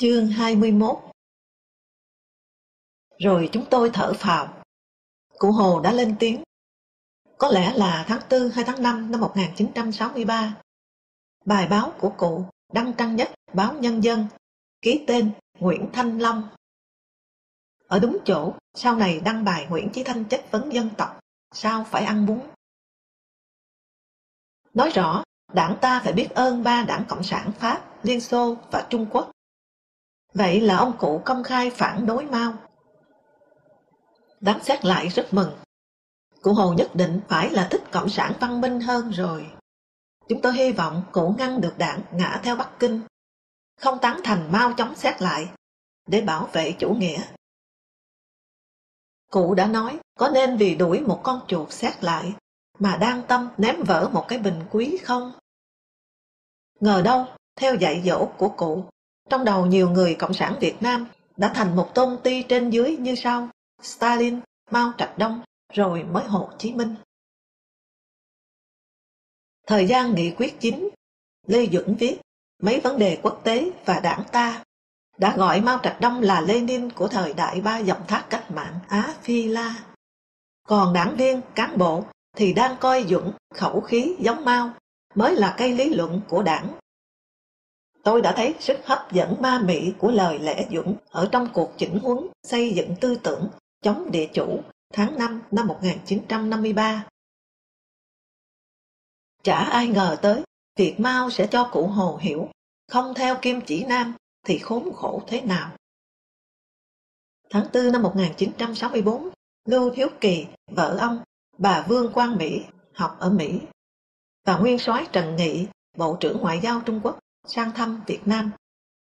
Chương 21 Rồi chúng tôi thở phào. Cụ Hồ đã lên tiếng. Có lẽ là tháng 4 hay tháng 5 năm 1963. Bài báo của cụ đăng trang nhất báo Nhân dân, ký tên Nguyễn Thanh Long. Ở đúng chỗ, sau này đăng bài Nguyễn Chí Thanh chất vấn dân tộc, sao phải ăn bún. Nói rõ, đảng ta phải biết ơn ba đảng Cộng sản Pháp, Liên Xô và Trung Quốc Vậy là ông cụ công khai phản đối Mao. Đáng xét lại rất mừng. Cụ Hồ nhất định phải là thích Cộng sản văn minh hơn rồi. Chúng tôi hy vọng cụ ngăn được đảng ngã theo Bắc Kinh, không tán thành Mao chống xét lại, để bảo vệ chủ nghĩa. Cụ đã nói có nên vì đuổi một con chuột xét lại mà đang tâm ném vỡ một cái bình quý không? Ngờ đâu, theo dạy dỗ của cụ, trong đầu nhiều người Cộng sản Việt Nam đã thành một tôn ti trên dưới như sau, Stalin, Mao Trạch Đông, rồi mới Hồ Chí Minh. Thời gian nghị quyết chính, Lê Duẩn viết mấy vấn đề quốc tế và đảng ta đã gọi Mao Trạch Đông là Lenin của thời đại ba dòng thác cách mạng Á Phi La. Còn đảng viên, cán bộ thì đang coi Duẩn khẩu khí giống Mao mới là cây lý luận của đảng Tôi đã thấy sức hấp dẫn ma mị của lời lẽ dũng ở trong cuộc chỉnh huấn xây dựng tư tưởng chống địa chủ tháng 5 năm 1953. Chả ai ngờ tới Việt Mao sẽ cho cụ Hồ hiểu không theo kim chỉ nam thì khốn khổ thế nào. Tháng 4 năm 1964, Lưu Thiếu Kỳ, vợ ông, bà Vương Quang Mỹ, học ở Mỹ, và nguyên soái Trần Nghị, Bộ trưởng Ngoại giao Trung Quốc, sang thăm Việt Nam.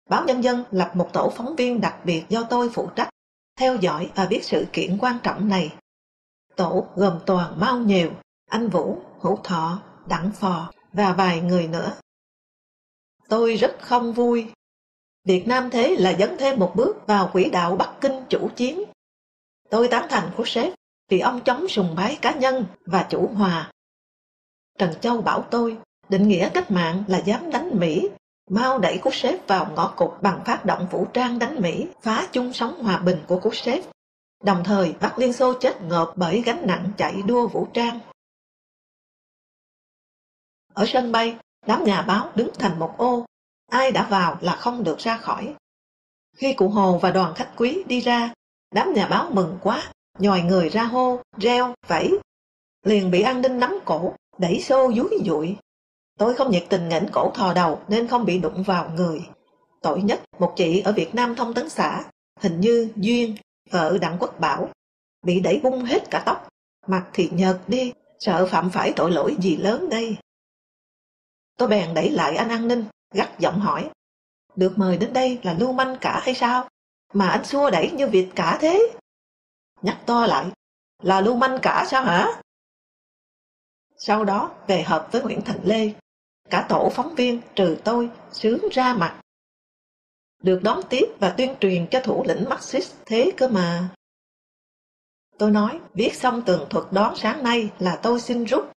Báo Nhân dân lập một tổ phóng viên đặc biệt do tôi phụ trách, theo dõi và biết sự kiện quan trọng này. Tổ gồm toàn Mao Nhiều, Anh Vũ, Hữu Thọ, Đặng Phò và vài người nữa. Tôi rất không vui. Việt Nam thế là dấn thêm một bước vào quỹ đạo Bắc Kinh chủ chiến. Tôi tán thành của sếp vì ông chống sùng bái cá nhân và chủ hòa. Trần Châu bảo tôi định nghĩa cách mạng là dám đánh Mỹ Mao đẩy cú xếp vào ngõ cụt bằng phát động vũ trang đánh Mỹ, phá chung sống hòa bình của cú xếp, đồng thời bắt Liên Xô chết ngợp bởi gánh nặng chạy đua vũ trang. Ở sân bay, đám nhà báo đứng thành một ô, ai đã vào là không được ra khỏi. Khi cụ Hồ và đoàn khách quý đi ra, đám nhà báo mừng quá, nhòi người ra hô, reo, vẫy. Liền bị an ninh nắm cổ, đẩy xô dúi dụi, Tôi không nhiệt tình ngẩng cổ thò đầu nên không bị đụng vào người. Tội nhất, một chị ở Việt Nam thông tấn xã, hình như Duyên, vợ Đặng Quốc Bảo, bị đẩy bung hết cả tóc, mặt thì nhợt đi, sợ phạm phải tội lỗi gì lớn đây. Tôi bèn đẩy lại anh an ninh, gắt giọng hỏi, được mời đến đây là lưu manh cả hay sao? Mà anh xua đẩy như Việt cả thế? Nhắc to lại, là lưu manh cả sao hả? Sau đó về hợp với Nguyễn Thành Lê Cả tổ phóng viên trừ tôi sướng ra mặt. Được đón tiếp và tuyên truyền cho thủ lĩnh Marxist thế cơ mà. Tôi nói, viết xong tường thuật đón sáng nay là tôi xin rút.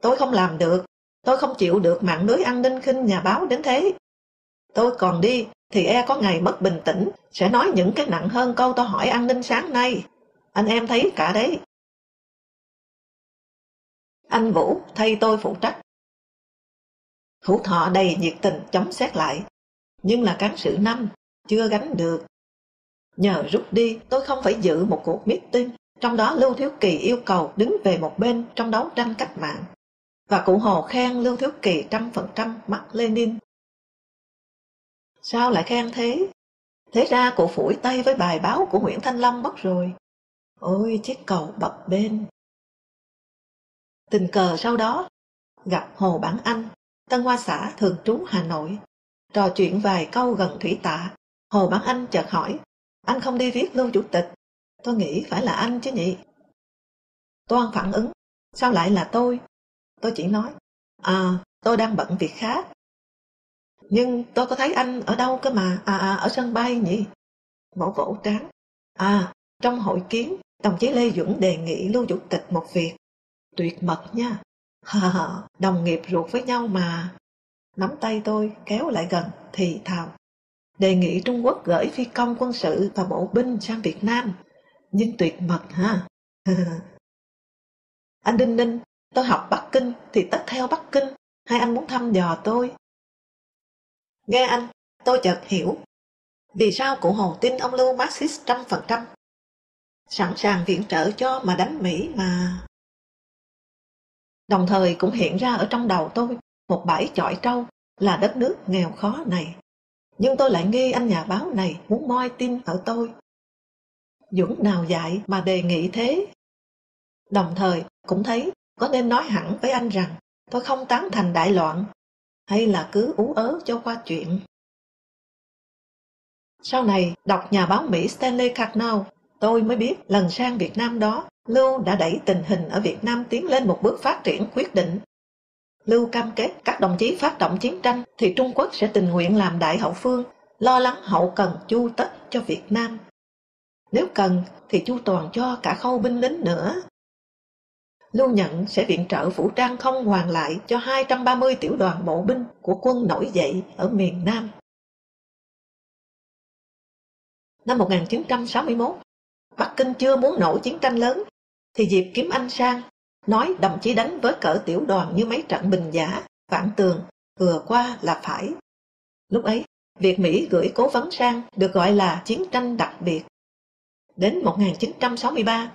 Tôi không làm được, tôi không chịu được mạng lưới an ninh khinh nhà báo đến thế. Tôi còn đi, thì e có ngày mất bình tĩnh, sẽ nói những cái nặng hơn câu tôi hỏi an ninh sáng nay. Anh em thấy cả đấy. Anh Vũ thay tôi phụ trách. Hữu thọ đầy nhiệt tình chống xét lại, nhưng là cán sự năm, chưa gánh được. Nhờ rút đi, tôi không phải dự một cuộc meeting, trong đó Lưu Thiếu Kỳ yêu cầu đứng về một bên trong đấu tranh cách mạng. Và cụ Hồ khen Lưu Thiếu Kỳ trăm phần trăm mắc Lenin. Sao lại khen thế? Thế ra cụ phủi tay với bài báo của Nguyễn Thanh Long mất rồi. Ôi chiếc cầu bập bên. Tình cờ sau đó, gặp Hồ Bản Anh, Tân Hoa xã thường trú Hà Nội. Trò chuyện vài câu gần thủy tạ, Hồ Bán Anh chợt hỏi, anh không đi viết lưu chủ tịch, tôi nghĩ phải là anh chứ nhỉ? Toan phản ứng, sao lại là tôi? Tôi chỉ nói, à, tôi đang bận việc khác. Nhưng tôi có thấy anh ở đâu cơ mà, à, à ở sân bay nhỉ? Vỗ vỗ trán, à, trong hội kiến, đồng chí Lê Dũng đề nghị lưu chủ tịch một việc. Tuyệt mật nha. Đồng nghiệp ruột với nhau mà. Nắm tay tôi kéo lại gần thì thào. đề nghị Trung Quốc gửi phi công quân sự và bộ binh sang Việt Nam. Nhưng tuyệt mật ha. anh Đinh Ninh, tôi học Bắc Kinh thì tất theo Bắc Kinh, hay anh muốn thăm dò tôi? Nghe anh, tôi chợt hiểu. Vì sao cụ Hồ tin ông Lưu Marxist trăm phần trăm? Sẵn sàng viện trợ cho mà đánh Mỹ mà... Đồng thời cũng hiện ra ở trong đầu tôi một bãi chọi trâu là đất nước nghèo khó này. Nhưng tôi lại nghi anh nhà báo này muốn moi tin ở tôi. Dũng nào dạy mà đề nghị thế? Đồng thời cũng thấy có nên nói hẳn với anh rằng tôi không tán thành đại loạn hay là cứ ú ớ cho qua chuyện. Sau này, đọc nhà báo Mỹ Stanley Cardinal, tôi mới biết lần sang Việt Nam đó, Lưu đã đẩy tình hình ở Việt Nam tiến lên một bước phát triển quyết định. Lưu cam kết các đồng chí phát động chiến tranh thì Trung Quốc sẽ tình nguyện làm đại hậu phương, lo lắng hậu cần chu tất cho Việt Nam. Nếu cần thì chu toàn cho cả khâu binh lính nữa. Lưu nhận sẽ viện trợ vũ trang không hoàn lại cho 230 tiểu đoàn bộ binh của quân nổi dậy ở miền Nam. Năm 1961, Bắc Kinh chưa muốn nổ chiến tranh lớn, thì Diệp Kiếm Anh sang, nói đồng chí đánh với cỡ tiểu đoàn như mấy trận bình giả, vạn tường, vừa qua là phải. Lúc ấy, việc Mỹ gửi cố vấn sang được gọi là chiến tranh đặc biệt. Đến 1963,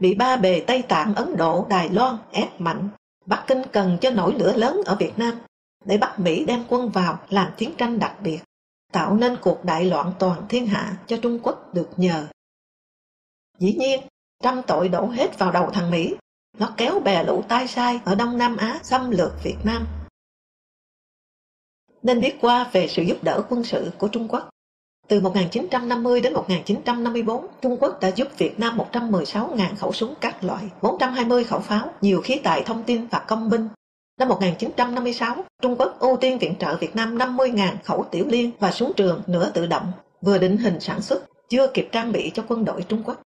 bị ba bề Tây Tạng, Ấn Độ, Đài Loan ép mạnh, Bắc Kinh cần cho nổi lửa lớn ở Việt Nam để bắt Mỹ đem quân vào làm chiến tranh đặc biệt, tạo nên cuộc đại loạn toàn thiên hạ cho Trung Quốc được nhờ. Dĩ nhiên, trăm tội đổ hết vào đầu thằng Mỹ, nó kéo bè lũ tai sai ở Đông Nam Á xâm lược Việt Nam. Nên biết qua về sự giúp đỡ quân sự của Trung Quốc. Từ 1950 đến 1954, Trung Quốc đã giúp Việt Nam 116.000 khẩu súng các loại, 420 khẩu pháo, nhiều khí tài thông tin và công binh. Năm 1956, Trung Quốc ưu tiên viện trợ Việt Nam 50.000 khẩu tiểu liên và súng trường nửa tự động, vừa định hình sản xuất, chưa kịp trang bị cho quân đội Trung Quốc.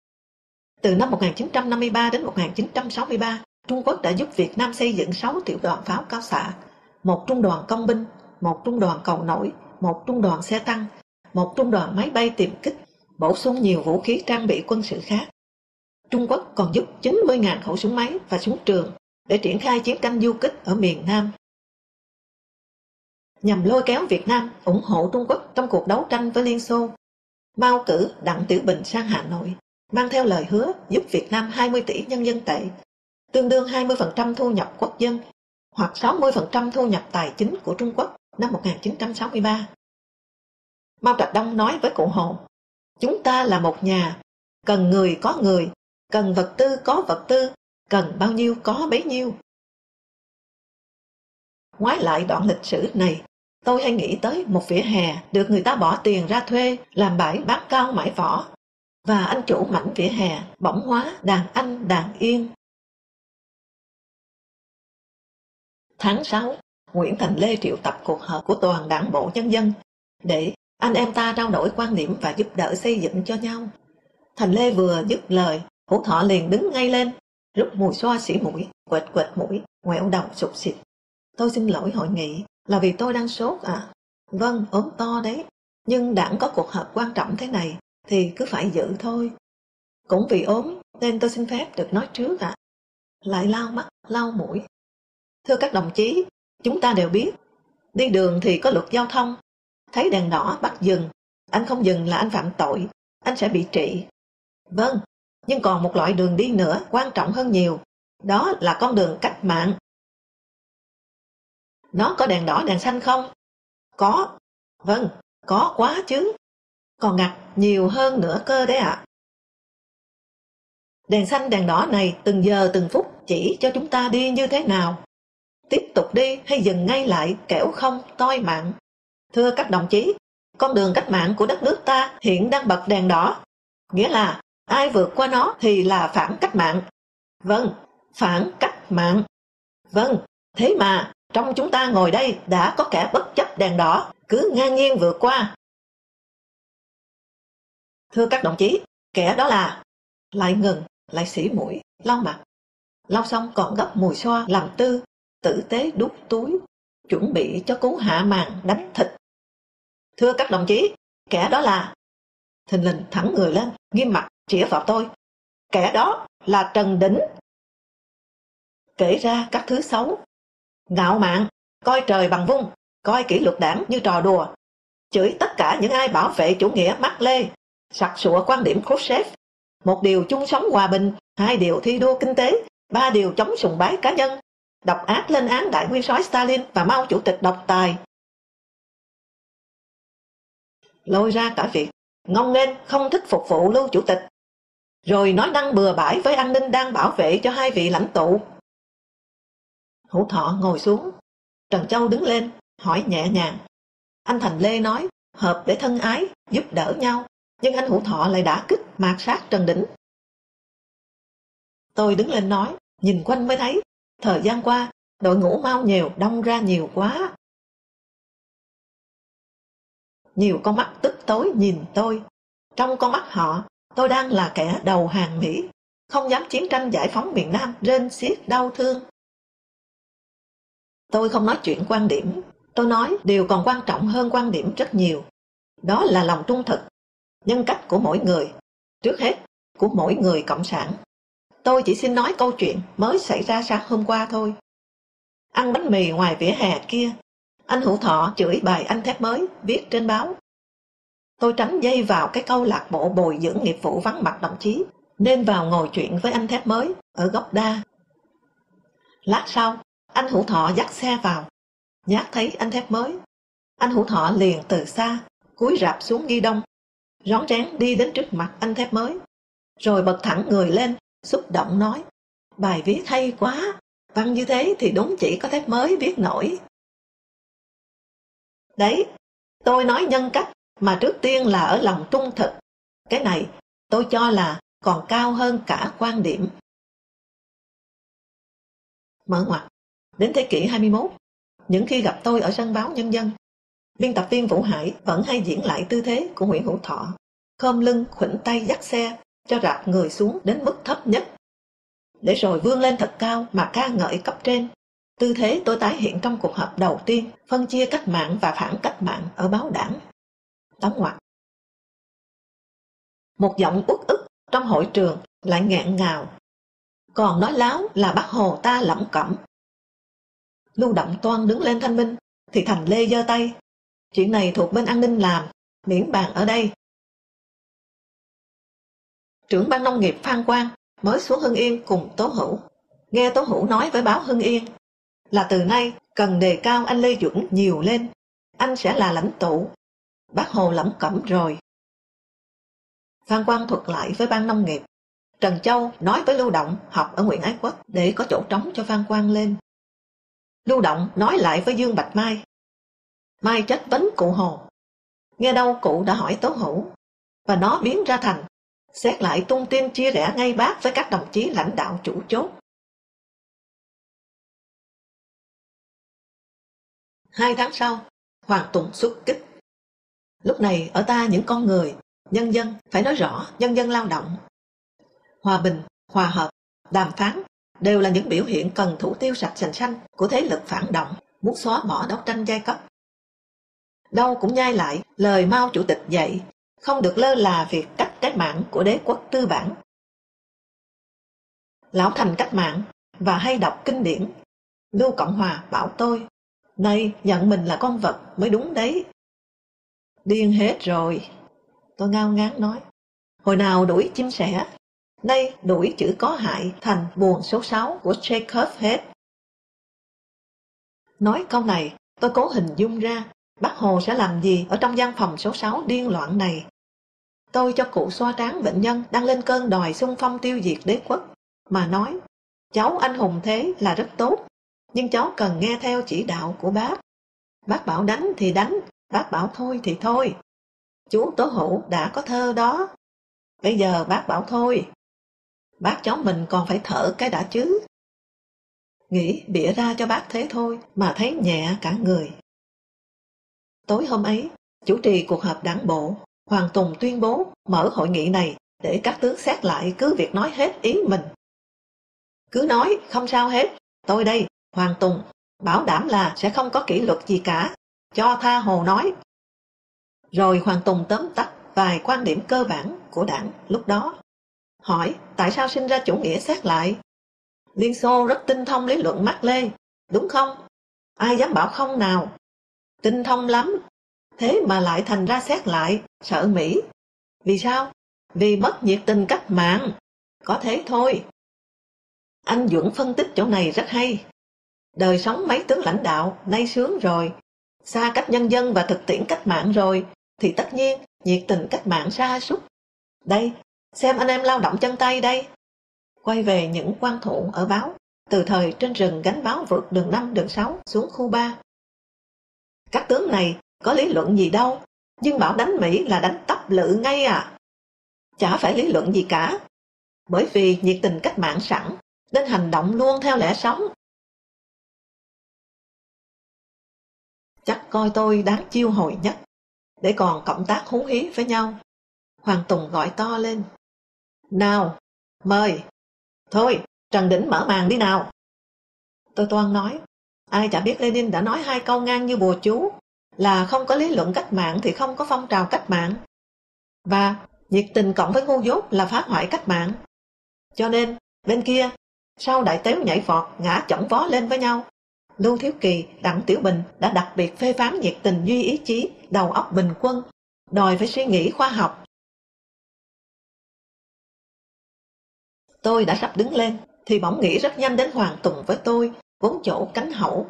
Từ năm 1953 đến 1963, Trung Quốc đã giúp Việt Nam xây dựng 6 tiểu đoàn pháo cao xạ, một trung đoàn công binh, một trung đoàn cầu nổi, một trung đoàn xe tăng, một trung đoàn máy bay tiềm kích, bổ sung nhiều vũ khí trang bị quân sự khác. Trung Quốc còn giúp 90.000 khẩu súng máy và súng trường để triển khai chiến tranh du kích ở miền Nam. Nhằm lôi kéo Việt Nam ủng hộ Trung Quốc trong cuộc đấu tranh với Liên Xô, Mao cử Đặng Tiểu Bình sang Hà Nội, mang theo lời hứa giúp Việt Nam 20 tỷ nhân dân tệ, tương đương 20% thu nhập quốc dân hoặc 60% thu nhập tài chính của Trung Quốc năm 1963. Mao Trạch Đông nói với cụ Hồ, chúng ta là một nhà, cần người có người, cần vật tư có vật tư, cần bao nhiêu có bấy nhiêu. Ngoái lại đoạn lịch sử này, tôi hay nghĩ tới một vỉa hè được người ta bỏ tiền ra thuê làm bãi bán cao mãi vỏ và anh chủ mảnh vỉa hè bỗng hóa đàn anh đàn yên. Tháng 6, Nguyễn Thành Lê triệu tập cuộc họp của toàn đảng bộ nhân dân để anh em ta trao đổi quan điểm và giúp đỡ xây dựng cho nhau. Thành Lê vừa dứt lời, hữu thọ liền đứng ngay lên, rút mùi xoa xỉ mũi, quệt quệt mũi, ngoẹo đầu sụp xịt. Tôi xin lỗi hội nghị, là vì tôi đang sốt à? Vâng, ốm to đấy. Nhưng đảng có cuộc họp quan trọng thế này, thì cứ phải giữ thôi. Cũng vì ốm, nên tôi xin phép được nói trước ạ. À. Lại lau mắt, lau mũi. Thưa các đồng chí, chúng ta đều biết, đi đường thì có luật giao thông, thấy đèn đỏ bắt dừng, anh không dừng là anh phạm tội, anh sẽ bị trị. Vâng, nhưng còn một loại đường đi nữa quan trọng hơn nhiều, đó là con đường cách mạng. Nó có đèn đỏ đèn xanh không? Có. Vâng, có quá chứ. Còn ngặt nhiều hơn nữa cơ đấy ạ. Đèn xanh đèn đỏ này từng giờ từng phút chỉ cho chúng ta đi như thế nào. Tiếp tục đi hay dừng ngay lại kẻo không toi mạng. Thưa các đồng chí, con đường cách mạng của đất nước ta hiện đang bật đèn đỏ. Nghĩa là ai vượt qua nó thì là phản cách mạng. Vâng, phản cách mạng. Vâng, thế mà trong chúng ta ngồi đây đã có kẻ bất chấp đèn đỏ, cứ ngang nhiên vượt qua. Thưa các đồng chí, kẻ đó là lại ngừng, lại xỉ mũi, lau mặt. Lau xong còn gấp mùi xoa làm tư, tử tế đút túi, chuẩn bị cho cú hạ màn đánh thịt. Thưa các đồng chí, Kẻ đó là... Thình lình thẳng người lên, nghiêm mặt, chĩa vào tôi. Kẻ đó là Trần Đỉnh. Kể ra các thứ xấu. Ngạo mạn, coi trời bằng vung, coi kỷ luật đảng như trò đùa. Chửi tất cả những ai bảo vệ chủ nghĩa mắc lê, sặc sụa quan điểm Khrushchev. Một điều chung sống hòa bình, hai điều thi đua kinh tế, ba điều chống sùng bái cá nhân, độc ác lên án đại nguyên soái Stalin và Mao chủ tịch độc tài. Lôi ra cả việc ngông nghênh không thích phục vụ lưu chủ tịch, rồi nói năng bừa bãi với an ninh đang bảo vệ cho hai vị lãnh tụ. Hữu Thọ ngồi xuống, Trần Châu đứng lên, hỏi nhẹ nhàng. Anh Thành Lê nói, hợp để thân ái, giúp đỡ nhau, nhưng anh Hữu Thọ lại đã kích mạt sát Trần Đỉnh. Tôi đứng lên nói, nhìn quanh mới thấy, thời gian qua, đội ngũ mau nhiều, đông ra nhiều quá. Nhiều con mắt tức tối nhìn tôi. Trong con mắt họ, tôi đang là kẻ đầu hàng Mỹ, không dám chiến tranh giải phóng miền Nam, rên xiết đau thương. Tôi không nói chuyện quan điểm, tôi nói điều còn quan trọng hơn quan điểm rất nhiều. Đó là lòng trung thực, nhân cách của mỗi người, trước hết của mỗi người cộng sản. Tôi chỉ xin nói câu chuyện mới xảy ra sáng hôm qua thôi. Ăn bánh mì ngoài vỉa hè kia, anh Hữu Thọ chửi bài anh thép mới viết trên báo. Tôi tránh dây vào cái câu lạc bộ bồi dưỡng nghiệp vụ vắng mặt đồng chí, nên vào ngồi chuyện với anh thép mới ở góc đa. Lát sau, anh Hữu Thọ dắt xe vào, nhát thấy anh thép mới. Anh Hữu Thọ liền từ xa, cúi rạp xuống ghi đông, rón rén đi đến trước mặt anh thép mới, rồi bật thẳng người lên, xúc động nói, bài viết hay quá, văn như thế thì đúng chỉ có thép mới viết nổi. Đấy, tôi nói nhân cách mà trước tiên là ở lòng trung thực. Cái này tôi cho là còn cao hơn cả quan điểm. Mở ngoặt, đến thế kỷ 21, những khi gặp tôi ở sân báo Nhân dân, biên tập viên Vũ Hải vẫn hay diễn lại tư thế của Nguyễn Hữu Thọ, khom lưng khuỷu tay dắt xe cho rạp người xuống đến mức thấp nhất. Để rồi vươn lên thật cao mà ca ngợi cấp trên. Tư thế tôi tái hiện trong cuộc họp đầu tiên phân chia cách mạng và phản cách mạng ở báo đảng. Tóm ngoặt. Một giọng uất ức trong hội trường lại nghẹn ngào. Còn nói láo là bác Hồ ta lẩm cẩm. Lưu Động Toan đứng lên thanh minh, thì Thành Lê giơ tay. Chuyện này thuộc bên an ninh làm, miễn bàn ở đây trưởng ban nông nghiệp Phan Quang mới xuống Hưng Yên cùng Tố Hữu. Nghe Tố Hữu nói với báo Hưng Yên là từ nay cần đề cao anh Lê Duẩn nhiều lên, anh sẽ là lãnh tụ. Bác Hồ lẩm cẩm rồi. Phan Quang thuật lại với ban nông nghiệp. Trần Châu nói với Lưu Động học ở Nguyễn Ái Quốc để có chỗ trống cho Phan Quang lên. Lưu Động nói lại với Dương Bạch Mai. Mai chất vấn cụ Hồ. Nghe đâu cụ đã hỏi Tố Hữu và nó biến ra thành xét lại tung tin chia rẽ ngay bác với các đồng chí lãnh đạo chủ chốt. Hai tháng sau, Hoàng Tùng xuất kích. Lúc này ở ta những con người, nhân dân, phải nói rõ nhân dân lao động. Hòa bình, hòa hợp, đàm phán đều là những biểu hiện cần thủ tiêu sạch sành xanh của thế lực phản động, muốn xóa bỏ đấu tranh giai cấp. Đâu cũng nhai lại lời Mao Chủ tịch dạy, không được lơ là việc cách cách mạng của đế quốc tư bản. Lão thành cách mạng và hay đọc kinh điển. Lưu Cộng Hòa bảo tôi, nay nhận mình là con vật mới đúng đấy. Điên hết rồi. Tôi ngao ngán nói, hồi nào đuổi chim sẻ, nay đuổi chữ có hại thành buồn số 6 của Chekhov hết. Nói câu này, tôi cố hình dung ra bác Hồ sẽ làm gì ở trong gian phòng số 6 điên loạn này. Tôi cho cụ xoa tráng bệnh nhân đang lên cơn đòi xung phong tiêu diệt đế quốc, mà nói, cháu anh hùng thế là rất tốt, nhưng cháu cần nghe theo chỉ đạo của bác. Bác bảo đánh thì đánh, bác bảo thôi thì thôi. Chú Tố Hữu đã có thơ đó. Bây giờ bác bảo thôi. Bác cháu mình còn phải thở cái đã chứ. Nghĩ bịa ra cho bác thế thôi mà thấy nhẹ cả người. Tối hôm ấy, chủ trì cuộc họp đảng bộ Hoàng Tùng tuyên bố mở hội nghị này để các tướng xét lại cứ việc nói hết ý mình. Cứ nói, không sao hết. Tôi đây, Hoàng Tùng, bảo đảm là sẽ không có kỷ luật gì cả. Cho tha hồ nói. Rồi Hoàng Tùng tóm tắt vài quan điểm cơ bản của đảng lúc đó. Hỏi tại sao sinh ra chủ nghĩa xét lại? Liên Xô rất tinh thông lý luận Mác Lê, đúng không? Ai dám bảo không nào? Tinh thông lắm, thế mà lại thành ra xét lại, sợ Mỹ. Vì sao? Vì mất nhiệt tình cách mạng. Có thế thôi. Anh Duẩn phân tích chỗ này rất hay. Đời sống mấy tướng lãnh đạo nay sướng rồi, xa cách nhân dân và thực tiễn cách mạng rồi, thì tất nhiên nhiệt tình cách mạng xa sút. Đây, xem anh em lao động chân tay đây. Quay về những quan thủ ở báo, từ thời trên rừng gánh báo vượt đường 5 đường 6 xuống khu 3. Các tướng này có lý luận gì đâu, nhưng bảo đánh Mỹ là đánh tấp lự ngay à. Chả phải lý luận gì cả, bởi vì nhiệt tình cách mạng sẵn, nên hành động luôn theo lẽ sống. Chắc coi tôi đáng chiêu hồi nhất, để còn cộng tác hú hí với nhau. Hoàng Tùng gọi to lên. Nào, mời. Thôi, Trần Đỉnh mở màn đi nào. Tôi toan nói, ai chả biết Lenin đã nói hai câu ngang như bùa chú, là không có lý luận cách mạng thì không có phong trào cách mạng. Và nhiệt tình cộng với ngu dốt là phá hoại cách mạng. Cho nên, bên kia, sau đại tếu nhảy vọt, ngã chỏng vó lên với nhau, Lưu Thiếu Kỳ, Đặng Tiểu Bình đã đặc biệt phê phán nhiệt tình duy ý chí, đầu óc bình quân, đòi phải suy nghĩ khoa học. Tôi đã sắp đứng lên, thì bỗng nghĩ rất nhanh đến Hoàng Tùng với tôi, vốn chỗ cánh hậu.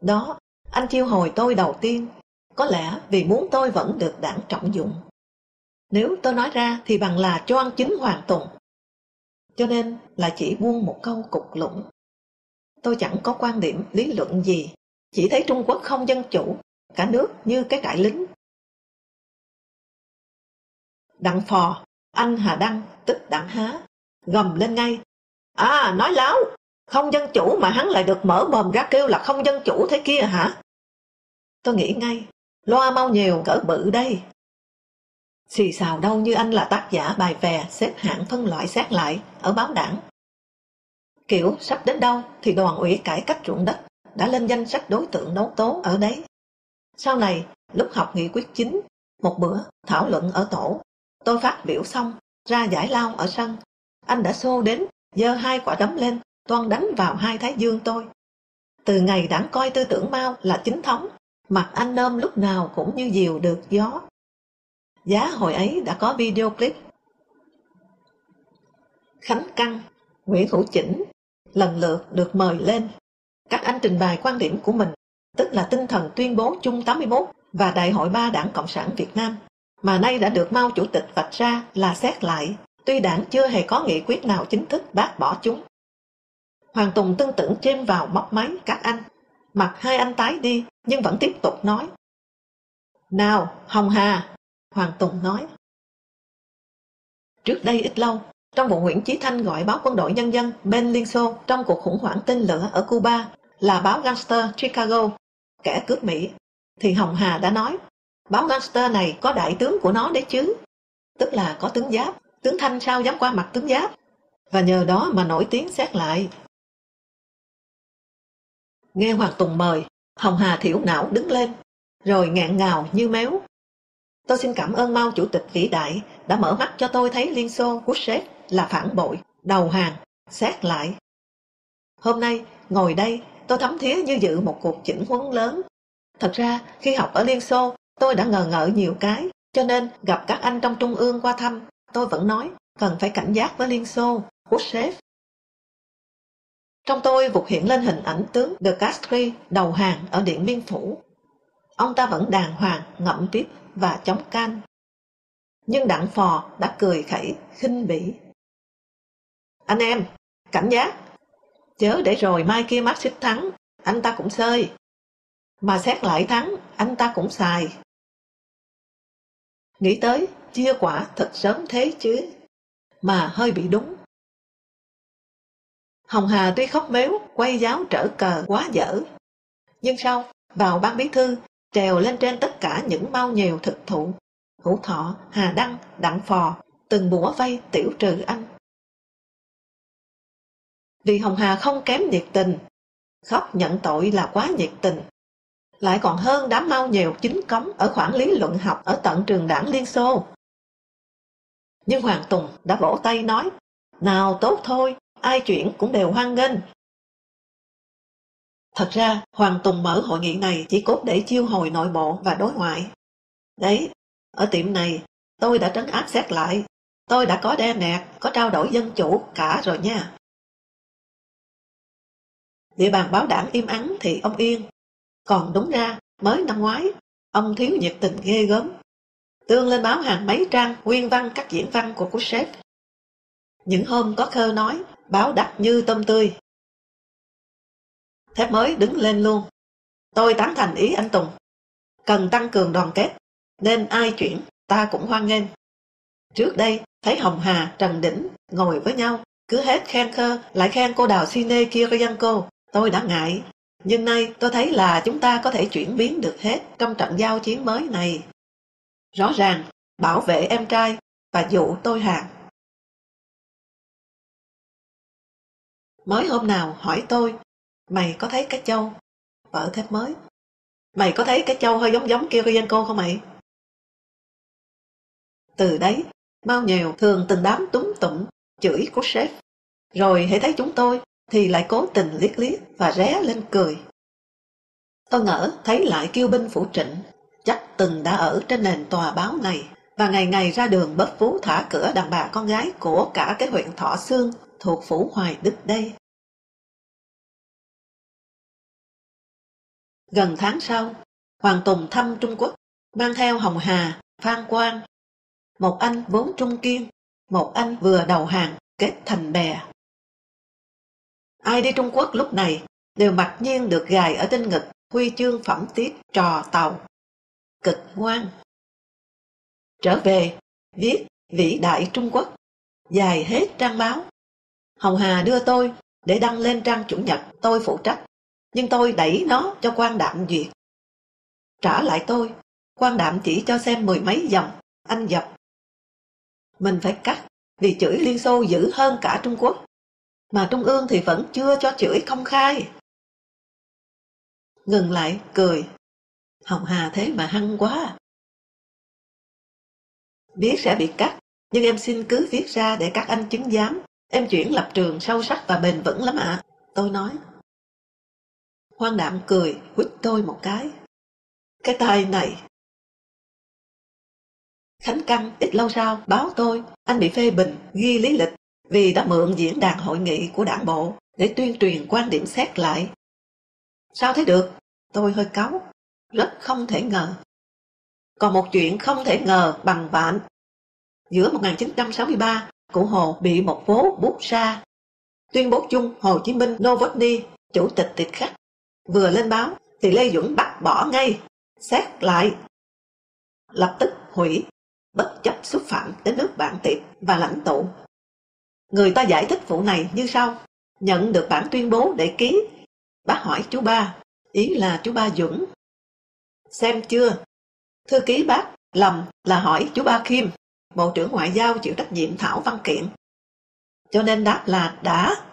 Đó, anh chiêu hồi tôi đầu tiên, có lẽ vì muốn tôi vẫn được đảng trọng dụng. Nếu tôi nói ra thì bằng là cho ăn chính Hoàng Tùng. Cho nên là chỉ buông một câu cục lũng. Tôi chẳng có quan điểm lý luận gì, chỉ thấy Trung Quốc không dân chủ, cả nước như cái trại lính. Đặng phò, anh Hà Đăng, tức Đặng Há, gầm lên ngay. À, nói láo, không dân chủ mà hắn lại được mở mồm ra kêu là không dân chủ thế kia hả? Tôi nghĩ ngay, loa mau nhiều cỡ bự đây. Xì xào đâu như anh là tác giả bài vè xếp hạng phân loại xét lại ở báo đảng. Kiểu sắp đến đâu thì đoàn ủy cải cách ruộng đất đã lên danh sách đối tượng đấu tố ở đấy. Sau này, lúc học nghị quyết chính, một bữa thảo luận ở tổ, tôi phát biểu xong, ra giải lao ở sân. Anh đã xô đến, giơ hai quả đấm lên, toan đánh vào hai thái dương tôi. Từ ngày đảng coi tư tưởng Mao là chính thống, mặt anh nôm lúc nào cũng như diều được gió. Giá hồi ấy đã có video clip. Khánh Căng, Nguyễn Hữu Chỉnh lần lượt được mời lên. Các anh trình bày quan điểm của mình, tức là tinh thần tuyên bố chung 81 và Đại hội ba Đảng Cộng sản Việt Nam, mà nay đã được Mao Chủ tịch vạch ra là xét lại, tuy đảng chưa hề có nghị quyết nào chính thức bác bỏ chúng. Hoàng Tùng tương tưởng chêm vào móc máy các anh, mặt hai anh tái đi nhưng vẫn tiếp tục nói. Nào, Hồng Hà, Hoàng Tùng nói. Trước đây ít lâu, trong vụ Nguyễn Chí Thanh gọi báo quân đội nhân dân bên Liên Xô trong cuộc khủng hoảng tên lửa ở Cuba là báo gangster Chicago, kẻ cướp Mỹ, thì Hồng Hà đã nói, báo gangster này có đại tướng của nó đấy chứ, tức là có tướng giáp, tướng Thanh sao dám qua mặt tướng giáp, và nhờ đó mà nổi tiếng xét lại. Nghe Hoàng Tùng mời, Hồng Hà thiểu não đứng lên, rồi ngạn ngào như méo. Tôi xin cảm ơn Mao Chủ tịch vĩ đại đã mở mắt cho tôi thấy Liên Xô, Khrushchev là phản bội, đầu hàng, xét lại. Hôm nay, ngồi đây, tôi thấm thía như dự một cuộc chỉnh huấn lớn. Thật ra, khi học ở Liên Xô, tôi đã ngờ ngợ nhiều cái, cho nên gặp các anh trong Trung ương qua thăm, tôi vẫn nói cần phải cảnh giác với Liên Xô, Khrushchev. Trong tôi vụt hiện lên hình ảnh tướng De Castries đầu hàng ở Điện Biên Phủ. Ông ta vẫn đàng hoàng, ngậm tiếp và chống can. Nhưng Đặng Phò đã cười khẩy, khinh bỉ anh em, cảnh giác. Chớ để rồi mai kia mắc xích thắng, anh ta cũng sơi. Mà xét lại thắng, anh ta cũng xài. Nghĩ tới, chia quả thật sớm thế chứ. Mà hơi bị đúng. Hồng Hà tuy khóc mếu, quay giáo trở cờ quá dở. Nhưng sau, vào ban bí thư, trèo lên trên tất cả những mau nhiều thực thụ. Hữu Thọ, Hà Đăng, Đặng Phò, từng bủa vây tiểu trừ anh vì Hồng Hà không kém nhiệt tình. Khóc nhận tội là quá nhiệt tình. lại còn hơn đám mau nhiều chính cống ở khoản lý luận học ở tận trường đảng Liên Xô. Nhưng Hoàng Tùng đã vỗ tay nói, nào tốt thôi, ai chuyển cũng đều hoan nghênh. Thật ra, Hoàng Tùng mở hội nghị này chỉ cốt để chiêu hồi nội bộ và đối ngoại. Đấy, ở tiệm này, tôi đã trấn áp xét lại. Tôi đã có đe nẹt, có trao đổi dân chủ cả rồi nha. Địa bàn báo đảng im ắng thì ông yên. Còn đúng ra, mới năm ngoái, ông thiếu nhiệt tình ghê gớm. Tương lên báo hàng mấy trang nguyên văn các diễn văn của của sếp. Những hôm có khơ nói, báo đắt như tôm tươi. Thép mới đứng lên luôn. Tôi tán thành ý anh Tùng. Cần tăng cường đoàn kết, nên ai chuyển, ta cũng hoan nghênh. Trước đây, thấy Hồng Hà, Trần Đỉnh ngồi với nhau, cứ hết khen khơ, lại khen cô đào Sine Kirienko. Tôi đã ngại, nhưng nay tôi thấy là chúng ta có thể chuyển biến được hết trong trận giao chiến mới này. Rõ ràng, bảo vệ em trai và dụ tôi hàng. Mới hôm nào hỏi tôi, mày có thấy cái châu? Vợ thép mới. Mày có thấy cái châu hơi giống giống Kirienko không mày? Từ đấy, bao nhiêu thường từng đám túng tụng, chửi của sếp. Rồi hãy thấy chúng tôi thì lại cố tình liếc liếc và ré lên cười. Tôi ngỡ thấy lại kiêu binh phủ trịnh, chắc từng đã ở trên nền tòa báo này và ngày ngày ra đường bớt phú thả cửa đàn bà con gái của cả cái huyện Thọ Sương thuộc phủ Hoài Đức đây. Gần tháng sau, Hoàng Tùng thăm Trung Quốc, mang theo Hồng Hà, Phan Quang. Một anh vốn trung kiên, một anh vừa đầu hàng, kết thành bè. Ai đi Trung Quốc lúc này đều mặc nhiên được gài ở trên ngực huy chương phẩm tiết trò tàu. Cực ngoan. Trở về, viết vĩ đại Trung Quốc, dài hết trang báo. Hồng Hà đưa tôi để đăng lên trang chủ nhật tôi phụ trách, nhưng tôi đẩy nó cho quan đạm duyệt. Trả lại tôi, quan đạm chỉ cho xem mười mấy dòng, anh dập. Mình phải cắt, vì chửi Liên Xô dữ hơn cả Trung Quốc mà Trung ương thì vẫn chưa cho chửi công khai. Ngừng lại, cười. Hồng Hà thế mà hăng quá. Biết sẽ bị cắt, nhưng em xin cứ viết ra để các anh chứng giám. Em chuyển lập trường sâu sắc và bền vững lắm ạ. Tôi nói. Hoang đạm cười, quýt tôi một cái. Cái tay này. Khánh căng ít lâu sau báo tôi anh bị phê bình, ghi lý lịch vì đã mượn diễn đàn hội nghị của đảng bộ để tuyên truyền quan điểm xét lại. Sao thế được? Tôi hơi cáu, rất không thể ngờ. Còn một chuyện không thể ngờ bằng vạn. Giữa 1963, cụ Hồ bị một phố bút sa. Tuyên bố chung Hồ Chí Minh Novotny, chủ tịch tịch khách, vừa lên báo thì Lê Duẩn bắt bỏ ngay, xét lại. Lập tức hủy, bất chấp xúc phạm đến nước bạn tiệp và lãnh tụ Người ta giải thích vụ này như sau. Nhận được bản tuyên bố để ký. Bác hỏi chú ba, ý là chú ba Dũng. Xem chưa? Thư ký bác lầm là hỏi chú ba Kim, Bộ trưởng Ngoại giao chịu trách nhiệm thảo văn kiện. Cho nên đáp là đã.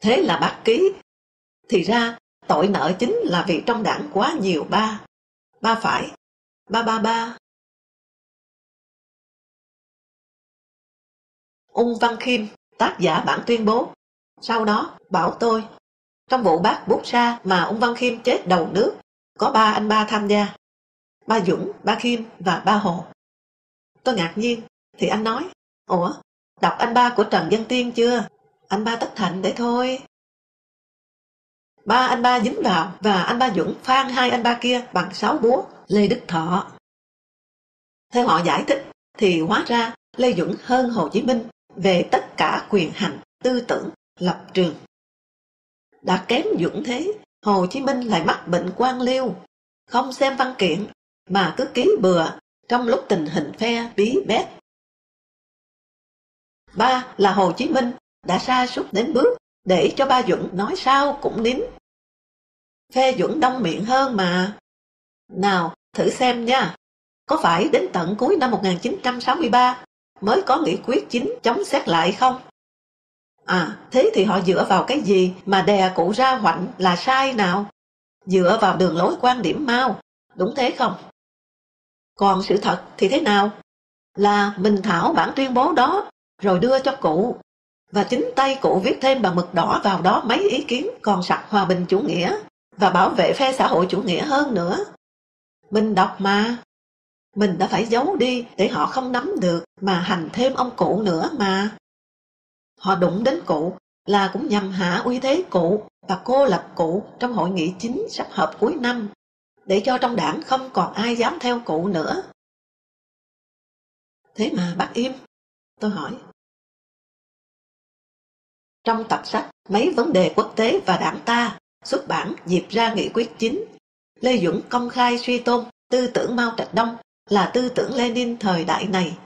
Thế là bác ký. Thì ra tội nợ chính là vì trong đảng quá nhiều ba. Ba phải. Ba ba ba. Ung Văn Khiêm, tác giả bản tuyên bố. Sau đó, bảo tôi, trong vụ bác bút ra mà ung Văn Khiêm chết đầu nước, có ba anh ba tham gia. Ba Dũng, ba Khiêm và ba Hồ. Tôi ngạc nhiên, thì anh nói, Ủa, đọc anh ba của Trần văn Tiên chưa? Anh ba tất thành để thôi. Ba anh ba dính vào và anh ba Dũng phan hai anh ba kia bằng sáu búa Lê Đức Thọ. Theo họ giải thích thì hóa ra Lê Dũng hơn Hồ Chí Minh về tất cả quyền hành, tư tưởng, lập trường. Đã kém dũng thế, Hồ Chí Minh lại mắc bệnh quan liêu, không xem văn kiện mà cứ ký bừa trong lúc tình hình phe bí bét. Ba là Hồ Chí Minh đã xa sút đến bước để cho ba Dũng nói sao cũng nín. Phe Dũng đông miệng hơn mà. Nào, thử xem nha, có phải đến tận cuối năm 1963 mới có nghị quyết chính chống xét lại không? À, thế thì họ dựa vào cái gì mà đè cụ ra hoạnh là sai nào? dựa vào đường lối quan điểm mau đúng thế không? Còn sự thật thì thế nào? Là mình thảo bản tuyên bố đó, rồi đưa cho cụ. Và chính tay cụ viết thêm bằng mực đỏ vào đó mấy ý kiến còn sặc hòa bình chủ nghĩa và bảo vệ phe xã hội chủ nghĩa hơn nữa. Mình đọc mà. Mình đã phải giấu đi để họ không nắm được mà hành thêm ông cụ nữa mà. Họ đụng đến cụ là cũng nhằm hạ uy thế cụ và cô lập cụ trong hội nghị chính sắp họp cuối năm để cho trong đảng không còn ai dám theo cụ nữa. Thế mà bác im, tôi hỏi. Trong tập sách Mấy vấn đề quốc tế và đảng ta xuất bản dịp ra nghị quyết chính, Lê Duẩn công khai suy tôn tư tưởng Mao Trạch Đông là tư tưởng Lenin thời đại này.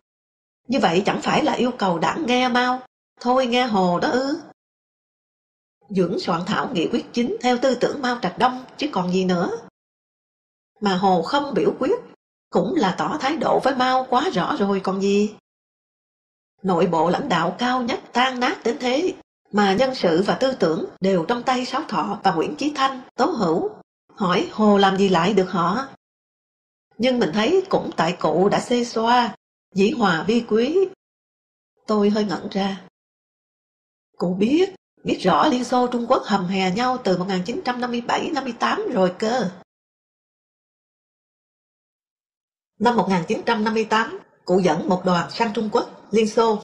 Như vậy chẳng phải là yêu cầu đảng nghe Mao, thôi nghe Hồ đó ư. dưỡng soạn thảo nghị quyết chính theo tư tưởng Mao Trạch Đông chứ còn gì nữa. Mà Hồ không biểu quyết, cũng là tỏ thái độ với Mao quá rõ rồi còn gì. Nội bộ lãnh đạo cao nhất tan nát đến thế, mà nhân sự và tư tưởng đều trong tay Sáu Thọ và Nguyễn Chí Thanh, Tố Hữu. Hỏi Hồ làm gì lại được họ? Nhưng mình thấy cũng tại cụ đã xê xoa, dĩ hòa vi quý. Tôi hơi ngẩn ra. Cụ biết, biết rõ Liên Xô Trung Quốc hầm hè nhau từ 1957-58 rồi cơ. Năm 1958, cụ dẫn một đoàn sang Trung Quốc, Liên Xô.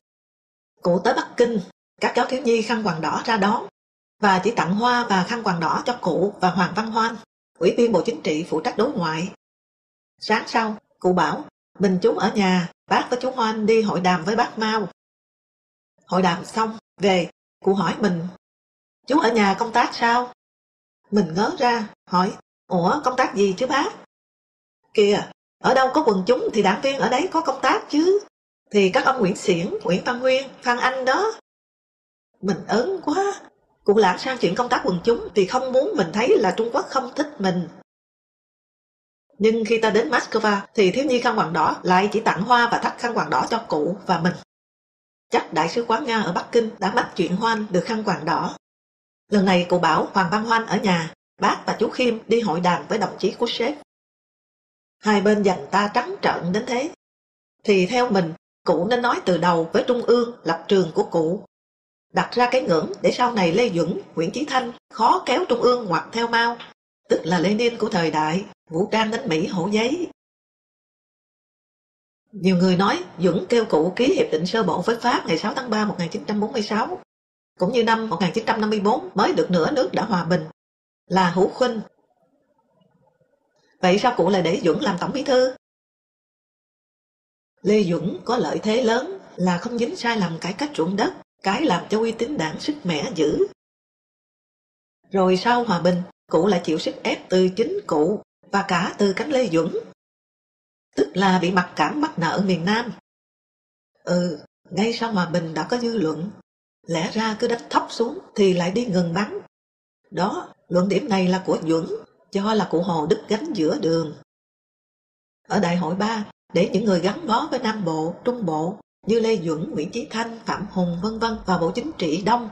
Cụ tới Bắc Kinh, các cháu thiếu nhi khăn quàng đỏ ra đón và chỉ tặng hoa và khăn quàng đỏ cho cụ và Hoàng Văn Hoan, ủy viên Bộ Chính trị phụ trách đối ngoại. Sáng sau, cụ bảo, mình chú ở nhà, bác với chú Hoan đi hội đàm với bác Mao. Hội đàm xong, về, cụ hỏi mình, chú ở nhà công tác sao? Mình ngớ ra, hỏi, ủa công tác gì chứ bác? Kìa, ở đâu có quần chúng thì đảng viên ở đấy có công tác chứ. Thì các ông Nguyễn Xiển, Nguyễn Văn Nguyên, Phan Anh đó. Mình ớn quá. Cụ lãng sang chuyện công tác quần chúng thì không muốn mình thấy là Trung Quốc không thích mình. Nhưng khi ta đến Moscow thì thiếu nhi khăn quàng đỏ lại chỉ tặng hoa và thắt khăn quàng đỏ cho cụ và mình. Chắc Đại sứ quán Nga ở Bắc Kinh đã bắt chuyện Hoan được khăn quàng đỏ. Lần này cụ bảo Hoàng Văn Hoan ở nhà, bác và chú Khiêm đi hội đàm với đồng chí của sếp. Hai bên dành ta trắng trợn đến thế. Thì theo mình, cụ nên nói từ đầu với Trung ương lập trường của cụ. Đặt ra cái ngưỡng để sau này Lê Duẩn, Nguyễn Chí Thanh khó kéo Trung ương hoặc theo Mao, tức là Lenin của thời đại, vũ trang đến Mỹ hổ giấy. Nhiều người nói Duẩn kêu cụ ký hiệp định sơ bộ với Pháp ngày 6 tháng 3 1946, cũng như năm 1954 mới được nửa nước đã hòa bình, là hữu khuynh Vậy sao cụ lại để Dũng làm tổng bí thư? Lê Dũng có lợi thế lớn là không dính sai lầm cải cách ruộng đất, cái làm cho uy tín đảng sức mẻ dữ. Rồi sau hòa bình, cụ lại chịu sức ép từ chính cụ và cả từ cánh Lê Dũng. Tức là bị mặc cảm mắc nợ miền Nam. Ừ, ngay sau hòa bình đã có dư luận. Lẽ ra cứ đánh thấp xuống thì lại đi ngừng bắn. Đó, luận điểm này là của Dũng cho là cụ Hồ đứt gánh giữa đường. Ở Đại hội 3, để những người gắn bó với Nam Bộ, Trung Bộ như Lê Duẩn, Nguyễn Chí Thanh, Phạm Hùng vân vân và Bộ Chính trị Đông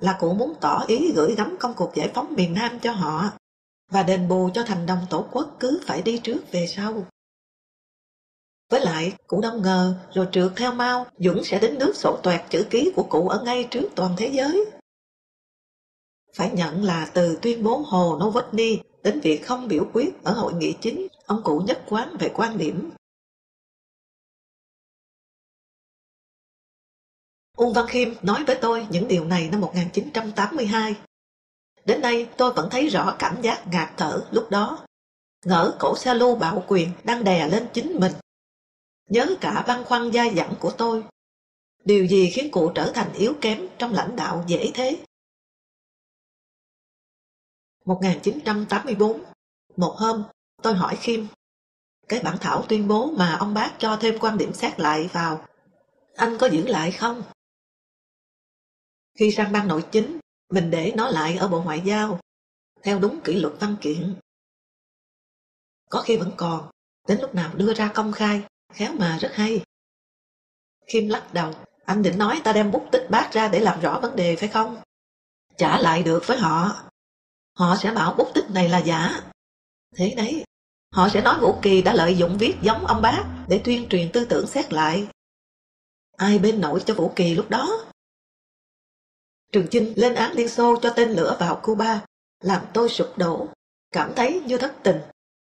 là cụ muốn tỏ ý gửi gắm công cuộc giải phóng miền Nam cho họ và đền bù cho thành đồng tổ quốc cứ phải đi trước về sau. Với lại, cụ đâu ngờ rồi trượt theo mau, Duẩn sẽ đến nước sổ toẹt chữ ký của cụ ở ngay trước toàn thế giới. Phải nhận là từ tuyên bố Hồ Novotny đến việc không biểu quyết ở hội nghị chính, ông cụ nhất quán về quan điểm. Uông Văn Khiêm nói với tôi những điều này năm 1982. Đến nay tôi vẫn thấy rõ cảm giác ngạt thở lúc đó. Ngỡ cổ xe lưu bạo quyền đang đè lên chính mình. Nhớ cả băn khoăn dai dẳng của tôi. Điều gì khiến cụ trở thành yếu kém trong lãnh đạo dễ thế? 1984, một hôm tôi hỏi Khiêm, cái bản thảo tuyên bố mà ông bác cho thêm quan điểm xét lại vào, anh có giữ lại không? Khi sang ban nội chính, mình để nó lại ở Bộ Ngoại giao, theo đúng kỷ luật văn kiện. Có khi vẫn còn, đến lúc nào đưa ra công khai, khéo mà rất hay. Khiêm lắc đầu, anh định nói ta đem bút tích bác ra để làm rõ vấn đề phải không? Trả lại được với họ, họ sẽ bảo bút tích này là giả. Thế đấy, họ sẽ nói Vũ Kỳ đã lợi dụng viết giống ông bác để tuyên truyền tư tưởng xét lại. Ai bên nổi cho Vũ Kỳ lúc đó? Trường Chinh lên án Liên Xô cho tên lửa vào Cuba, làm tôi sụp đổ, cảm thấy như thất tình.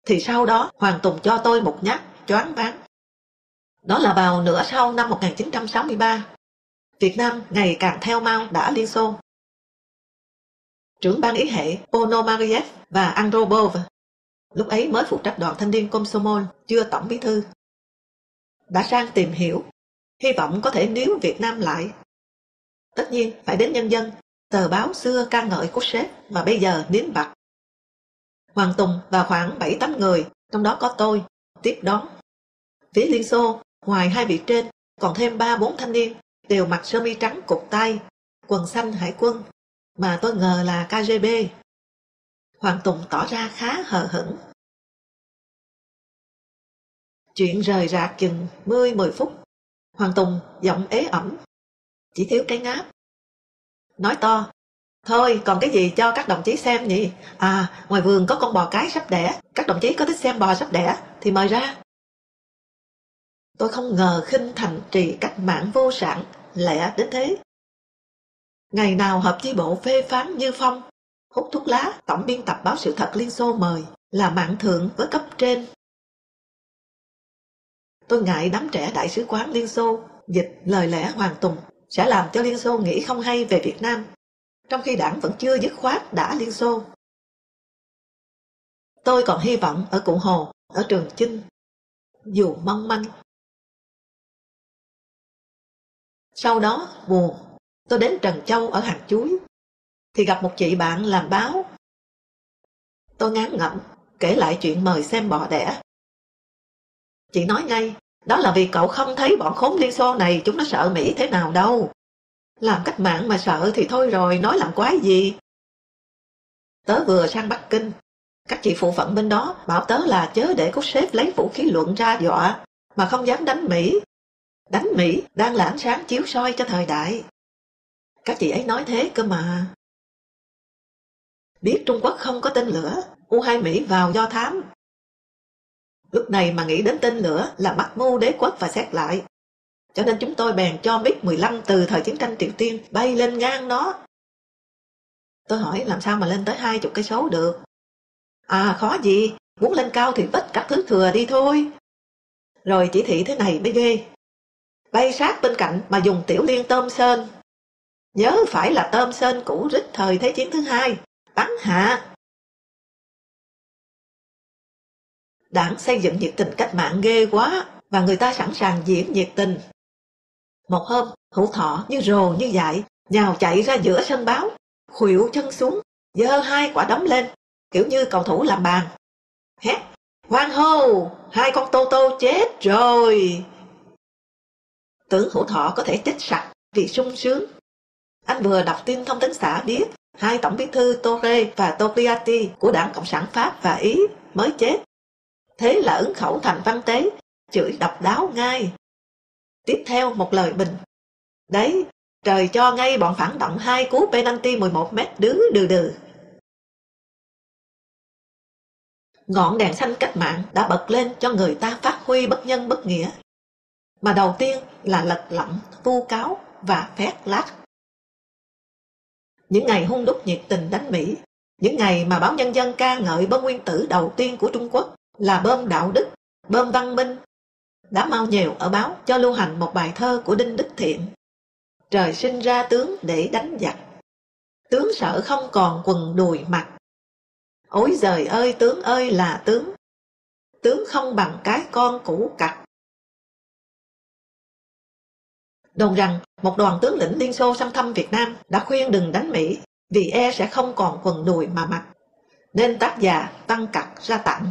Thì sau đó Hoàng Tùng cho tôi một nhát choáng váng. Đó là vào nửa sau năm 1963. Việt Nam ngày càng theo mau đã Liên Xô. Trưởng ban ý hệ Ponomariev và Andropov lúc ấy mới phụ trách đoàn thanh niên Komsomol, chưa tổng bí thư. Đã sang tìm hiểu, hy vọng có thể níu Việt Nam lại. Tất nhiên phải đến nhân dân, tờ báo xưa ca ngợi Khrushchev mà bây giờ nín bặt. Hoàng Tùng và khoảng 7-8 người, trong đó có tôi, tiếp đón. Phía Liên Xô, ngoài hai vị trên, còn thêm 3-4 thanh niên, đều mặc sơ mi trắng cục tay, quần xanh hải quân, mà tôi ngờ là KGB. Hoàng Tùng tỏ ra khá hờ hững. Chuyện rời rạc chừng 10-10 phút. Hoàng Tùng giọng ế ẩm, chỉ thiếu cái ngáp. Nói to, thôi còn cái gì cho các đồng chí xem nhỉ? À, ngoài vườn có con bò cái sắp đẻ, các đồng chí có thích xem bò sắp đẻ thì mời ra. Tôi không ngờ khinh thành trì cách mạng vô sản lẽ đến thế. Ngày nào hợp chi bộ phê phán như phong, hút thuốc lá, tổng biên tập báo sự thật Liên Xô mời, là mạng thượng với cấp trên. Tôi ngại đám trẻ đại sứ quán Liên Xô dịch lời lẽ Hoàng Tùng sẽ làm cho Liên Xô nghĩ không hay về Việt Nam, trong khi đảng vẫn chưa dứt khoát đã Liên Xô. Tôi còn hy vọng ở Cụ Hồ, ở Trường Chinh, dù mong manh. Sau đó, buồn, tôi đến Trần Châu ở Hàng Chuối, thì gặp một chị bạn làm báo. Tôi ngán ngẩm, kể lại chuyện mời xem bò đẻ. Chị nói ngay, đó là vì cậu không thấy bọn khốn Liên Xô này chúng nó sợ Mỹ thế nào đâu. Làm cách mạng mà sợ thì thôi rồi, nói làm quái gì. Tớ vừa sang Bắc Kinh, các chị phụ phận bên đó bảo tớ là chớ để cốt sếp lấy vũ khí luận ra dọa, mà không dám đánh Mỹ. Đánh Mỹ đang là ánh sáng chiếu soi cho thời đại. Các chị ấy nói thế cơ mà. Biết Trung Quốc không có tên lửa, U-2 Mỹ vào do thám. Lúc này mà nghĩ đến tên lửa là bắt mưu đế quốc và xét lại. Cho nên chúng tôi bèn cho MiG-15 từ thời chiến tranh Triều Tiên bay lên ngang nó. Tôi hỏi làm sao mà lên tới hai chục cây số được. À khó gì, muốn lên cao thì vứt các thứ thừa đi thôi. Rồi chỉ thị thế này mới ghê. Bay sát bên cạnh mà dùng tiểu liên tôm sơn. Nhớ phải là tôm sơn cũ rích thời Thế chiến thứ hai, bắn hạ. Đảng xây dựng nhiệt tình cách mạng ghê quá và người ta sẵn sàng diễn nhiệt tình. Một hôm, hữu thọ như rồ như dại, nhào chạy ra giữa sân báo, khuỵu chân xuống, giơ hai quả đấm lên, kiểu như cầu thủ làm bàn. Hét, hoan hô, hai con tô tô chết rồi. Tưởng hữu thọ có thể chết sạch vì sung sướng. Anh vừa đọc tin thông tấn xã biết hai tổng bí thư Torre và Togliatti của Đảng Cộng sản Pháp và Ý mới chết. Thế là ứng khẩu thành văn tế, chửi độc đáo ngay. Tiếp theo một lời bình. Đấy, trời cho ngay bọn phản động hai cú penalty 11 mét đứa đừ đừ. Ngọn đèn xanh cách mạng đã bật lên cho người ta phát huy bất nhân bất nghĩa. Mà đầu tiên là lật lọng, vu cáo và phét lát. Những ngày hung đúc nhiệt tình đánh Mỹ, những ngày mà báo nhân dân ca ngợi bom nguyên tử đầu tiên của Trung Quốc là bom đạo đức, bom văn minh, đã mau nhiều ở báo cho lưu hành một bài thơ của Đinh Đức Thiện. Trời sinh ra tướng để đánh giặc, tướng sợ không còn quần đùi mặt. Ôi giời ơi tướng ơi là tướng, tướng không bằng cái con cũ cặt. Đồn rằng một đoàn tướng lĩnh Liên Xô sang thăm Việt Nam đã khuyên đừng đánh Mỹ vì e sẽ không còn quần đùi mà mặc, nên tác giả tăng cặt ra tặng.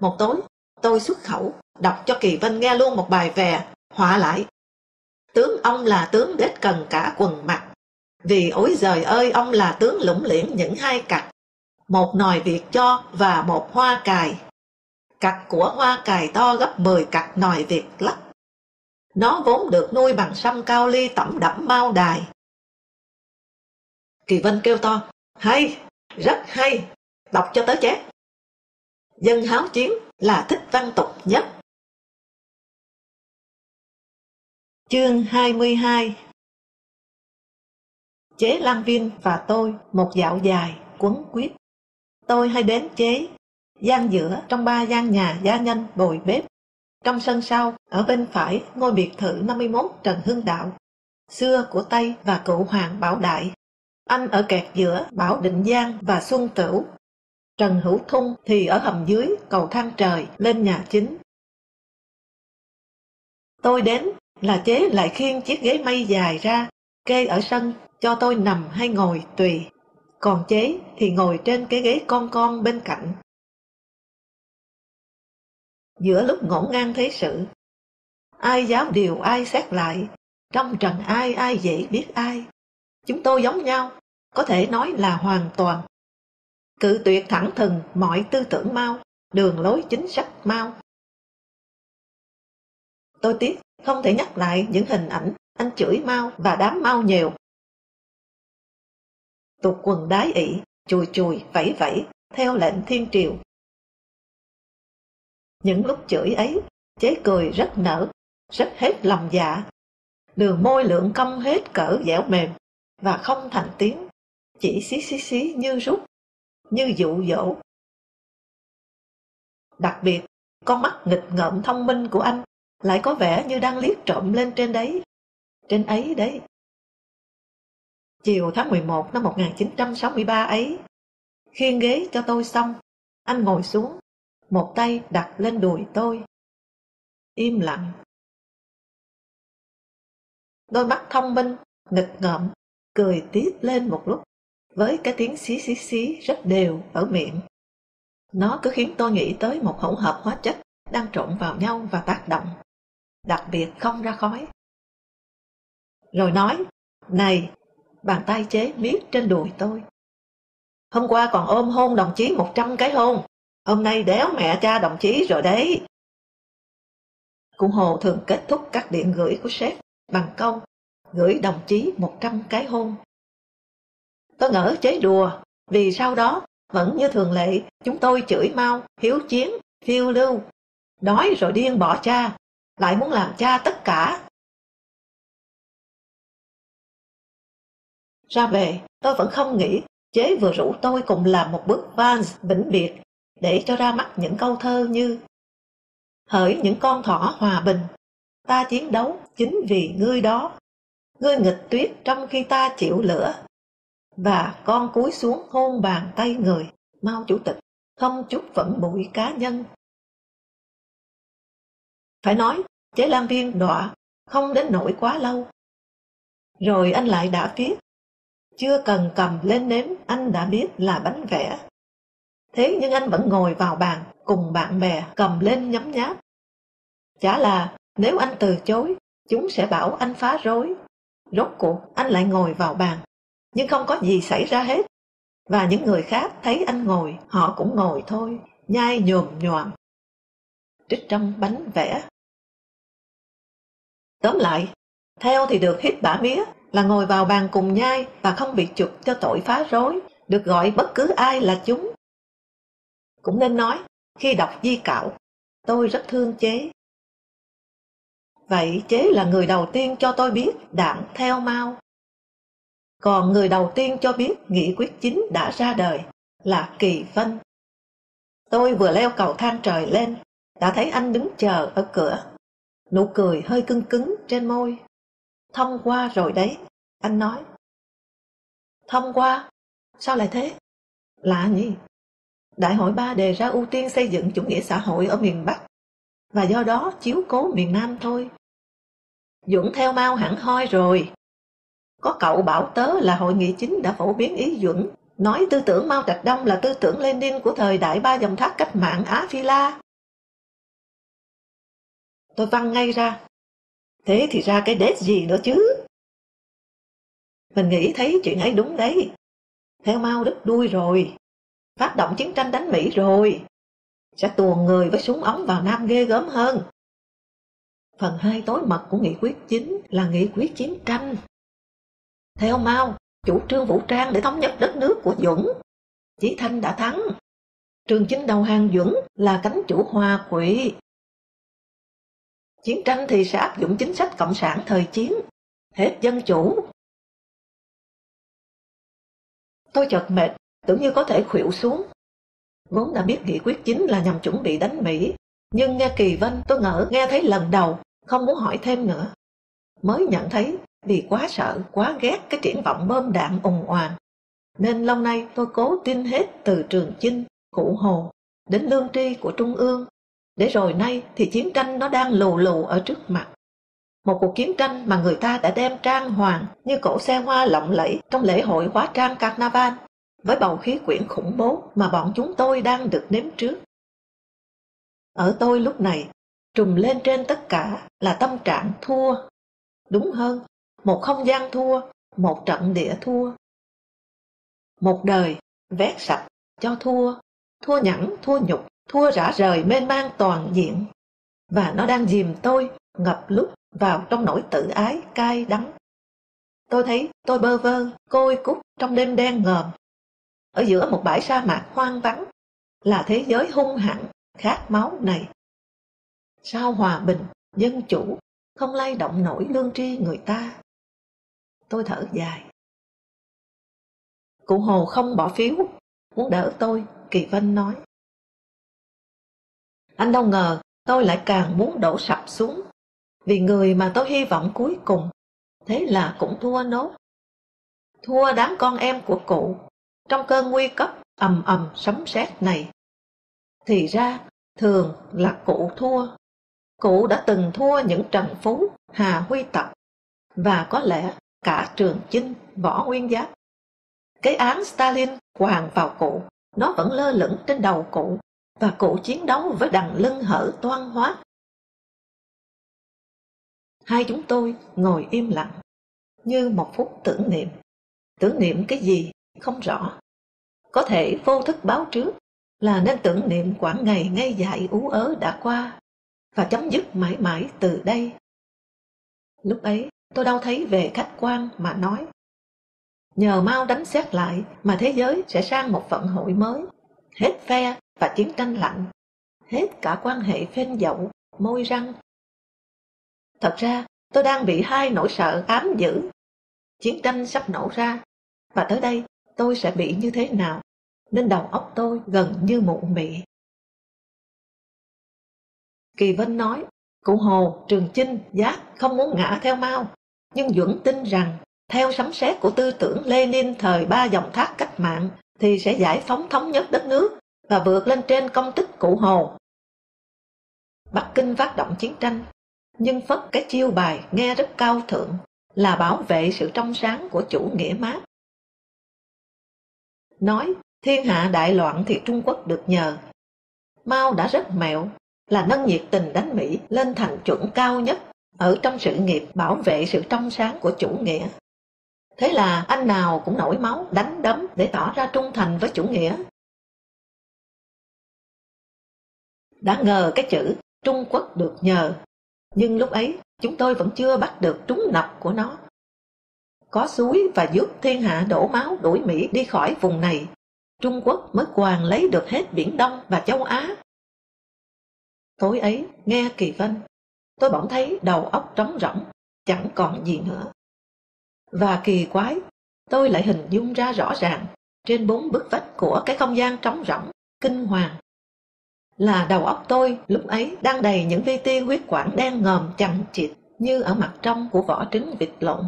Một tối, tôi xuất khẩu, đọc cho Kỳ Vân nghe luôn một bài về, họa lại. Tướng ông là tướng đết cần cả quần mặt, vì ối giời ơi ông là tướng lũng liễn những hai cặt, một nòi việt cho và một hoa cài. Cặt của hoa cài to gấp 10 cặt nòi việt lắc. Nó vốn được nuôi bằng sâm cao ly tẩm đẫm mau đài. Kỳ Vân kêu to, Hay, rất hay, đọc cho tới chép. Dân háo chiến là thích văn tục nhất. Chương 22 Chế Lan Viên và tôi một dạo dài, quấn quýt. Tôi hay đến chế, gian giữa trong ba gian nhà gia nhân bồi bếp. Trong sân sau, ở bên phải, ngôi biệt thự 51 Trần Hưng Đạo, xưa của Tây và cựu Hoàng Bảo Đại. Anh ở kẹt giữa Bảo Định Giang và Xuân Tửu. Trần Hữu Thung thì ở hầm dưới cầu thang trời lên nhà chính. Tôi đến là chế lại khiêng chiếc ghế mây dài ra, kê ở sân cho tôi nằm hay ngồi tùy. Còn chế thì ngồi trên cái ghế con con bên cạnh. Giữa lúc ngổn ngang thế sự, ai giáo điều ai xét lại, trong trần ai ai dễ biết ai. Chúng tôi giống nhau, có thể nói là hoàn toàn. Cự tuyệt thẳng thừng mọi tư tưởng mau, đường lối chính sách mau. Tôi tiếc không thể nhắc lại những hình ảnh anh chửi mau và đám mau nhiều. Tuột quần đái ỉ, chùi chùi, vẫy vẫy, theo lệnh thiên triều. Những lúc chửi ấy, chế cười rất nở, rất hết lòng dạ. Đường môi lượng cong hết cỡ dẻo mềm, và không thành tiếng, chỉ xí xí xí như rút, như dụ dỗ. Đặc biệt, con mắt nghịch ngợm thông minh của anh lại có vẻ như đang liếc trộm lên trên đấy, trên ấy đấy. Chiều tháng 11 năm 1963 ấy, khiêng ghế cho tôi xong, anh ngồi xuống, một tay đặt lên đùi tôi. Im lặng. Đôi mắt thông minh, nghịch ngợm, cười tiếp lên một lúc, với cái tiếng xí xí xí rất đều ở miệng. Nó cứ khiến tôi nghĩ tới một hỗn hợp hóa chất đang trộn vào nhau và tác động, đặc biệt không ra khói. Rồi nói, này, bàn tay chế miết trên đùi tôi. Hôm qua còn ôm hôn đồng chí một trăm cái hôn, hôm nay đéo mẹ cha đồng chí rồi đấy. Cụ Hồ thường kết thúc các điện gửi của sếp bằng câu gửi đồng chí một trăm cái hôn. Tôi ngỡ chế đùa, vì sau đó vẫn như thường lệ chúng tôi chửi mau, hiếu chiến, phiêu lưu, đói rồi điên bỏ cha, lại muốn làm cha tất cả. Ra về, tôi vẫn không nghĩ chế vừa rủ tôi cùng làm một bước vans vĩnh biệt để cho ra mắt những câu thơ như Hỡi những con thỏ hòa bình, ta chiến đấu chính vì ngươi đó. Ngươi nghịch tuyết trong khi ta chịu lửa. Và con cúi xuống hôn bàn tay người, mau chủ tịch, không chút phận bụi cá nhân. Phải nói, chế lan viên đọa không đến nổi quá lâu. Rồi anh lại đã viết chưa cần cầm lên nếm, anh đã biết là bánh vẽ. Thế nhưng anh vẫn ngồi vào bàn, cùng bạn bè cầm lên nhấm nháp. Chả là nếu anh từ chối, chúng sẽ bảo anh phá rối. Rốt cuộc anh lại ngồi vào bàn, nhưng không có gì xảy ra hết. Và những người khác thấy anh ngồi, họ cũng ngồi thôi, nhai nhồm nhòm. Trích trong bánh vẽ. Tóm lại, theo thì được hít bả mía, là ngồi vào bàn cùng nhai và không bị chụp cho tội phá rối, được gọi bất cứ ai là chúng. Cũng nên nói, khi đọc di cảo, tôi rất thương chế. Vậy chế là người đầu tiên cho tôi biết đảng theo mau. Còn người đầu tiên cho biết nghị quyết chính đã ra đời là Kỳ Vân. Tôi vừa leo cầu thang trời lên, đã thấy anh đứng chờ ở cửa. Nụ cười hơi cưng cứng trên môi Thông qua rồi đấy, anh nói. Thông qua? Sao lại thế? Lạ nhỉ? Đại hội ba đề ra ưu tiên xây dựng chủ nghĩa xã hội ở miền Bắc, và do đó chiếu cố miền Nam thôi. Dũng theo mau hẳn hoi rồi. Có cậu bảo tớ là hội nghị chính đã phổ biến ý Dũng nói tư tưởng Mao Trạch Đông là tư tưởng Lenin của thời đại ba dòng thác cách mạng Á Phi La. Tôi văng ngay ra, Thế thì ra cái đết gì nữa chứ? Mình nghĩ thấy chuyện ấy đúng đấy. Theo Mao đứt đuôi rồi. Phát động chiến tranh đánh Mỹ rồi. Sẽ tuồn người với súng ống vào Nam ghê gớm hơn. Phần hai tối mật của nghị quyết chính là nghị quyết chiến tranh. Theo Mao chủ trương vũ trang để thống nhất đất nước của Dũng, Chí Thanh đã thắng. Trường chính đầu hàng Dũng là cánh chủ hòa quỷ. Chiến tranh thì sẽ áp dụng chính sách cộng sản thời chiến, hết dân chủ. Tôi chợt mệt, tưởng như có thể khuỵu xuống. Vốn đã biết nghị quyết chính là nhằm chuẩn bị đánh Mỹ, nhưng nghe Kỳ Vân tôi ngỡ nghe thấy lần đầu, không muốn hỏi thêm nữa. Mới nhận thấy vì quá sợ, quá ghét cái triển vọng bơm đạn ùng oàn. Nên lâu nay tôi cố tin hết từ Trường Chinh, Cụ Hồ đến lương tri của Trung ương. Để rồi nay thì chiến tranh nó đang lù lù ở trước mặt. Một cuộc chiến tranh mà người ta đã đem trang hoàng như cổ xe hoa lộng lẫy trong lễ hội hóa trang Carnival với bầu khí quyển khủng bố mà bọn chúng tôi đang được nếm trước. Ở tôi lúc này, trùm lên trên tất cả là tâm trạng thua. Đúng hơn, một không gian thua, một trận địa thua. Một đời vét sạch cho thua, thua nhẫn, thua nhục, thua rã rời mênh mang toàn diện. Và nó đang dìm tôi ngập lúc vào trong nỗi tự ái cay đắng. Tôi thấy tôi bơ vơ, côi cút trong đêm đen ngòm. Ở giữa một bãi sa mạc hoang vắng là thế giới hung hãn, khát máu này. Sao hòa bình, dân chủ, không lay động nổi lương tri người ta. Tôi thở dài. Cụ Hồ không bỏ phiếu, muốn đỡ tôi, Kỳ Vân nói. Anh đâu ngờ tôi lại càng muốn đổ sập xuống, vì người mà tôi hy vọng cuối cùng, thế là cũng thua nốt. Thua đám con em của cụ, trong cơn nguy cấp ầm ầm sấm sét này. Thì ra, thường là cụ thua. Cụ đã từng thua những Trần Phú, Hà Huy Tập, và có lẽ cả trường chinh, võ nguyên giáp. Cái án Stalin hoàng vào cụ, nó vẫn lơ lửng trên đầu cụ, và cụ chiến đấu với đằng lưng hở toan hóa. Hai chúng tôi ngồi im lặng, như một phút tưởng niệm. Tưởng niệm cái gì không rõ. Có thể vô thức báo trước là nên tưởng niệm quãng ngày ngây dại ú ớ đã qua và chấm dứt mãi mãi từ đây. Lúc ấy, tôi đâu thấy về khách quan mà nói. Nhờ mau đánh xét lại mà thế giới sẽ sang một vận hội mới, hết phe và chiến tranh lạnh, hết cả quan hệ phên dậu, môi răng. Thật ra, tôi đang bị hai nỗi sợ ám giữ Chiến tranh sắp nổ ra, và tới đây tôi sẽ bị như thế nào, nên đầu óc tôi gần như mụ mị. Kỳ Vân nói, cụ Hồ, Trường Chinh, Giác không muốn ngã theo Mao, nhưng Duẩn tin rằng theo sấm sét của tư tưởng Lenin thời ba dòng thác cách mạng thì sẽ giải phóng thống nhất đất nước và vượt lên trên công tích cụ Hồ. Bắc Kinh phát động chiến tranh, nhưng phất cái chiêu bài nghe rất cao thượng là bảo vệ sự trong sáng của chủ nghĩa mát. Nói thiên hạ đại loạn thì Trung Quốc được nhờ. Mao đã rất mẹo là nâng nhiệt tình đánh Mỹ lên thành chuẩn cao nhất ở trong sự nghiệp bảo vệ sự trong sáng của chủ nghĩa. Thế là anh nào cũng nổi máu đánh đấm để tỏ ra trung thành với chủ nghĩa. Đã ngờ cái chữ Trung Quốc được nhờ, nhưng lúc ấy chúng tôi vẫn chưa bắt được trúng nọc của nó. Có suối và giúp thiên hạ đổ máu đuổi Mỹ đi khỏi vùng này, Trung Quốc mới hoàn lấy được hết Biển Đông và châu Á. Tối ấy, nghe Kỳ Vân, tôi bỗng thấy đầu óc trống rỗng, chẳng còn gì nữa. Và kỳ quái, tôi lại hình dung ra rõ ràng trên bốn bức vách của cái không gian trống rỗng, kinh hoàng. Là đầu óc tôi lúc ấy đang đầy những vi ti huyết quản đen ngòm chằng chịt như ở mặt trong của vỏ trứng vịt lộn.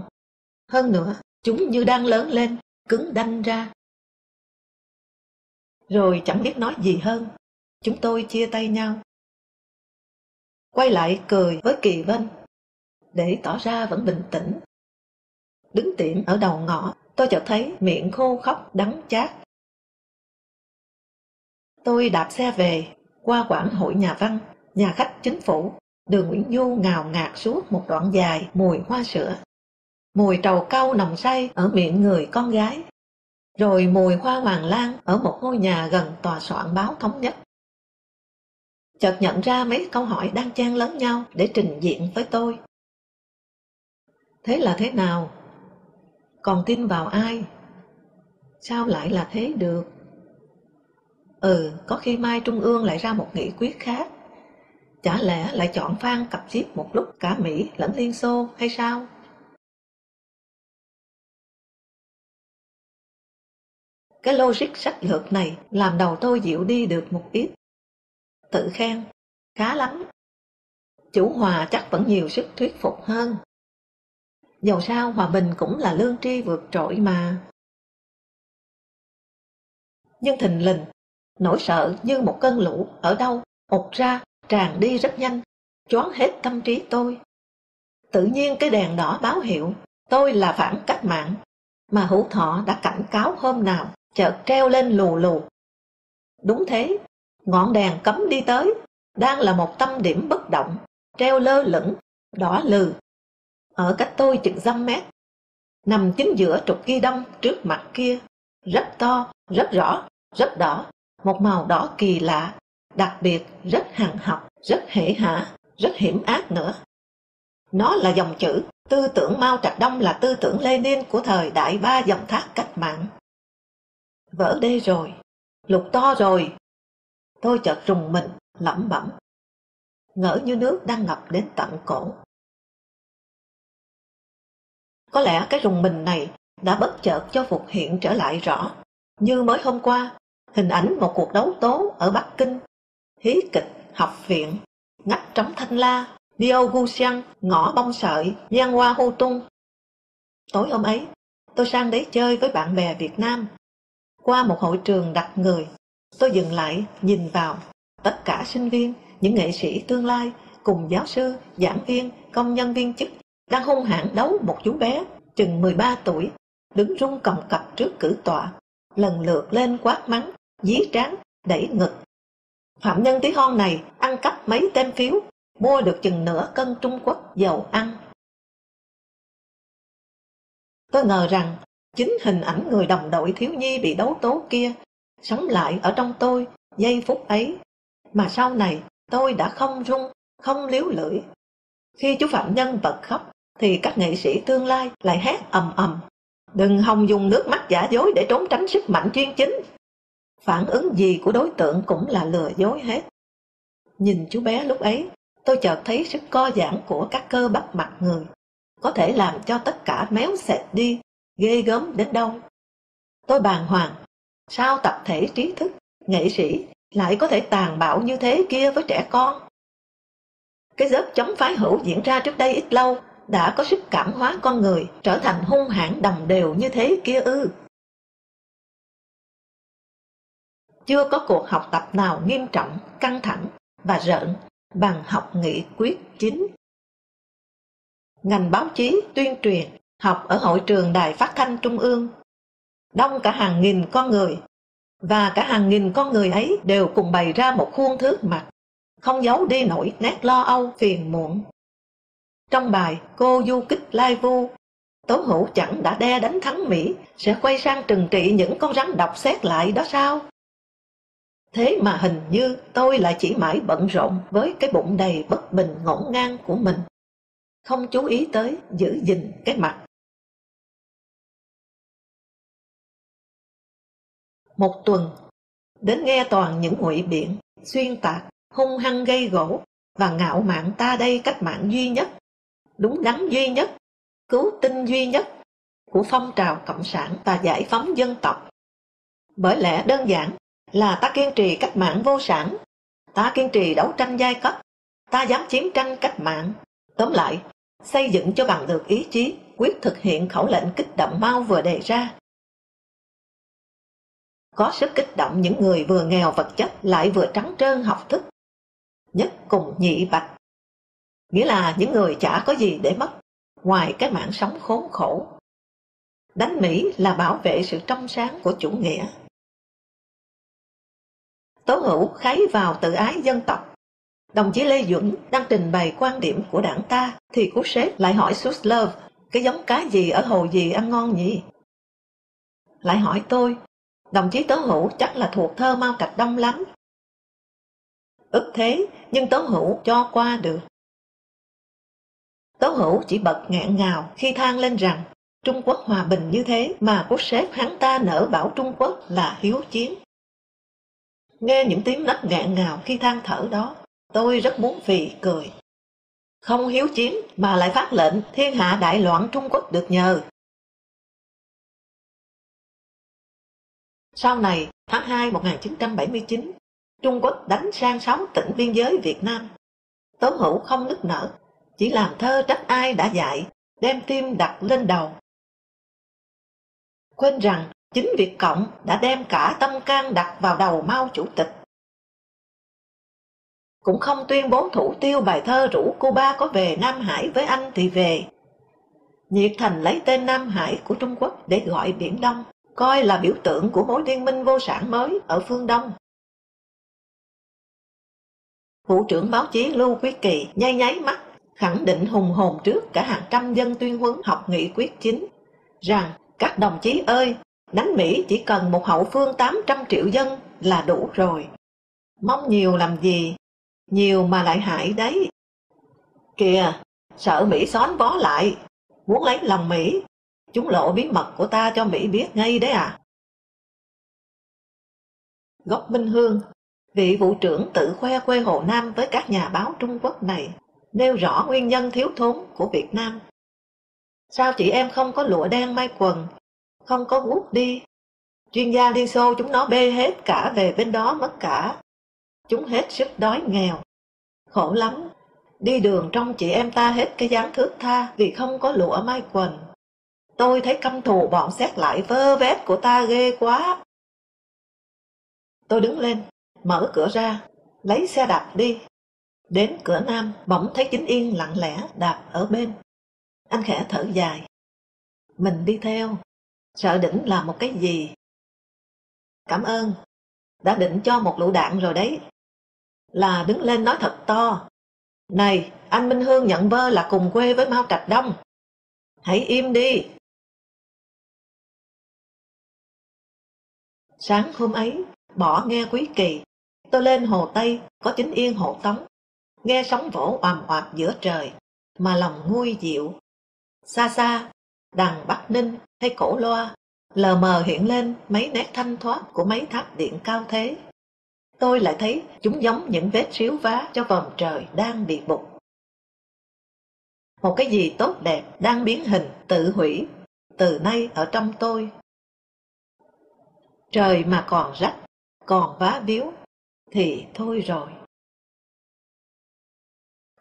Hơn nữa, chúng như đang lớn lên, cứng đanh ra. Rồi chẳng biết nói gì hơn, chúng tôi chia tay nhau. Quay lại cười với Kỳ Vân, để tỏ ra vẫn bình tĩnh đứng tiệm ở đầu ngõ, tôi chợt thấy miệng khô khóc đắng chát. Tôi đạp xe về, qua quảng hội nhà văn, nhà khách chính phủ, đường Nguyễn Du ngào ngạt suốt một đoạn dài mùi hoa sữa. Mùi trầu cau nồng say ở miệng người con gái. Rồi mùi hoa hoàng lan ở một ngôi nhà gần tòa soạn báo thống nhất. Chợt nhận ra mấy câu hỏi đang chen lấn nhau để trình diện với tôi. Thế là thế nào? Còn tin vào ai? Sao lại là thế được? Ừ, có khi mai Trung ương lại ra một nghị quyết khác. Chả lẽ lại chọn Phan cặp chiếc một lúc cả Mỹ lẫn Liên Xô hay sao? Cái logic sách lược này làm đầu tôi dịu đi được một ít. Tự khen, khá lắm. Chủ hòa chắc vẫn nhiều sức thuyết phục hơn. Dầu sao hòa bình cũng là lương tri vượt trội mà. Nhưng thình lình, nỗi sợ như một cơn lũ ở đâu ột ra tràn đi rất nhanh, choáng hết tâm trí tôi. Tự nhiên cái đèn đỏ báo hiệu tôi là phản cách mạng mà hữu thọ đã cảnh cáo hôm nào chợt treo lên lù lù. Đúng thế, ngọn đèn cấm đi tới, đang là một tâm điểm bất động, treo lơ lửng, đỏ lừ, ở cách tôi chừng dăm mét, nằm chính giữa trục ghi đông trước mặt kia, rất to, rất rõ, rất đỏ, một màu đỏ kỳ lạ, đặc biệt rất hằng học, rất hệ hả rất hiểm ác nữa. Nó là dòng chữ, tư tưởng Mao Trạch Đông là tư tưởng Lenin của thời đại ba dòng thác cách mạng. Vỡ đê rồi, lục to rồi. Tôi chợt rùng mình, lẩm bẩm. Ngỡ như nước đang ngập đến tận cổ. Có lẽ cái rùng mình này đã bất chợt cho Phục hiện trở lại rõ. Như mới hôm qua, hình ảnh một cuộc đấu tố ở Bắc Kinh, hí kịch, học viện, ngắt trống thanh la, Liêu Gu Xiang, ngõ bông sợi, Giang Hoa Hô Tung. Tối hôm ấy, tôi sang đấy chơi với bạn bè Việt Nam qua một hội trường đặt người, tôi dừng lại nhìn vào tất cả sinh viên, những nghệ sĩ tương lai cùng giáo sư, giảng viên, công nhân viên chức đang hung hãn đấu một chú bé chừng 13 tuổi, đứng rung cầm cập trước cử tọa, lần lượt lên quát mắng, dí trán, đẩy ngực. Phạm nhân tí hon này ăn cắp mấy tem phiếu, mua được chừng nửa cân Trung Quốc dầu ăn. Tôi ngờ rằng Chính hình ảnh người đồng đội thiếu nhi bị đấu tố kia sống lại ở trong tôi giây phút ấy, mà sau này tôi đã không rung, không liếu lưỡi. Khi chú phạm nhân bật khóc, thì các nghệ sĩ tương lai lại hét ầm ầm. Đừng hòng dùng nước mắt giả dối để trốn tránh sức mạnh chuyên chính. Phản ứng gì của đối tượng cũng là lừa dối hết. Nhìn chú bé lúc ấy, tôi chợt thấy sức co giãn của các cơ bắp mặt người, có thể làm cho tất cả méo xẹt đi ghê gớm đến đâu. Tôi bàng hoàng, sao tập thể trí thức, nghệ sĩ lại có thể tàn bạo như thế kia với trẻ con? Cái dớp chống phái hữu diễn ra trước đây ít lâu đã có sức cảm hóa con người trở thành hung hãn đồng đều như thế kia ư. Chưa có cuộc học tập nào nghiêm trọng, căng thẳng và rợn bằng học nghị quyết chính. Ngành báo chí, tuyên truyền học ở hội trường Đài Phát thanh Trung ương. Đông cả hàng nghìn con người, và cả hàng nghìn con người ấy đều cùng bày ra một khuôn thước mặt, không giấu đi nổi nét lo âu phiền muộn. Trong bài Cô du kích lai vu, Tố hữu chẳng đã đe đánh thắng Mỹ, sẽ quay sang trừng trị những con rắn độc xét lại đó sao? Thế mà hình như tôi lại chỉ mãi bận rộn với cái bụng đầy bất bình ngổn ngang của mình. Không chú ý tới giữ gìn cái mặt một tuần, đến nghe toàn những ngụy biện, xuyên tạc, hung hăng gây gỗ và ngạo mạn ta đây cách mạng duy nhất, đúng đắn duy nhất, cứu tinh duy nhất của phong trào cộng sản và giải phóng dân tộc. Bởi lẽ đơn giản là ta kiên trì cách mạng vô sản, ta kiên trì đấu tranh giai cấp, ta dám chiến tranh cách mạng. Tóm lại, xây dựng cho bằng được ý chí, quyết thực hiện khẩu lệnh kích động mau vừa đề ra có sức kích động những người vừa nghèo vật chất lại vừa trắng trơn học thức. Nhất cùng nhị bạch. Nghĩa là những người chả có gì để mất, ngoài cái mạng sống khốn khổ. Đánh Mỹ là bảo vệ sự trong sáng của chủ nghĩa. Tố hữu khái vào tự ái dân tộc. Đồng chí Lê Duẩn đang trình bày quan điểm của đảng ta, thì cú sếp lại hỏi Suslov, cái giống cá gì ở hồ gì ăn ngon nhỉ? Lại hỏi tôi, Đồng chí Tố Hữu chắc là thuộc thơ Mao Trạch Đông lắm. Ức thế, nhưng Tố Hữu cho qua được. Tố Hữu chỉ bật ngạn ngào khi than lên rằng Trung Quốc hòa bình như thế mà quốc sếp hắn ta nở bảo Trung Quốc là hiếu chiến. Nghe những tiếng nấc ngạn ngào khi than thở đó, tôi rất muốn phì cười. Không hiếu chiến mà lại phát lệnh thiên hạ đại loạn Trung Quốc được nhờ. Sau này, tháng 2 1979, Trung Quốc đánh sang 6 tỉnh biên giới Việt Nam. Tố hữu không nức nở, chỉ làm thơ trách ai đã dạy, đem tim đặt lên đầu. Quên rằng chính Việt Cộng đã đem cả tâm can đặt vào đầu Mao Chủ tịch. Cũng không tuyên bố thủ tiêu bài thơ rủ Cuba có về Nam Hải với anh thì về. Nhiệt thành lấy tên Nam Hải của Trung Quốc để gọi Biển Đông, coi là biểu tượng của mối liên minh vô sản mới ở phương Đông. Vụ trưởng báo chí Lưu Quý Kỳ nháy nháy mắt, khẳng định hùng hồn trước cả hàng trăm dân tuyên huấn học nghị quyết chính, rằng các đồng chí ơi, đánh Mỹ chỉ cần một hậu phương 800 triệu dân là đủ rồi. Mong nhiều làm gì, nhiều mà lại hại đấy. Kìa, sợ Mỹ xón vó lại, muốn lấy lòng Mỹ, chúng lộ bí mật của ta cho Mỹ biết ngay đấy à. Gốc Minh Hương Vị vụ trưởng tự khoe quê Hồ Nam với các nhà báo Trung Quốc này, nêu rõ nguyên nhân thiếu thốn của Việt Nam. Sao chị em không có lụa đen may quần, không có guốc đi? Chuyên gia Liên Xô chúng nó bê hết cả về bên đó mất cả. Chúng hết sức đói nghèo. Khổ lắm, đi đường trong chị em ta hết cái dáng thước tha vì không có lụa may quần. Tôi thấy căm thù bọn xét lại vơ vét của ta ghê quá. Tôi đứng lên, mở cửa ra, lấy xe đạp đi. Đến cửa nam, bỗng thấy chính yên lặng lẽ đạp ở bên. Anh khẽ thở dài. Mình đi theo, sợ đỉnh là một cái gì. Cảm ơn, đã định cho một lựu đạn rồi đấy. Là đứng lên nói thật to. Này, anh Minh Hương nhận vơ là cùng quê với Mao Trạch Đông. Hãy im đi. Sáng hôm ấy, bỏ nghe quý kỳ, tôi lên hồ Tây, có chính yên hộ tống, nghe sóng vỗ oàm oạp giữa trời, mà lòng nguôi dịu. Xa xa, đằng Bắc Ninh hay cổ loa, lờ mờ hiện lên mấy nét thanh thoát của mấy tháp điện cao thế. Tôi lại thấy chúng giống những vết xíu vá cho vòng trời đang bị bục. Một cái gì tốt đẹp đang biến hình tự hủy từ nay ở trong tôi. Trời mà còn rách, còn vá víu thì thôi rồi.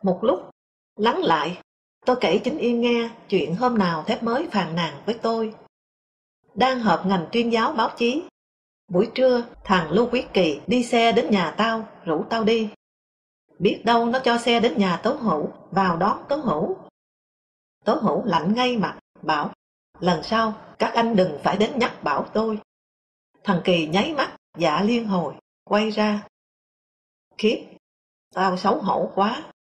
Một lúc, lắng lại, tôi kể chính yên nghe chuyện hôm nào thép mới phàn nàn với tôi. Đang họp ngành tuyên giáo báo chí. Buổi trưa, thằng Lưu Quý Kỳ đi xe đến nhà tao, rủ tao đi. Biết đâu nó cho xe đến nhà Tố Hữu, vào đón Tố Hữu. Tố Hữu lạnh ngay mặt, bảo, lần sau các anh đừng phải đến nhắc bảo tôi. Thằng Kỳ nháy mắt, dạ liên hồi, quay ra. Khiếp, tao xấu hổ quá.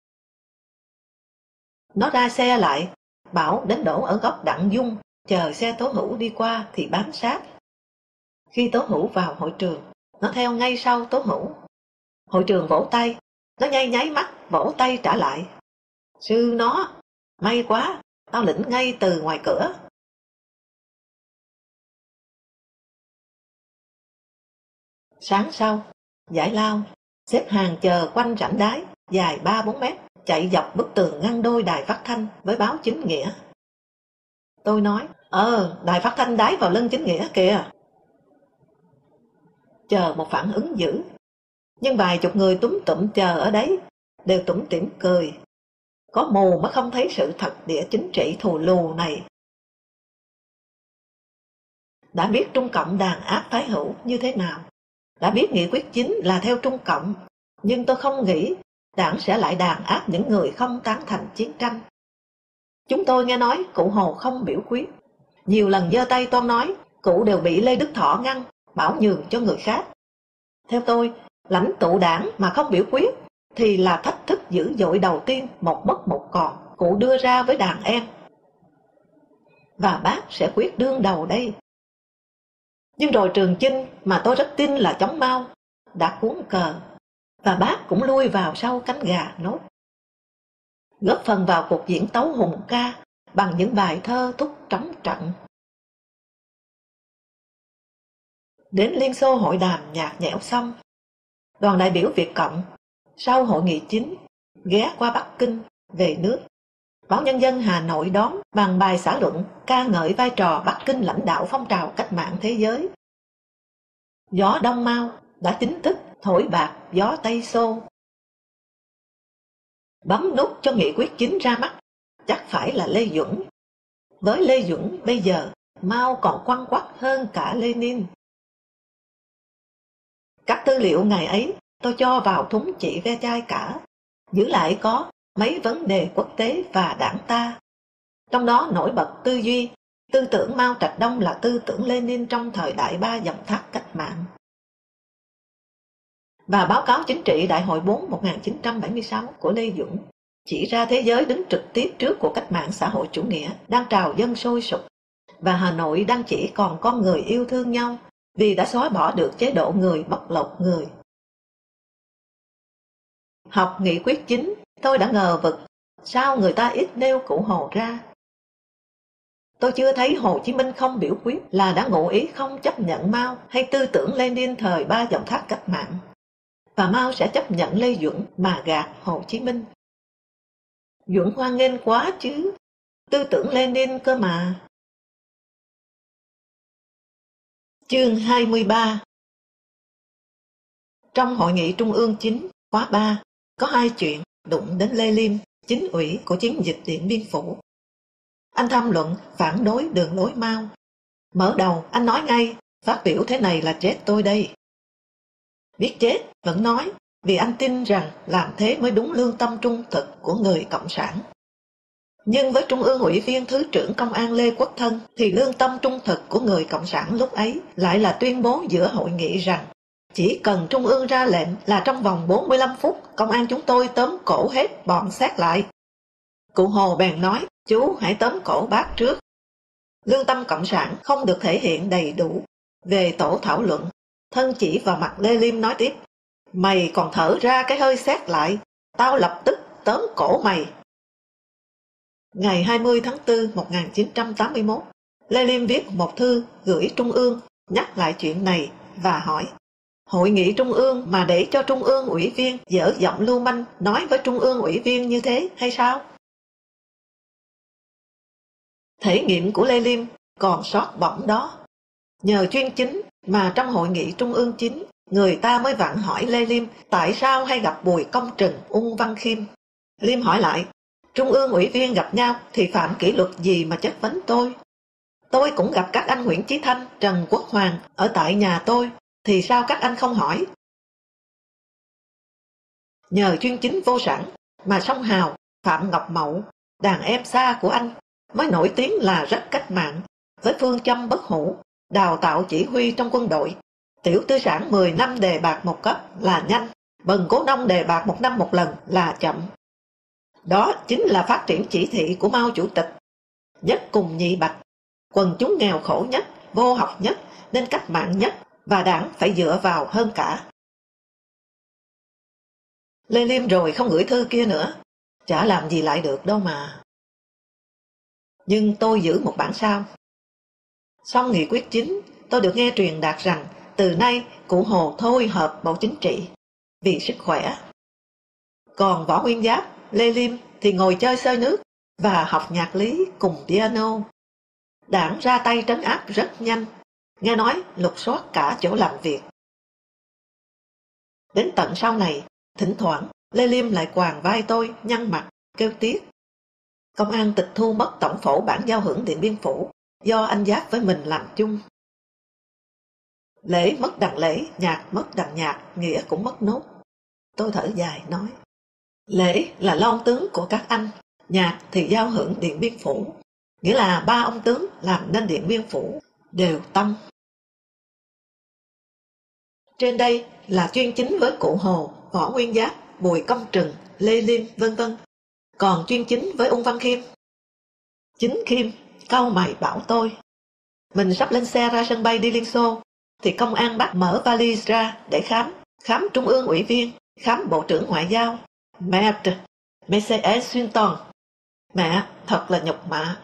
Nó ra xe lại, bảo đến đổ ở góc Đặng Dung, chờ xe Tố Hữu đi qua thì bám sát. Khi Tố Hữu vào hội trường, nó theo ngay sau Tố Hữu. Hội trường vỗ tay, nó nháy nháy mắt, vỗ tay trả lại. Sư nó, may quá, tao lĩnh ngay từ ngoài cửa. Sáng sau, giải lao, xếp hàng chờ quanh rãnh đái dài 3-4 mét, chạy dọc bức tường ngăn đôi đài phát thanh với báo chính nghĩa. Tôi nói, ờ, đài phát thanh đái vào lưng chính nghĩa kìa. Chờ một phản ứng dữ. Nhưng vài chục người túm tụm chờ ở đấy, đều tủm tỉm cười. Có mù mà không thấy sự thật địa chính trị thù lù này. Đã biết Trung Cộng đàn áp thái hữu như thế nào? Đã biết nghị quyết chính là theo Trung Cộng, nhưng tôi không nghĩ đảng sẽ lại đàn áp những người không tán thành chiến tranh. Chúng tôi nghe nói cụ Hồ không biểu quyết. Nhiều lần giơ tay toan nói, cụ đều bị Lê Đức Thọ ngăn, bảo nhường cho người khác. Theo tôi, lãnh tụ đảng mà không biểu quyết thì là thách thức dữ dội đầu tiên một mất một còn cụ đưa ra với đàn em. Và bác sẽ quyết đương đầu đây. Nhưng rồi Trường Chinh mà tôi rất tin là chống mau, đã cuốn cờ và bác cũng lui vào sau cánh gà nốt. Góp phần vào cuộc diễn tấu hùng ca bằng những bài thơ thúc trống trận. Đến Liên Xô hội đàm nhạt nhẽo xong, đoàn đại biểu Việt Cộng sau hội nghị chính ghé qua Bắc Kinh về nước. Báo Nhân dân Hà Nội đón bằng bài xã luận ca ngợi vai trò Bắc Kinh lãnh đạo phong trào cách mạng thế giới. Gió Đông Mao đã chính thức thổi bạc gió Tây Xô. Bấm nút cho nghị quyết chính ra mắt, chắc phải là Lê Dũng. Với Lê Dũng bây giờ, Mao còn quăng quắc hơn cả Lenin. Các tư liệu ngày ấy tôi cho vào thúng chỉ ve chai cả, giữ lại có mấy vấn đề quốc tế và đảng ta. Trong đó nổi bật tư duy, tư tưởng Mao Trạch Đông là tư tưởng Lenin trong thời đại ba dòng thác cách mạng. Và báo cáo chính trị Đại hội 4 1976 của Lê Dũng chỉ ra thế giới đứng trực tiếp trước của cách mạng xã hội chủ nghĩa đang trào dân sôi sục và Hà Nội đang chỉ còn con người yêu thương nhau vì đã xóa bỏ được chế độ người bóc lột người. Học nghị quyết chính, tôi đã ngờ vực, sao người ta ít nêu cụ Hồ ra. Tôi chưa thấy Hồ Chí Minh không biểu quyết là đã ngụ ý không chấp nhận Mao hay tư tưởng Lenin thời ba dòng thác cách mạng. Và Mao sẽ chấp nhận Lê Duẩn mà gạt Hồ Chí Minh. Duẩn hoan nghênh quá chứ, tư tưởng Lenin cơ mà. Chương 23 Trong hội nghị Trung ương chính khóa 3 có hai chuyện đụng đến Lê Liêm, chính ủy của chiến dịch Điện Biên Phủ. Anh tham luận phản đối đường lối Mao. Mở đầu anh nói ngay, phát biểu thế này là chết tôi đây. Biết chết vẫn nói, vì anh tin rằng làm thế mới đúng lương tâm trung thực của người Cộng sản. Nhưng với Trung ương ủy viên Thứ trưởng Công an Lê Quốc Thân thì lương tâm trung thực của người Cộng sản lúc ấy lại là tuyên bố giữa hội nghị rằng chỉ cần Trung ương ra lệnh là trong vòng 45 phút công an chúng tôi tóm cổ hết bọn sát lại. Cụ Hồ bèn nói, chú hãy tóm cổ bác trước. Lương tâm Cộng sản không được thể hiện đầy đủ. Về tổ thảo luận, thân chỉ vào mặt Lê Liêm nói tiếp, mày còn thở ra cái hơi xét lại, tao lập tức tóm cổ mày. Ngày 20 tháng 4 1981, Lê Liêm viết một thư gửi Trung ương nhắc lại chuyện này và hỏi Hội nghị Trung ương mà để cho Trung ương ủy viên dở giọng lưu manh nói với Trung ương ủy viên như thế hay sao? Thể nghiệm của Lê Liêm còn sót bỏng đó. Nhờ chuyên chính mà trong hội nghị Trung ương chính, người ta mới vặn hỏi Lê Liêm tại sao hay gặp Bùi Công Trừng, Ung Văn Khiêm. Liêm hỏi lại, Trung ương ủy viên gặp nhau thì phạm kỷ luật gì mà chất vấn tôi? Tôi cũng gặp các anh Nguyễn Chí Thanh, Trần Quốc Hoàng ở tại nhà tôi thì sao các anh không hỏi? Nhờ chuyên chính vô sản mà song hào Phạm Ngọc Mậu, đàn em xa của anh, mới nổi tiếng là rất cách mạng, với phương châm bất hủ, đào tạo chỉ huy trong quân đội. Tiểu tư sản 10 năm đề bạc một cấp là nhanh, bần cố đông đề bạc một năm một lần là chậm. Đó chính là phát triển chỉ thị của Mao Chủ tịch. Nhất cùng nhị bạch, quần chúng nghèo khổ nhất, vô học nhất, nên cách mạng nhất và đảng phải dựa vào hơn cả. Lê Liêm rồi không gửi thư kia nữa, chả làm gì lại được đâu mà. Nhưng tôi giữ một bản sao. Xong nghị quyết chính, tôi được nghe truyền đạt rằng từ nay cụ Hồ thôi hợp Bộ Chính trị vì sức khỏe. Còn Võ Nguyên Giáp, Lê Liêm thì ngồi chơi sơi nước và học nhạc lý cùng piano. Đảng ra tay trấn áp rất nhanh nghe nói lục soát cả chỗ làm việc. Đến tận sau này, thỉnh thoảng Lê Liêm lại quàng vai tôi, nhăn mặt, kêu tiếc. Công an tịch thu mất tổng phổ bản giao hưởng Điện Biên Phủ do anh Giáp với mình làm chung. Lễ mất đằng lễ, nhạc mất đằng nhạc, nghĩa cũng mất nốt. Tôi thở dài nói. Lễ là lon tướng của các anh, nhạc thì giao hưởng Điện Biên Phủ. Nghĩa là ba ông tướng làm nên Điện Biên Phủ đều tâm trên đây là chuyên chính với cụ Hồ, Võ Nguyên Giáp, Bùi Công Trừng, Lê Liêm, vân vân. Còn chuyên chính với Ung Văn Khiêm. Chính Khiêm, câu mày bảo tôi. Mình sắp lên xe ra sân bay đi Liên Xô, thì công an bắt mở vali ra để khám, khám trung ương ủy viên, khám bộ trưởng ngoại giao. Merde, mais c'est. Mẹ, thật là nhục mạ.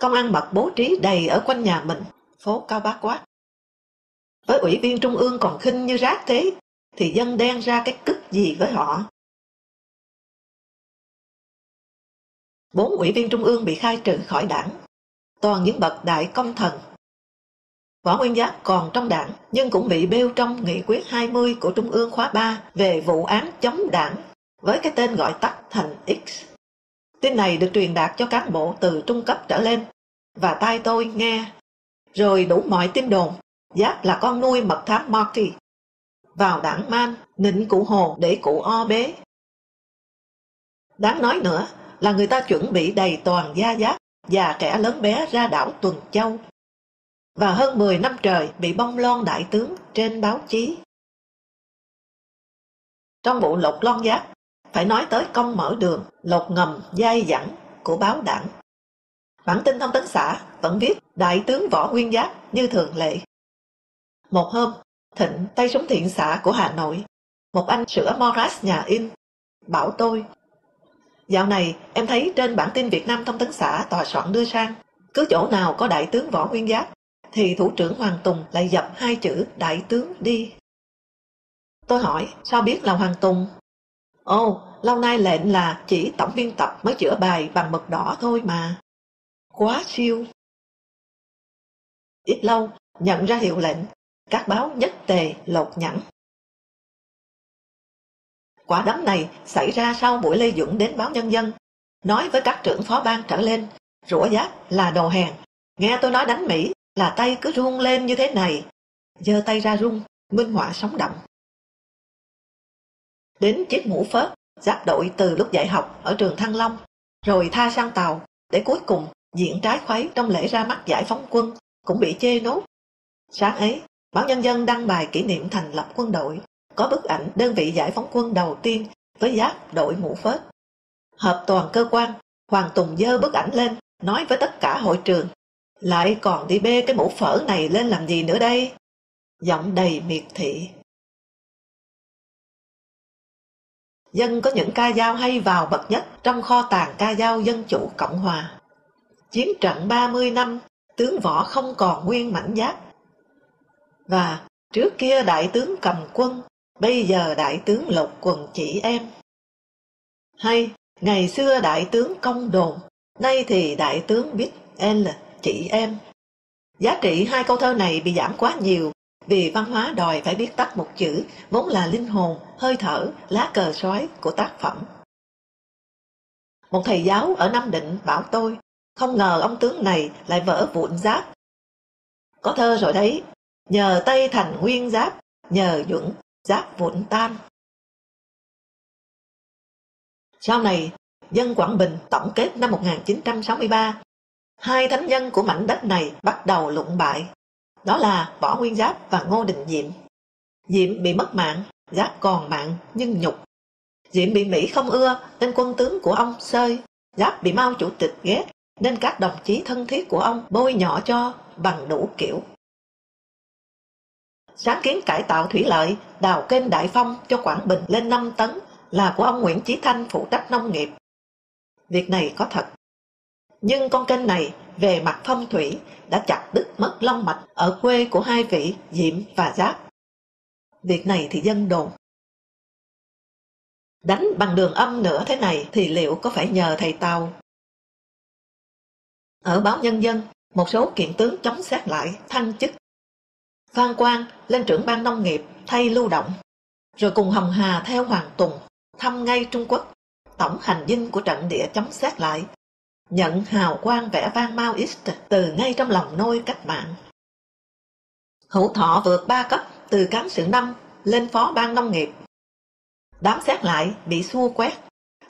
Công an mật bố trí đầy ở quanh nhà mình, phố Cao Bá Quát. Với ủy viên trung ương còn khinh như rác thế, thì dân đen ra cái cức gì với họ. Bốn ủy viên trung ương bị khai trừ khỏi đảng, toàn những bậc đại công thần. Võ Nguyên Giáp còn trong đảng nhưng cũng bị bêu trong nghị quyết 20 của Trung ương khóa 3 về vụ án chống đảng với cái tên gọi tắt thành X. Tin này được truyền đạt cho cán bộ từ trung cấp trở lên và tai tôi nghe. Rồi đủ mọi tin đồn, Giáp là con nuôi mật thám Marty. Vào đảng man, nịnh cụ Hồ để cụ o bế. Đáng nói nữa là người ta chuẩn bị đầy toàn gia giáp và kẻ lớn bé ra đảo Tuần Châu. Và hơn 10 năm trời bị bông lon đại tướng trên báo chí. Trong vụ lột lon giáp, phải nói tới công mở đường, lột ngầm, dai dẳng của báo đảng. Bản tin thông tấn xã vẫn viết Đại tướng Võ Nguyên Giáp như thường lệ. Một hôm, Thịnh tay súng thiện xã của Hà Nội, một anh sửa Moras nhà in, bảo tôi Dạo này em thấy trên bản tin Việt Nam thông tấn xã tòa soạn đưa sang, cứ chỗ nào có đại tướng Võ Nguyên Giáp, thì thủ trưởng Hoàng Tùng lại dập hai chữ đại tướng đi. Tôi hỏi, sao biết là Hoàng Tùng? Ồ, lâu nay lệnh là chỉ tổng biên tập mới chữa bài bằng mực đỏ thôi mà. Quá siêu. Ít lâu, nhận ra hiệu lệnh, các báo nhất tề lột nhẵn. Quả đấm này xảy ra sau buổi Lê dũng đến báo Nhân dân, nói với các trưởng phó ban trở lên, rủa giáp là đồ hèn. Nghe tôi nói đánh Mỹ là tay cứ run lên như thế này. giơ tay ra run, minh họa sống động. Đến chiếc mũ phớt, giáp đội từ lúc dạy học ở trường Thăng Long, rồi tha sang tàu, để cuối cùng diện trái khuấy trong lễ ra mắt giải phóng quân, cũng bị chê nốt. Sáng ấy, báo Nhân dân đăng bài kỷ niệm thành lập quân đội có bức ảnh đơn vị giải phóng quân đầu tiên với giáp đội mũ phớt. Hợp toàn cơ quan, Hoàng Tùng dơ bức ảnh lên, nói với tất cả hội trường, lại còn đi bê cái mũ phở này lên làm gì nữa đây? Giọng đầy miệt thị. Dân có những ca dao hay vào bậc nhất trong kho tàng ca dao Dân Chủ Cộng Hòa. Chiến trận 30 năm, tướng võ không còn nguyên mảnh giáp. Và trước kia đại tướng cầm quân Bây giờ đại tướng lột quần chỉ em. Hay, ngày xưa đại tướng công đồn, nay thì đại tướng biết L chỉ em. Giá trị hai câu thơ này bị giảm quá nhiều vì văn hóa đòi phải biết tắt một chữ vốn là linh hồn, hơi thở, lá cờ sói của tác phẩm. Một thầy giáo ở Nam Định bảo tôi, không ngờ ông tướng này lại vỡ vụn giáp. Có thơ rồi đấy, nhờ Tây thành nguyên giáp, nhờ dũng giáp vụn tan. Sau này, dân Quảng Bình tổng kết năm 1963, hai thánh nhân của mảnh đất này bắt đầu lụng bại. Đó là Võ Nguyên Giáp và Ngô Đình Diệm. Diệm bị mất mạng, Giáp còn mạng nhưng nhục. Diệm bị Mỹ không ưa nên quân tướng của ông sơi. Giáp bị Mao Chủ tịch ghét nên các đồng chí thân thiết của ông bôi nhỏ cho bằng đủ kiểu sáng kiến cải tạo thủy lợi, đào kênh Đại Phong cho Quảng Bình lên 5 tấn là của ông Nguyễn Chí Thanh phụ trách nông nghiệp. Việc này có thật. Nhưng con kênh này về mặt phong thủy đã chặt đứt mất long mạch ở quê của hai vị Diệm và Giáp. Việc này thì dân đồn. Đánh bằng đường âm nữa thế này thì liệu có phải nhờ thầy Tàu? Ở báo Nhân dân, một số kiện tướng chống xét lại thăng chức Phan Quang lên trưởng ban nông nghiệp thay lưu động, rồi cùng Hồng Hà theo Hoàng Tùng thăm ngay Trung Quốc, tổng hành dinh của trận địa chống xét lại, nhận hào quang vẽ vang Maoist từ ngay trong lòng nôi cách mạng. Hữu Thọ vượt ba cấp từ cán sự năm lên phó ban nông nghiệp. Đám xét lại bị xua quét,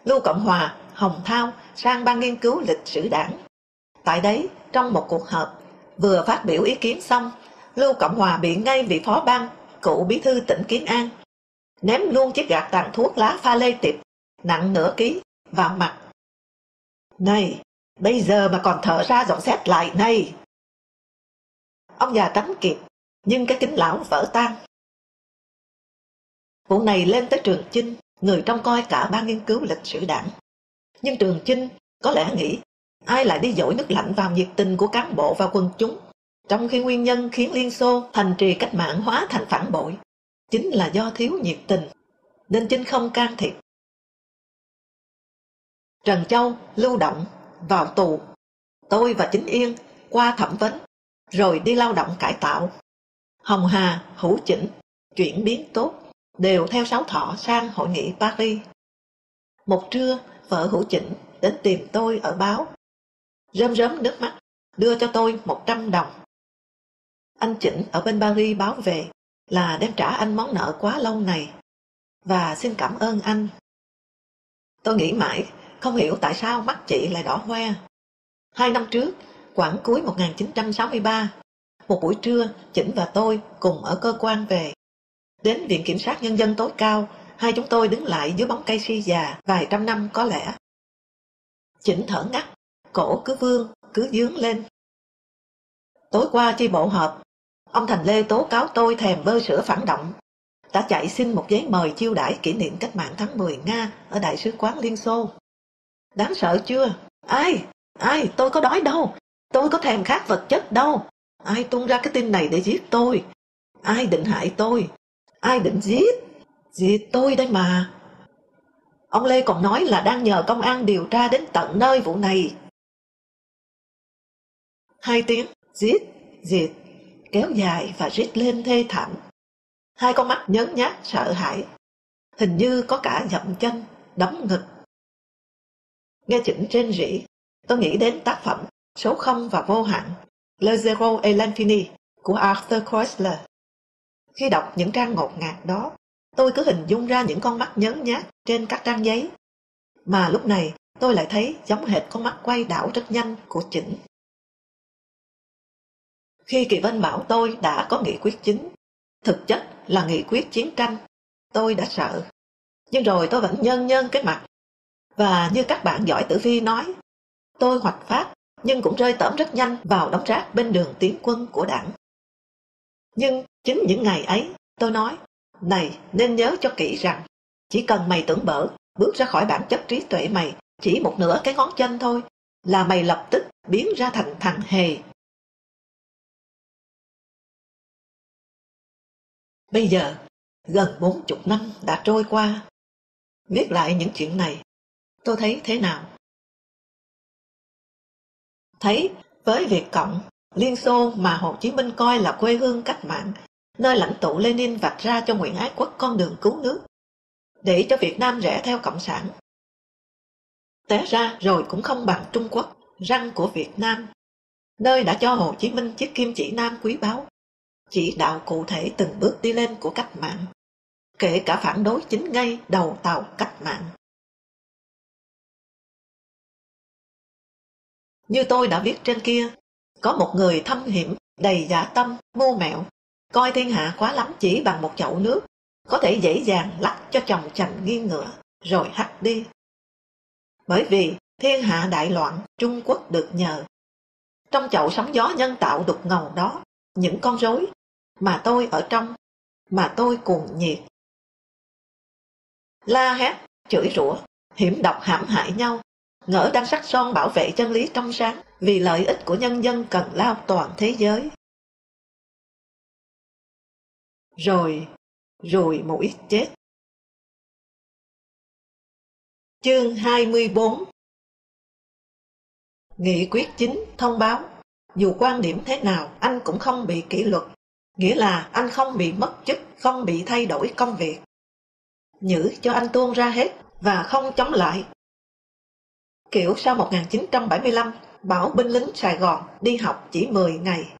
Lưu Cộng Hòa, Hồng Thao sang ban nghiên cứu lịch sử đảng. Tại đấy, trong một cuộc họp, vừa phát biểu ý kiến xong Lưu Cộng Hòa bị ngay vị phó ban, cựu bí thư tỉnh Kiến An, ném luôn chiếc gạt tàn thuốc lá pha lê tiệp, nặng nửa ký, vào mặt. Này, bây giờ mà còn thở ra dọn xét lại này. Ông già tránh kịp, nhưng cái kính lão vỡ tan. Vụ này lên tới trường chinh, người trong coi cả ban nghiên cứu lịch sử đảng. Nhưng Trường Chinh có lẽ nghĩ ai lại đi dội nước lạnh vào nhiệt tình của cán bộ và quần chúng, trong khi nguyên nhân khiến Liên Xô thành trì cách mạng hóa thành phản bội, chính là do thiếu nhiệt tình, nên chính không can thiệp. Trần Châu lưu động vào tù, tôi và Chính Yên qua thẩm vấn, rồi đi lao động cải tạo. Hồng Hà, Hữu Chỉnh, chuyển biến tốt, đều theo sáu thọ sang hội nghị Paris. Một trưa, vợ Hữu Chỉnh đến tìm tôi ở báo. Rơm rớm nước mắt, đưa cho tôi một trăm đồng. Anh Chỉnh ở bên Paris báo về là đem trả anh món nợ quá lâu này và xin cảm ơn anh. Tôi nghĩ mãi, không hiểu tại sao mắt chị lại đỏ hoe. Hai năm trước, khoảng cuối 1963, một buổi trưa, Chỉnh và tôi cùng ở cơ quan về. Đến Viện Kiểm sát Nhân dân tối cao, hai chúng tôi đứng lại dưới bóng cây si già vài trăm năm có lẽ. Chỉnh thở ngắt, cổ cứ vương, cứ dướng lên. Tối qua chi bộ họp, ông Thành Lê tố cáo tôi thèm bơ sữa phản động. Đã chạy xin một giấy mời chiêu đãi kỷ niệm cách mạng tháng 10 Nga ở Đại sứ quán Liên Xô. Đáng sợ chưa? Ai? Ai? Tôi có đói đâu. Tôi có thèm khát vật chất đâu. Ai tung ra cái tin này để giết tôi? Ai định hại tôi? Ai định giết? Giết tôi đây mà. Ông Lê còn nói là đang nhờ công an điều tra đến tận nơi vụ này. Hai tiếng giết, diệt, kéo dài và rít lên thê thảm. Hai con mắt nhớn nhát sợ hãi. Hình như có cả dậm chân, đấm ngực. Nghe chỉnh trên rỉ, tôi nghĩ đến tác phẩm Số không và vô hạn, Le Zero et l'Infini của Arthur Koestler. Khi đọc những trang ngột ngạt đó, tôi cứ hình dung ra những con mắt nhớn nhát trên các trang giấy. Mà lúc này tôi lại thấy giống hệt con mắt quay đảo rất nhanh của chỉnh. Khi Kỳ Vân bảo tôi đã có nghị quyết chính, thực chất là nghị quyết chiến tranh, tôi đã sợ. Nhưng rồi tôi vẫn nhân nhân cái mặt. Và như các bạn giỏi tử vi nói, tôi hoạch phát nhưng cũng rơi tẩm rất nhanh vào đống rác bên đường tiến quân của đảng. Nhưng chính những ngày ấy, tôi nói, này nên nhớ cho kỹ rằng, chỉ cần mày tưởng bở, bước ra khỏi bản chất trí tuệ mày, chỉ một nửa cái ngón chân thôi, là mày lập tức biến ra thành thằng hề. Bây giờ, gần bốn chục năm đã trôi qua. Viết lại những chuyện này, tôi thấy thế nào? Thấy với Việt Cộng, Liên Xô mà Hồ Chí Minh coi là quê hương cách mạng, nơi lãnh tụ Lenin vạch ra cho Nguyễn Ái Quốc con đường cứu nước, để cho Việt Nam rẽ theo Cộng sản. Té ra rồi cũng không bằng Trung Quốc, răng của Việt Nam, nơi đã cho Hồ Chí Minh chiếc kim chỉ nam quý báu, chỉ đạo cụ thể từng bước đi lên của cách mạng, kể cả phản đối chính ngay đầu tàu cách mạng. Như tôi đã viết trên kia, có một người thâm hiểm, đầy giả tâm, mưu mẹo, coi thiên hạ quá lắm chỉ bằng một chậu nước, có thể dễ dàng lắc cho chồng chành nghiêng ngựa, rồi hắt đi. Bởi vì thiên hạ đại loạn, Trung Quốc được nhờ. Trong chậu sóng gió nhân tạo đục ngầu đó, những con rối mà tôi ở trong, mà tôi cuồng nhiệt. La hét, chửi rủa, hiểm độc hãm hại nhau, ngỡ đang sắc son bảo vệ chân lý trong sáng vì lợi ích của nhân dân cần lao toàn thế giới. Rồi, rồi mũi chết. Chương 24 Nghị quyết chính thông báo, dù quan điểm thế nào anh cũng không bị kỷ luật, nghĩa là anh không bị mất chức, không bị thay đổi công việc. Nhữ cho anh tuôn ra hết và không chống lại kiểu sau 1975 bảo binh lính Sài Gòn đi học chỉ 10 ngày.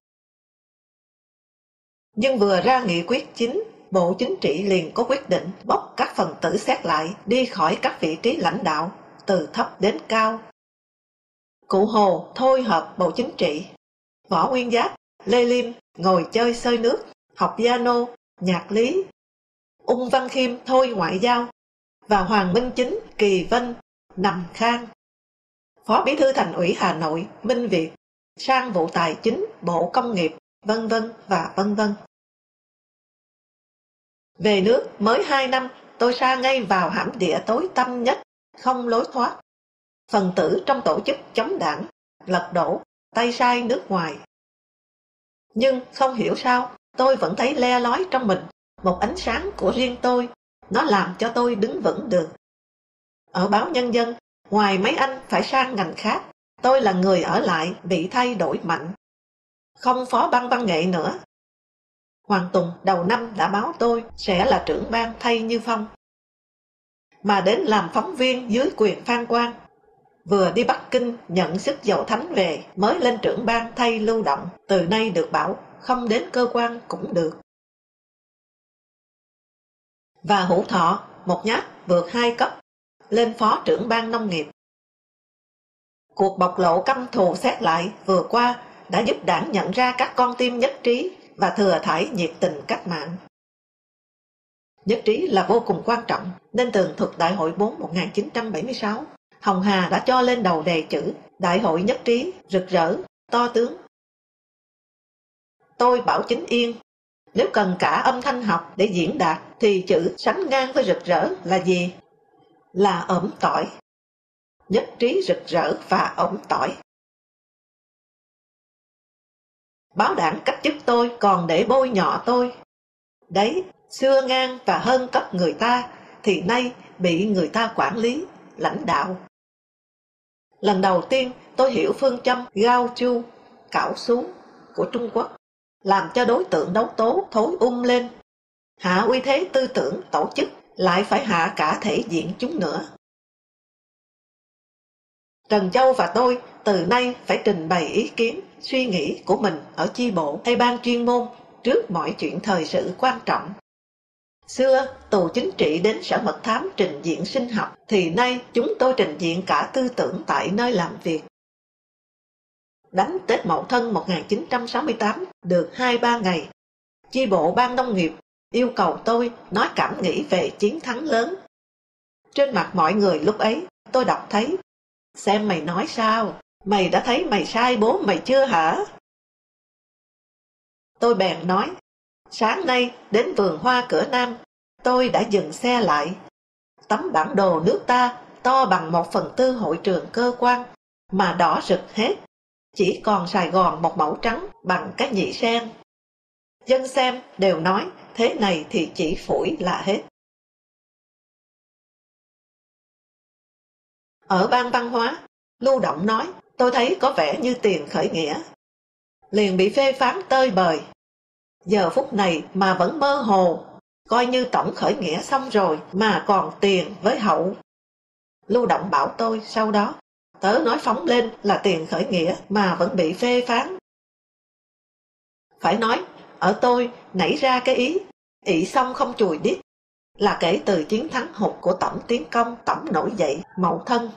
Nhưng vừa ra nghị quyết chính, Bộ Chính trị liền có quyết định bóc các phần tử xét lại đi khỏi các vị trí lãnh đạo, từ thấp đến cao. Cụ Hồ thôi hợp Bộ Chính trị, Võ Nguyên Giáp, Lê Liêm ngồi chơi sơi nước, học piano, nhạc lý. Ung Văn Khiêm thôi ngoại giao, và Hoàng Minh Chính, Kỳ Vân, nằm khang. Phó Bí thư Thành ủy Hà Nội Minh Việt sang vụ tài chính Bộ Công nghiệp, vân vân và vân vân. Về nước mới 2 năm, tôi xa ngay vào hãm địa tối tăm nhất, không lối thoát. phần tử trong tổ chức chống đảng, lật đổ, tay sai nước ngoài. Nhưng không hiểu sao, tôi vẫn thấy le lói trong mình, một ánh sáng của riêng tôi, nó làm cho tôi đứng vững được. Ở báo Nhân dân, ngoài mấy anh phải sang ngành khác, tôi là người ở lại bị thay đổi mạnh. Không phó ban văn nghệ nữa. Hoàng Tùng đầu năm đã báo tôi sẽ là trưởng ban thay Như Phong. Mà đến làm phóng viên dưới quyền Phan Quang. Vừa đi Bắc Kinh nhận sức dầu thánh về mới lên trưởng ban thay lưu động. Từ nay được bảo không đến cơ quan cũng được. Và hữu thọ, một nhát vượt hai cấp, lên phó trưởng ban nông nghiệp. Cuộc bộc lộ căm thù xét lại vừa qua đã giúp đảng nhận ra các con tim nhất trí và thừa thải nhiệt tình cách mạng. Nhất trí là vô cùng quan trọng, nên tường thuật Đại hội 4 1976, Hồng Hà đã cho lên đầu đề chữ Đại hội nhất trí, rực rỡ, to tướng. Tôi bảo chính yên, nếu cần cả âm thanh học để diễn đạt thì chữ sánh ngang với rực rỡ là gì? Là ẩm tỏi. Nhất trí rực rỡ và ẩm tỏi. báo đảng cách chức tôi còn để bôi nhọ tôi. Đấy, xưa ngang và hơn cấp người ta, thì nay bị người ta quản lý, lãnh đạo. Lần đầu tiên tôi hiểu phương châm gao chu, cảo xuống của Trung Quốc, làm cho đối tượng đấu tố thối um lên. Hạ uy thế tư tưởng tổ chức lại phải hạ cả thể diện chúng nữa. Trần Châu và tôi từ nay phải trình bày ý kiến, suy nghĩ của mình ở chi bộ hay ban chuyên môn trước mọi chuyện thời sự quan trọng. Xưa, tù chính trị đến sở mật thám trình diện sinh học, thì nay chúng tôi trình diện cả tư tưởng tại nơi làm việc. Đánh Tết Mậu Thân 1968 được 2-3 ngày, chi bộ ban nông nghiệp yêu cầu tôi nói cảm nghĩ về chiến thắng lớn. Trên mặt mọi người lúc ấy, tôi đọc thấy, xem mày nói sao, Mày đã thấy mày sai bố mày chưa hả? Tôi bèn nói, sáng nay đến vườn hoa cửa Nam, tôi đã dừng xe lại. Tấm bản đồ nước ta to bằng một phần tư hội trường cơ quan, mà đỏ rực hết. Chỉ còn Sài Gòn một mẫu trắng bằng cái nhị sen. Dân xem đều nói thế này thì chỉ phủi là hết. Ở ban văn hóa, Lưu Động nói tôi thấy có vẻ như tiền khởi nghĩa. Liền bị phê phán tơi bời. Giờ phút này mà vẫn mơ hồ, coi như tổng khởi nghĩa xong rồi mà còn tiền với hậu. Lưu Động bảo tôi sau đó, tớ nói phóng lên là tiền khởi nghĩa mà vẫn bị phê phán. Phải nói, ở tôi nảy ra cái ý, ỷ xong không chùi đít, là kể từ chiến thắng hụt của tổng tiến công tổng nổi dậy mậu thân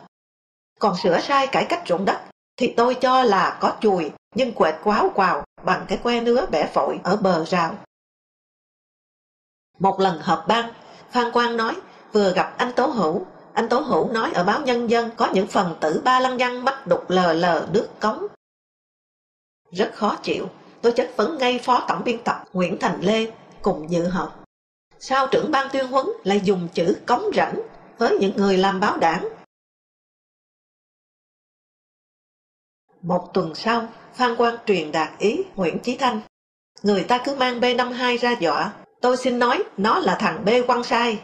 còn sửa sai cải cách ruộng đất thì tôi cho là có chùi nhưng quệt quáo quào bằng cái que nứa bẻ phổi ở bờ rào. Một lần họp ban, Phan Quang nói vừa gặp anh Tố Hữu. Anh Tố Hữu nói ở báo Nhân dân có những phần tử ba lăng nhăng bắt đục lờ lờ nước cống. Rất khó chịu, tôi chất vấn ngay phó tổng biên tập Nguyễn Thành Lê cùng dự họp. Sao trưởng ban tuyên huấn lại dùng chữ cống rảnh với những người làm báo đảng Một tuần sau, Phan Quang truyền đạt ý Nguyễn Chí Thanh. Người ta cứ mang B52 ra dọa, tôi xin nói nó là thằng B quăng sai.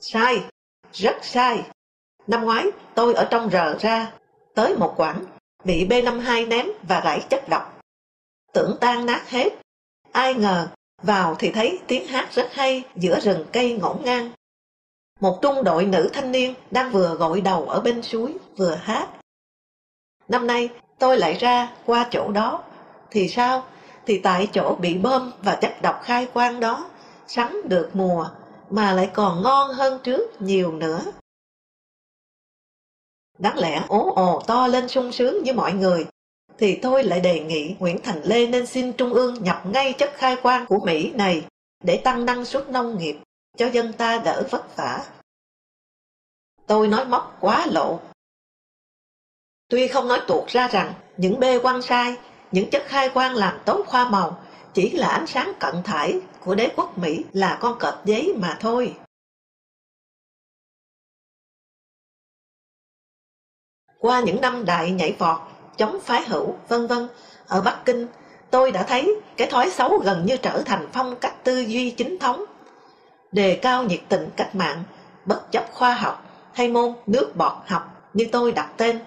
Sai, rất sai. Năm ngoái tôi ở trong rờ ra, tới một quãng, bị B52 ném và rải chất độc. Tưởng tan nát hết. Ai ngờ, vào thì thấy tiếng hát rất hay giữa rừng cây ngổn ngang. Một trung đội nữ thanh niên đang vừa gội đầu ở bên suối, vừa hát. Năm nay tôi lại ra qua chỗ đó, thì sao? Thì tại chỗ bị bơm và chất độc khai quang đó, sắn được mùa, mà lại còn ngon hơn trước nhiều nữa. Đáng lẽ ố ồ to lên sung sướng với mọi người, thì tôi lại đề nghị Nguyễn Thành Lê nên xin Trung ương nhập ngay chất khai quang của Mỹ này để tăng năng suất nông nghiệp cho dân ta đỡ vất vả. Tôi nói móc quá lộ, Tuy không nói tuột ra rằng những bê quan sai, những chất khai quang làm tốt khoa màu chỉ là ánh sáng cận thải của đế quốc Mỹ là con cọp giấy mà thôi. Qua những năm đại nhảy vọt, chống phái hữu, vân vân ở Bắc Kinh, tôi đã thấy cái thói xấu gần như trở thành phong cách tư duy chính thống. Đề cao nhiệt tình cách mạng, bất chấp khoa học hay môn nước bọt học như tôi đặt tên,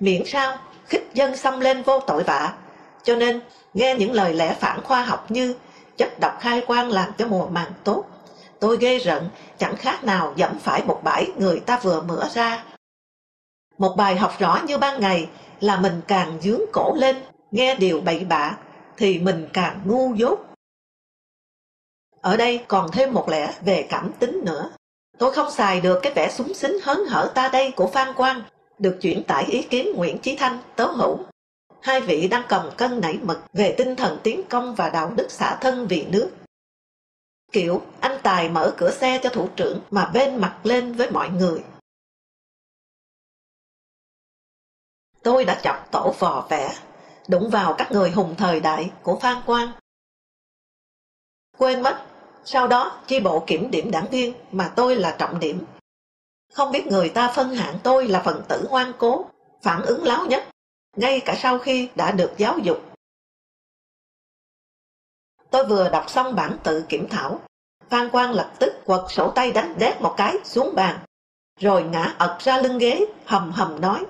miễn sao khích dân xông lên vô tội vạ. Cho nên, nghe những lời lẽ phản khoa học như chất độc khai quang làm cho mùa màng tốt, tôi ghê rợn chẳng khác nào dẫm phải một bãi người ta vừa mửa ra. Một bài học rõ như ban ngày là mình càng dướng cổ lên, nghe điều bậy bạ, thì mình càng ngu dốt. Ở đây còn thêm một lẽ về cảm tính nữa. Tôi không xài được cái vẻ súng xính hớn hở ta đây của Phan Quang, được chuyển tải ý kiến Nguyễn Chí Thanh, Tố Hữu. Hai vị đang cầm cân nảy mực về tinh thần tiến công và đạo đức xả thân vì nước. Kiểu anh Tài mở cửa xe cho thủ trưởng mà bên mặt lên với mọi người. Tôi đã chọc tổ vò vẽ, đụng vào các người hùng thời đại của Phan Quang. Quên mất, sau đó chi bộ kiểm điểm đảng viên mà tôi là trọng điểm. Không biết người ta phân hạng tôi là phần tử ngoan cố, phản ứng láo nhất, ngay cả sau khi đã được giáo dục. Tôi vừa đọc xong bản tự kiểm thảo, Phan Quang lập tức quật sổ tay đánh đét một cái xuống bàn, rồi ngã ật ra lưng ghế, hầm hầm nói.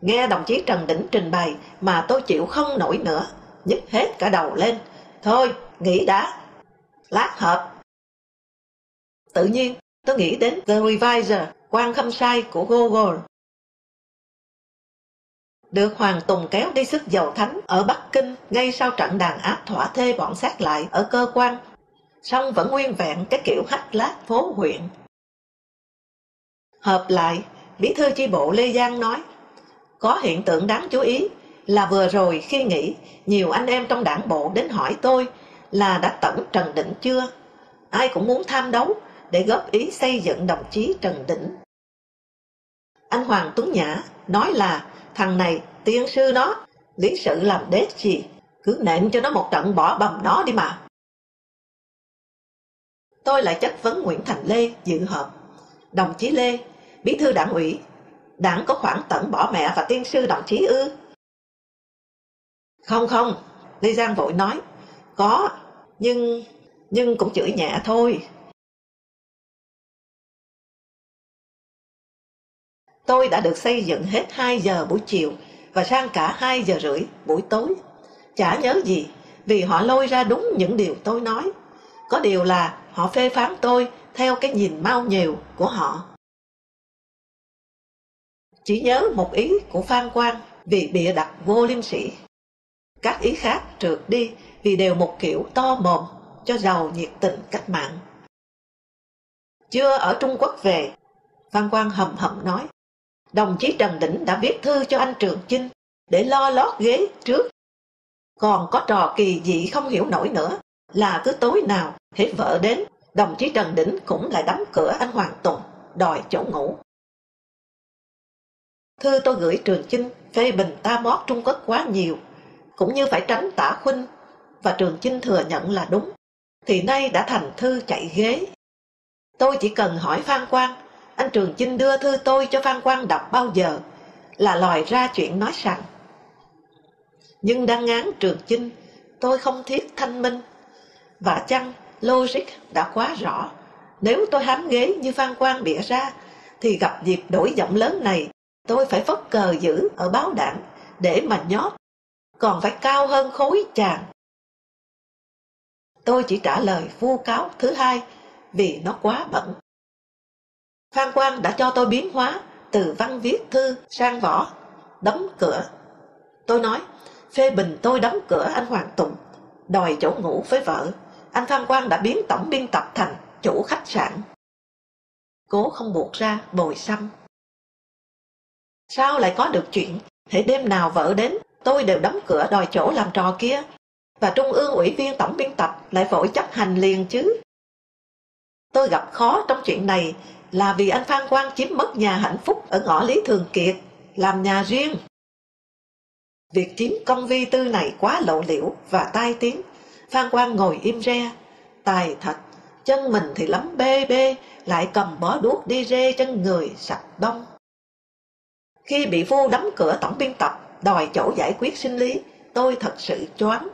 Nghe đồng chí Trần Đỉnh trình bày mà tôi chịu không nổi nữa, nhức hết cả đầu lên. Thôi, nghĩ đã. Lát hợp. Tự nhiên, tôi nghĩ đến The Reviser, quan khâm sai của Gogol. Được Hoàng Tùng kéo đi sức dầu thánh ở Bắc Kinh ngay sau trận đàn áp thỏa thê bọn sát lại ở cơ quan, song vẫn nguyên vẹn cái kiểu hách lát phố huyện. Hợp lại, Bí thư chi bộ Lê Giang nói, có hiện tượng đáng chú ý là vừa rồi khi nghỉ, nhiều anh em trong đảng bộ đến hỏi tôi là đã tổng Trần Định chưa? Ai cũng muốn tham đấu để góp ý xây dựng đồng chí Trần Đỉnh. Anh Hoàng Tuấn Nhã nói là thằng này tiên sư nó, lý sự làm đế gì, cứ nện cho nó một trận bỏ bầm nó đi mà. Tôi lại chất vấn Nguyễn Thành Lê dự họp. Đồng chí Lê, bí thư đảng ủy, đảng có khoảng tận bỏ mẹ và tiên sư đồng chí ư? Không không, Lê Giang vội nói, có, nhưng, nhưng cũng chửi nhẹ thôi. Tôi đã được xây dựng hết 2 giờ buổi chiều và sang cả 2 giờ rưỡi buổi tối. Chả nhớ gì, vì họ lôi ra đúng những điều tôi nói. Có điều là họ phê phán tôi theo cái nhìn mau nhiều của họ. Chỉ nhớ một ý của Phan Quang vì bịa đặt vô liêm sĩ. Các ý khác trượt đi vì đều một kiểu to mồm cho giàu nhiệt tình cách mạng. Chưa ở Trung Quốc về, Phan Quang hầm hầm nói, đồng chí Trần Đỉnh đã viết thư cho anh Trường Chinh để lo lót ghế trước. Còn có trò kỳ dị không hiểu nổi nữa là cứ tối nào hết vợ đến, đồng chí Trần Đỉnh cũng lại đóng cửa anh Hoàng Tùng, đòi chỗ ngủ. Thư tôi gửi Trường Chinh phê bình ta mót Trung Quốc quá nhiều, cũng như phải tránh tả khuynh, và Trường Chinh thừa nhận là đúng, thì nay đã thành thư chạy ghế. Tôi chỉ cần hỏi Phan Quang, anh Trường Chinh đưa thư tôi cho Phan Quang đọc bao giờ, là lòi ra chuyện nói rằng. Nhưng đang ngán Trường Chinh, tôi không thiết thanh minh, và chăng logic đã quá rõ. Nếu tôi hám ghế như Phan Quang bịa ra, thì gặp dịp đổi giọng lớn này Tôi phải phất cờ giữ ở báo đảng để mà nhót, còn phải cao hơn khối chàng. Tôi chỉ trả lời vu cáo thứ hai vì nó quá bẩn. Phan Quang đã cho tôi biến hóa từ văn viết thư sang võ, đóng cửa. Tôi nói, phê bình tôi đóng cửa anh Hoàng Tùng, đòi chỗ ngủ với vợ. Anh Phan Quang đã biến tổng biên tập thành chủ khách sạn. Cố không buộc ra bồi xăm Sao lại có được chuyện, hệ đêm nào vợ đến, tôi đều đóng cửa đòi chỗ làm trò kia, và Trung ương ủy viên tổng biên tập lại vội chấp hành liền chứ. Tôi gặp khó trong chuyện này là vì anh Phan Quang chiếm mất nhà hạnh phúc ở ngõ Lý Thường Kiệt, làm nhà riêng. Việc chiếm công vi tư này quá lộ liễu và tai tiếng. Phan Quang ngồi im re, tài thật, chân mình thì lắm bê bê, lại cầm bó đuốc đi rê chân người sạch đông. Khi bị vu đóng cửa tổng biên tập, đòi chỗ giải quyết sinh lý, tôi thật sự choáng.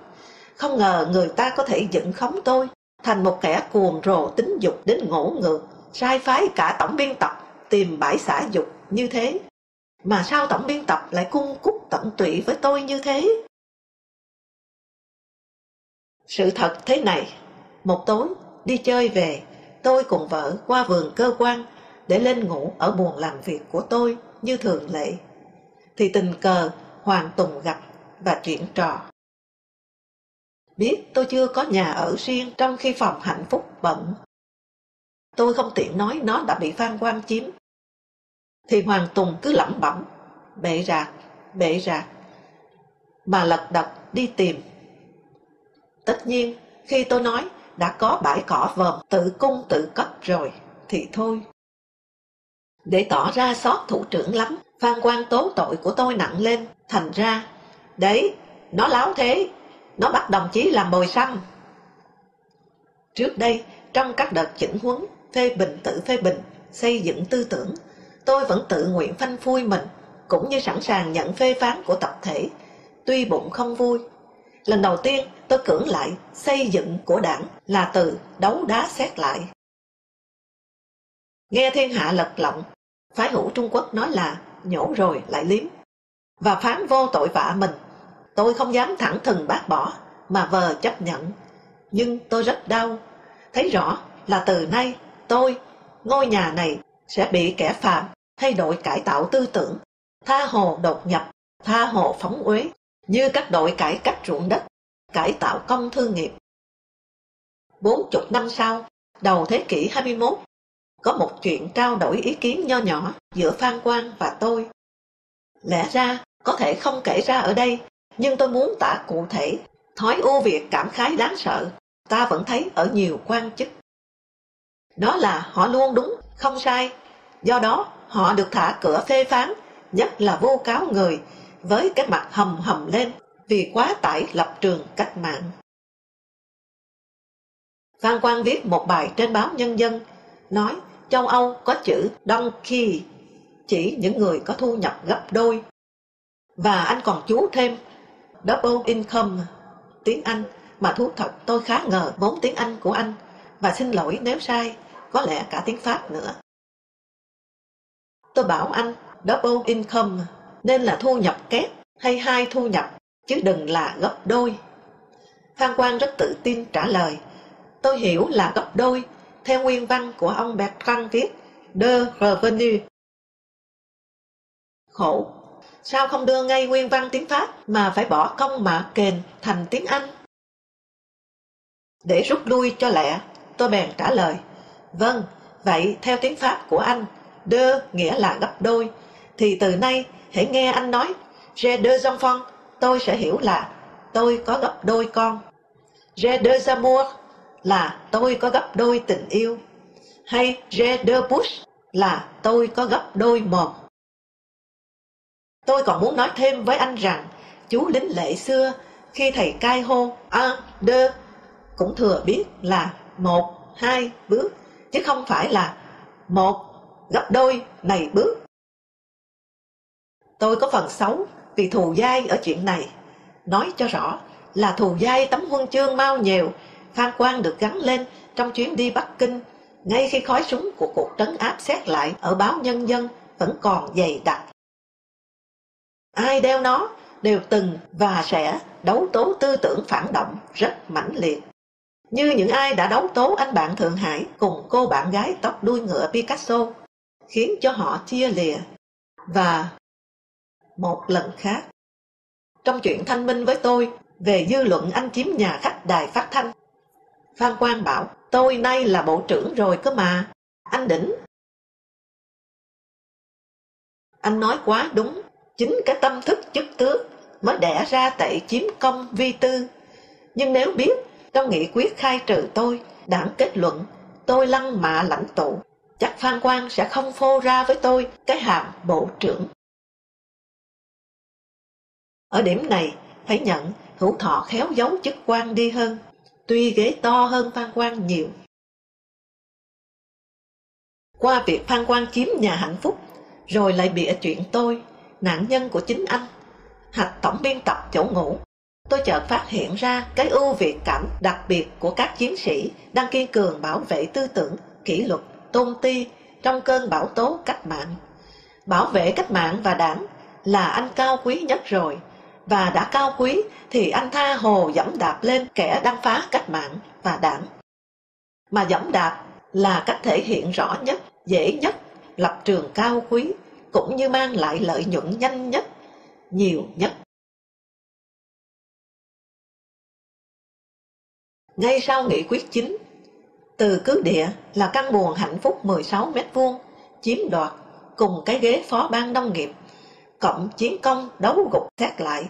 Không ngờ người ta có thể dựng khống tôi thành một kẻ cuồng rồ tính dục đến ngỗ ngược, sai phái cả tổng biên tập tìm bãi xả dục như thế. Mà sao tổng biên tập lại cung cúc tận tụy với tôi như thế? Sự thật thế này, một tối đi chơi về, tôi cùng vợ qua vườn cơ quan để lên ngủ ở buồng làm việc của tôi như thường lệ. Thì tình cờ Hoàng Tùng gặp và chuyện trò. Biết tôi chưa có nhà ở riêng trong khi phòng hạnh phúc bận. Tôi không tiện nói nó đã bị Phan Quang chiếm. Thì Hoàng Tùng cứ lẩm bẩm, bệ rạc, bệ rạc, mà lật đật đi tìm. Tất nhiên, khi tôi nói đã có bãi cỏ vòm tự cung tự cấp rồi, thì thôi. Để tỏ ra xót thủ trưởng lắm, Phan quan tố tội của tôi nặng lên, thành ra, đấy, nó láo thế, nó bắt đồng chí làm bồi xăm. Trước đây, trong các đợt chỉnh huấn, phê bình tự phê bình, xây dựng tư tưởng, tôi vẫn tự nguyện phanh phui mình, cũng như sẵn sàng nhận phê phán của tập thể, tuy bụng không vui. Lần đầu tiên, tôi cưỡng lại xây dựng của đảng là từ đấu đá xét lại. Nghe thiên hạ lật lọng, phái hữu Trung Quốc nói là nhổ rồi lại liếm, và phán vô tội vạ mình. Tôi không dám thẳng thừng bác bỏ, mà vờ chấp nhận. Nhưng tôi rất đau, thấy rõ là từ nay tôi, ngôi nhà này sẽ bị kẻ phạm thay đổi cải tạo tư tưởng, tha hồ đột nhập, tha hồ phóng uế, như các đội cải cách ruộng đất, cải tạo công thương nghiệp. Bốn chục năm sau, đầu thế kỷ 21, có một chuyện trao đổi ý kiến nho nhỏ giữa Phan Quang và tôi. Lẽ ra có thể không kể ra ở đây, nhưng tôi muốn tả cụ thể, thói ưu việt cảm khái đáng sợ, ta vẫn thấy ở nhiều quan chức. Đó là họ luôn đúng, không sai, do đó họ được thả cửa phê phán, nhất là vô cáo người, với cái mặt hầm hầm lên vì quá tải lập trường cách mạng. Phan Quang viết một bài trên báo Nhân dân, nói châu Âu có chữ donkey, chỉ những người có thu nhập gấp đôi. Và anh còn chú thêm double income, tiếng Anh, mà thú thật tôi khá ngờ vốn tiếng Anh của anh, và xin lỗi nếu sai, có lẽ cả tiếng Pháp nữa. Tôi bảo anh double income nên là thu nhập kép hay hai thu nhập, chứ đừng là gấp đôi. Phan Quang rất tự tin trả lời, tôi hiểu là gấp đôi, theo nguyên văn của ông Bertrand viết, de revenu. Khổ, sao không đưa ngay nguyên văn tiếng Pháp mà phải bỏ công mạ kền thành tiếng Anh? Để rút lui cho lẹ, tôi bèn trả lời, vâng, vậy theo tiếng Pháp của anh, de nghĩa là gấp đôi, thì từ nay hãy nghe anh nói j'ai deux enfants, tôi sẽ hiểu là tôi có gấp đôi con. J'ai deux amours là tôi có gấp đôi tình yêu. Hay j'ai deux bouches là tôi có gấp đôi mồm. Tôi còn muốn nói thêm với anh rằng chú lính lệ xưa khi thầy cai hô un, deux cũng thừa biết là một, hai bước chứ không phải là một gấp đôi này bước. Tôi có phần xấu vì thù dai ở chuyện này. Nói cho rõ là thù dai tấm huân chương mau nhiều, Phan Quang được gắn lên trong chuyến đi Bắc Kinh, ngay khi khói súng của cuộc trấn áp xét lại ở báo Nhân dân vẫn còn dày đặc. Ai đeo nó đều từng và sẽ đấu tố tư tưởng phản động rất mãnh liệt. Như những ai đã đấu tố anh bạn Thượng Hải cùng cô bạn gái tóc đuôi ngựa Picasso, khiến cho họ chia lìa. Và một lần khác. Trong chuyện thanh minh với tôi về dư luận anh chiếm nhà khách đài phát thanh, Phan Quang bảo tôi nay là bộ trưởng rồi cơ mà, anh đỉnh. Anh nói quá đúng, chính cái tâm thức chức tước mới đẻ ra tệ chiếm công vi tư. Nhưng nếu biết trong nghị quyết khai trừ tôi, đảng kết luận tôi lăng mạ lãnh tụ, chắc Phan Quang sẽ không phô ra với tôi cái hàm bộ trưởng. Ở điểm này, phải nhận hữu thọ khéo giấu chức quan đi hơn, tuy ghế to hơn Phan Quang nhiều. Qua việc Phan Quang chiếm nhà hạnh phúc, rồi lại bịa chuyện tôi, nạn nhân của chính anh. Hạch tổng biên tập chỗ ngủ, tôi chợt phát hiện ra cái ưu việt cảm đặc biệt của các chiến sĩ đang kiên cường bảo vệ tư tưởng, kỷ luật, tôn ti trong cơn bão tố cách mạng. Bảo vệ cách mạng và đảng là anh cao quý nhất rồi, và đã cao quý thì anh tha hồ dẫm đạp lên kẻ đang phá cách mạng và đảng. Mà dẫm đạp là cách thể hiện rõ nhất, dễ nhất, lập trường cao quý, cũng như mang lại lợi nhuận nhanh nhất, nhiều nhất. Ngay sau nghị quyết chính, từ cứ địa là căn buồn hạnh phúc 16 mét vuông chiếm đoạt cùng cái ghế phó ban nông nghiệp, cộng chiến công đấu gục xét lại.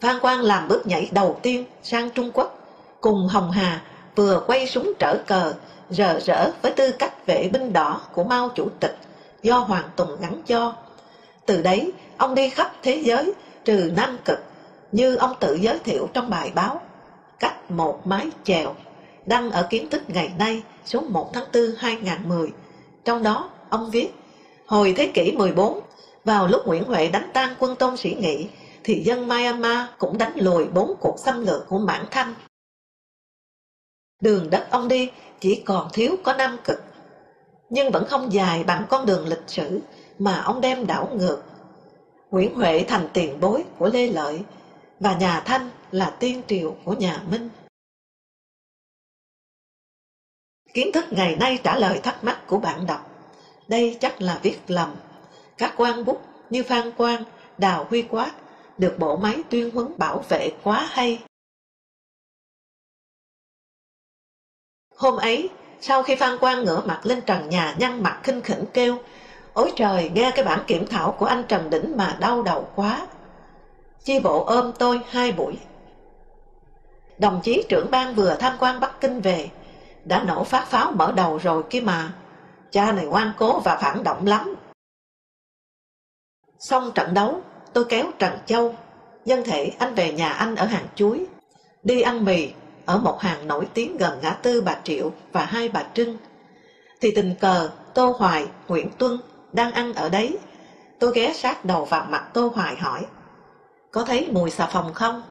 Phan Quang làm bước nhảy đầu tiên sang Trung Quốc, cùng Hồng Hà vừa quay súng trở cờ, rờ rỡ với tư cách vệ binh đỏ của Mao Chủ tịch do Hoàng Tùng gắn cho. Từ đấy, ông đi khắp thế giới, trừ Nam Cực, như ông tự giới thiệu trong bài báo, cách một mái chèo, đăng ở kiến thức ngày nay số 1 tháng 4 2010. Trong đó, ông viết, hồi thế kỷ 14, vào lúc Nguyễn Huệ đánh tan quân Tôn Sĩ Nghị, thì dân Myanmar cũng đánh lùi bốn cuộc xâm lược của Mãn Thanh. Đường đất ông đi chỉ còn thiếu có năm Cực, nhưng vẫn không dài bằng con đường lịch sử mà ông đem đảo ngược. Nguyễn Huệ thành tiền bối của Lê Lợi và nhà Thanh là tiên triều của nhà Minh. Kiến thức ngày nay trả lời thắc mắc của bạn đọc. Đây chắc là viết lầm. Các quan bút như Phan Quang, Đào Huy Quát được bộ máy tuyên huấn bảo vệ quá hay. Hôm ấy, sau khi Phan Quang ngửa mặt lên trần nhà nhăn mặt khinh khỉnh kêu Ôi trời, nghe cái bản kiểm thảo của anh Trần Đỉnh mà đau đầu quá. Chi bộ ôm tôi hai buổi. Đồng chí trưởng ban vừa tham quan Bắc Kinh về, đã nổ phát pháo mở đầu rồi kia mà. Cha này ngoan cố và phản động lắm. Xong trận đấu, tôi kéo Trần Châu. dân thể anh về nhà anh ở hàng chuối. Đi ăn mì ở một hàng nổi tiếng gần ngã tư Bà Triệu và hai Bà Trưng. Thì tình cờ Tô Hoài, Nguyễn Tuân đang ăn ở đấy. Tôi ghé sát đầu vào mặt Tô Hoài hỏi. Có thấy mùi xà phòng không?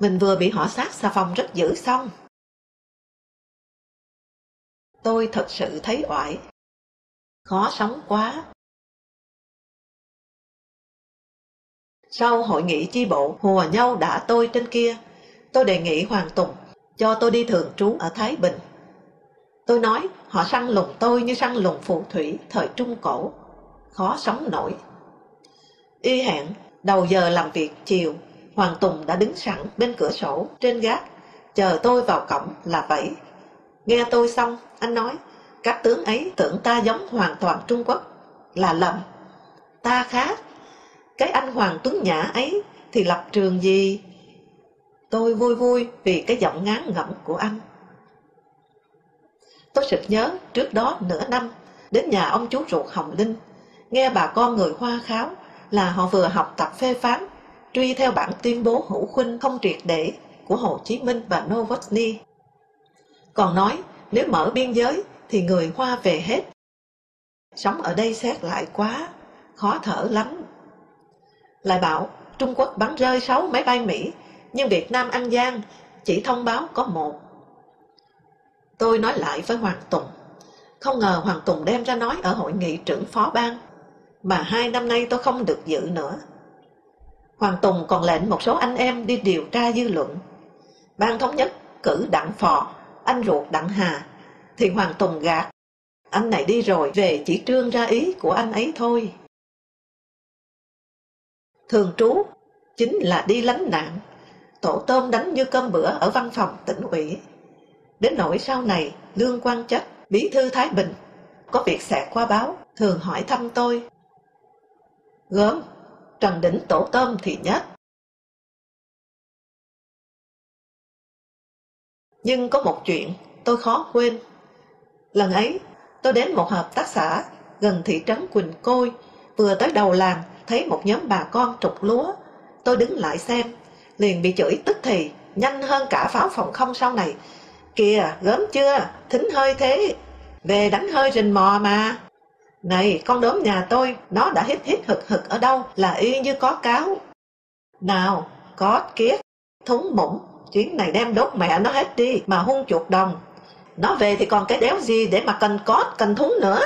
Mình vừa bị họ sát xà phòng rất dữ xong. Tôi thật sự thấy oải. Khó sống quá. Sau hội nghị chi bộ hùa nhau đã tôi trên kia, tôi đề nghị Hoàng Tùng cho tôi đi thường trú ở Thái Bình. Tôi nói họ săn lùng tôi như săn lùng phù thủy thời Trung Cổ, khó sống nổi. Y hẹn, đầu giờ làm việc chiều, Hoàng Tùng đã đứng sẵn bên cửa sổ, trên gác, chờ tôi vào cổng là vậy. Nghe tôi xong, anh nói, các tướng ấy tưởng ta giống hoàn toàn Trung Quốc, là lầm. Ta khác, cái anh Hoàng Tuấn Nhã ấy thì lập trường gì? Tôi vui vui vì cái giọng ngán ngẩm của anh. Tôi sực nhớ trước đó nửa năm đến nhà ông chú ruột Hồng Linh, nghe bà con người Hoa kháo là họ vừa học tập phê phán, truy theo bản tuyên bố hữu khuynh không triệt để của Hồ Chí Minh và Novotny. Còn nói nếu mở biên giới thì người Hoa về hết. Sống ở đây xét lại quá, khó thở lắm lại bảo Trung Quốc bắn rơi 6 máy bay Mỹ, nhưng Việt Nam An Giang chỉ thông báo có một. Tôi nói lại với Hoàng Tùng, không ngờ Hoàng Tùng đem ra nói ở hội nghị trưởng phó ban, mà hai năm nay tôi không được dự nữa. Hoàng Tùng còn lệnh một số anh em đi điều tra dư luận. Ban thống nhất cử đặng phò, anh ruột đặng hà, thì Hoàng Tùng gạt. Anh này đi rồi về chỉ trương ra ý của anh ấy thôi thường trú chính là đi lánh nạn tổ tôm đánh như cơm bữa ở văn phòng tỉnh ủy đến nỗi sau này lương quan chất bí thư thái bình có việc xẹt qua báo thường hỏi thăm tôi gớm trần đỉnh tổ tôm thì nhất nhưng có một chuyện tôi khó quên lần ấy tôi đến một hợp tác xã gần thị trấn quỳnh côi vừa tới đầu làng thấy một nhóm bà con trục lúa. Tôi đứng lại xem, liền bị chửi tức thì, nhanh hơn cả pháo phòng không sau này. Kìa, gớm chưa, thính hơi thế, về đánh hơi rình mò mà. Này, con đốm nhà tôi, nó đã hít hít hực hực ở đâu là y như có cáo. Nào, có kiết, thúng mũng, chuyến này đem đốt mẹ nó hết đi mà hung chuột đồng. Nó về thì còn cái đéo gì để mà cần cót, cần thúng nữa.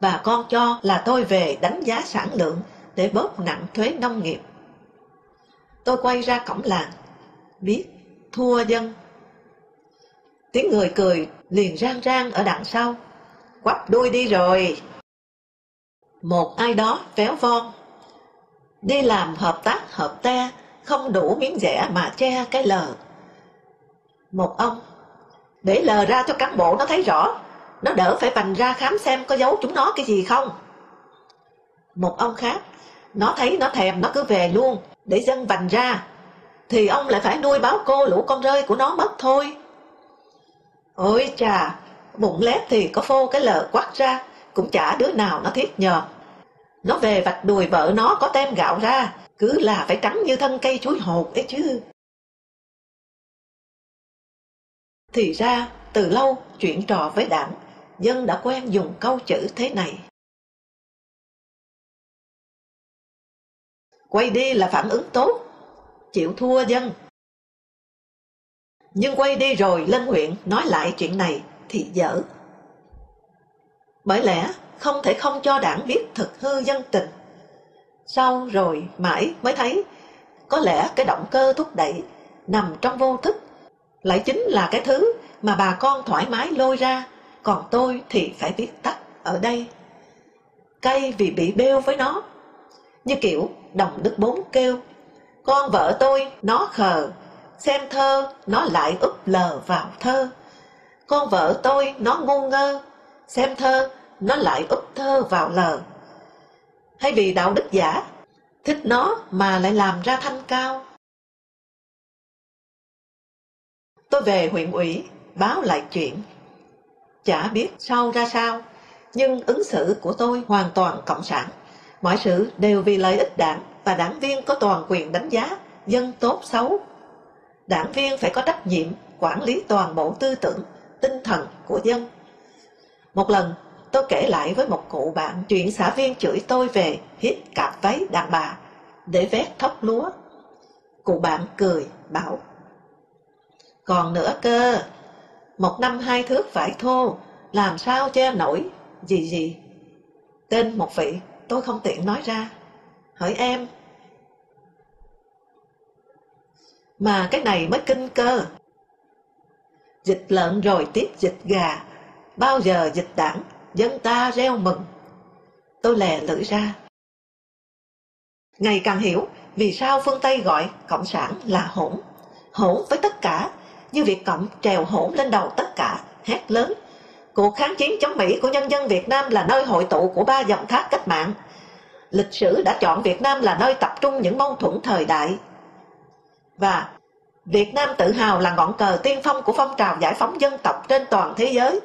Bà con cho là tôi về đánh giá sản lượng để bớt nặng thuế nông nghiệp. Tôi quay ra cổng làng, biết thua dân. Tiếng người cười liền rang rang ở đằng sau, quắp đuôi đi rồi. Một ai đó véo von, đi làm hợp tác hợp ta không đủ miếng rẻ mà che cái lờ. Một ông, để lờ ra cho cán bộ nó thấy rõ, nó đỡ phải bành ra khám xem có giấu chúng nó cái gì không. Một ông khác, nó thấy nó thèm nó cứ về luôn, để dân bành ra, thì ông lại phải nuôi báo cô lũ con rơi của nó mất thôi. Ôi chà, bụng lép thì có phô cái lờ quắt ra, cũng chả đứa nào nó thiết nhờ. Nó về vạch đùi vợ nó có tem gạo ra, cứ là phải trắng như thân cây chuối hột ấy chứ. Thì ra, từ lâu, chuyện trò với đảng, dân đã quen dùng câu chữ thế này. Quay đi là phản ứng tốt, chịu thua dân. Nhưng quay đi rồi lên huyện nói lại chuyện này thì dở. Bởi lẽ không thể không cho đảng biết thực hư dân tình. Sau rồi mãi mới thấy, có lẽ cái động cơ thúc đẩy nằm trong vô thức, lại chính là cái thứ mà bà con thoải mái lôi ra, còn tôi thì phải viết tắt ở đây Cây vì bị bêu với nó, như kiểu đồng đức bốn kêu, con vợ tôi nó khờ, xem thơ nó lại úp lờ vào thơ con vợ tôi nó ngu ngơ, xem thơ nó lại úp thơ vào lờ. Hay vì đạo đức giả, thích nó mà lại làm ra thanh cao. Tôi về huyện ủy, báo lại chuyện. Chả biết sau ra sao, nhưng ứng xử của tôi hoàn toàn cộng sản. Mọi sự đều vì lợi ích đảng và đảng viên có toàn quyền đánh giá, dân tốt xấu. Đảng viên phải có trách nhiệm quản lý toàn bộ tư tưởng tinh thần của dân. Một lần, tôi kể lại với một cụ bạn chuyện xã viên chửi tôi về hít cạp váy đàn bà để vét thóc lúa. Cụ bạn cười, bảo, còn nữa cơ, một năm hai thước vải thô, làm sao che nổi, gì gì. Tên một vị, tôi không tiện nói ra. Hỏi em, mà cái này mới kinh cơ dịch lợn rồi tiếp dịch gà. Bao giờ dịch đảng dân ta reo mừng. Tôi lè lưỡi ra. Ngày càng hiểu vì sao phương tây gọi cộng sản là hỗn. Hỗn với tất cả, như việc cộng trèo hỗn lên đầu tất cả, hét lớn. Cuộc kháng chiến chống mỹ của nhân dân việt nam là nơi hội tụ của ba dòng thác cách mạng. Lịch sử đã chọn việt nam là nơi tập trung những mâu thuẫn thời đại. Và Việt Nam tự hào là ngọn cờ tiên phong của phong trào giải phóng dân tộc trên toàn thế giới.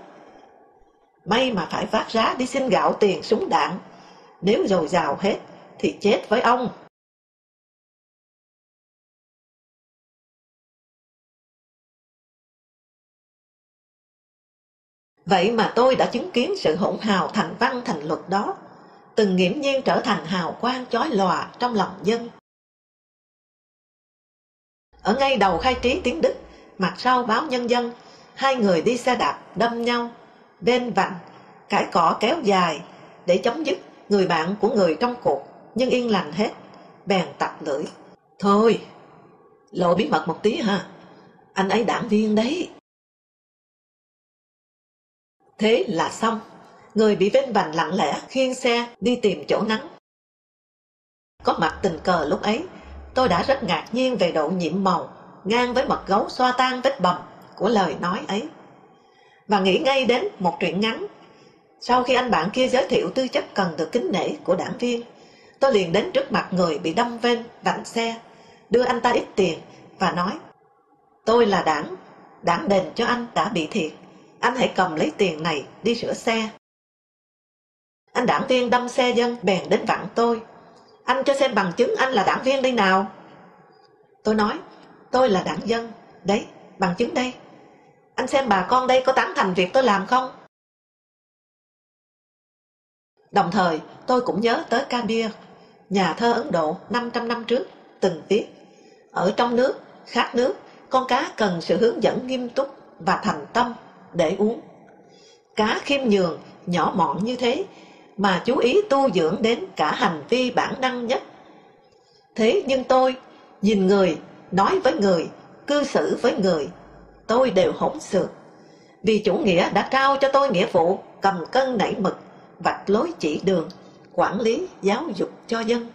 May mà phải phát giá đi xin gạo tiền súng đạn, nếu dồi dào hết thì chết với ông. Vậy mà tôi đã chứng kiến sự hỗn hào thành văn thành luật đó, từng nghiễm nhiên trở thành hào quang chói lòa trong lòng dân. Ở ngay đầu khai trí tiếng Đức, mặt sau báo nhân dân, hai người đi xe đạp đâm nhau, bên vạnh, cãi cỏ kéo dài, để chấm dứt người bạn của người trong cuộc, nhưng yên lành hết, bèn tập lưỡi. Thôi, lộ bí mật một tí ha, anh ấy đảng viên đấy. Thế là xong, người bị bên vành lặng lẽ khiêng xe đi tìm chỗ nắng. Có mặt tình cờ lúc ấy, tôi đã rất ngạc nhiên về độ nhiệm màu, ngang với mật gấu xoa tan vết bầm của lời nói ấy. Và nghĩ ngay đến một chuyện ngắn. Sau khi anh bạn kia giới thiệu tư chất cần được kính nể của đảng viên, tôi liền đến trước mặt người bị đâm ven vặn xe, đưa anh ta ít tiền và nói, tôi là đảng đảng đền cho anh đã bị thiệt. Anh hãy cầm lấy tiền này đi sửa xe. Anh đảng viên đâm xe dân bèn đến vặn tôi anh cho xem bằng chứng anh là đảng viên đi nào tôi nói tôi là đảng dân đấy bằng chứng đây anh xem bà con đây có tán thành việc tôi làm không Đồng thời, tôi cũng nhớ tới Kabir, nhà thơ Ấn Độ 500 năm trước, từng viết. Ở trong nước, khát nước, con cá cần sự hướng dẫn nghiêm túc và thành tâm để uống. Cá khiêm nhường, nhỏ mọn như thế, mà chú ý tu dưỡng đến cả hành vi bản năng nhất. Thế nhưng tôi, nhìn người, nói với người, cư xử với người, tôi đều hỗn xược. Vì chủ nghĩa đã trao cho tôi nghĩa vụ cầm cân nảy mực, vạch lối chỉ đường, quản lý giáo dục cho dân.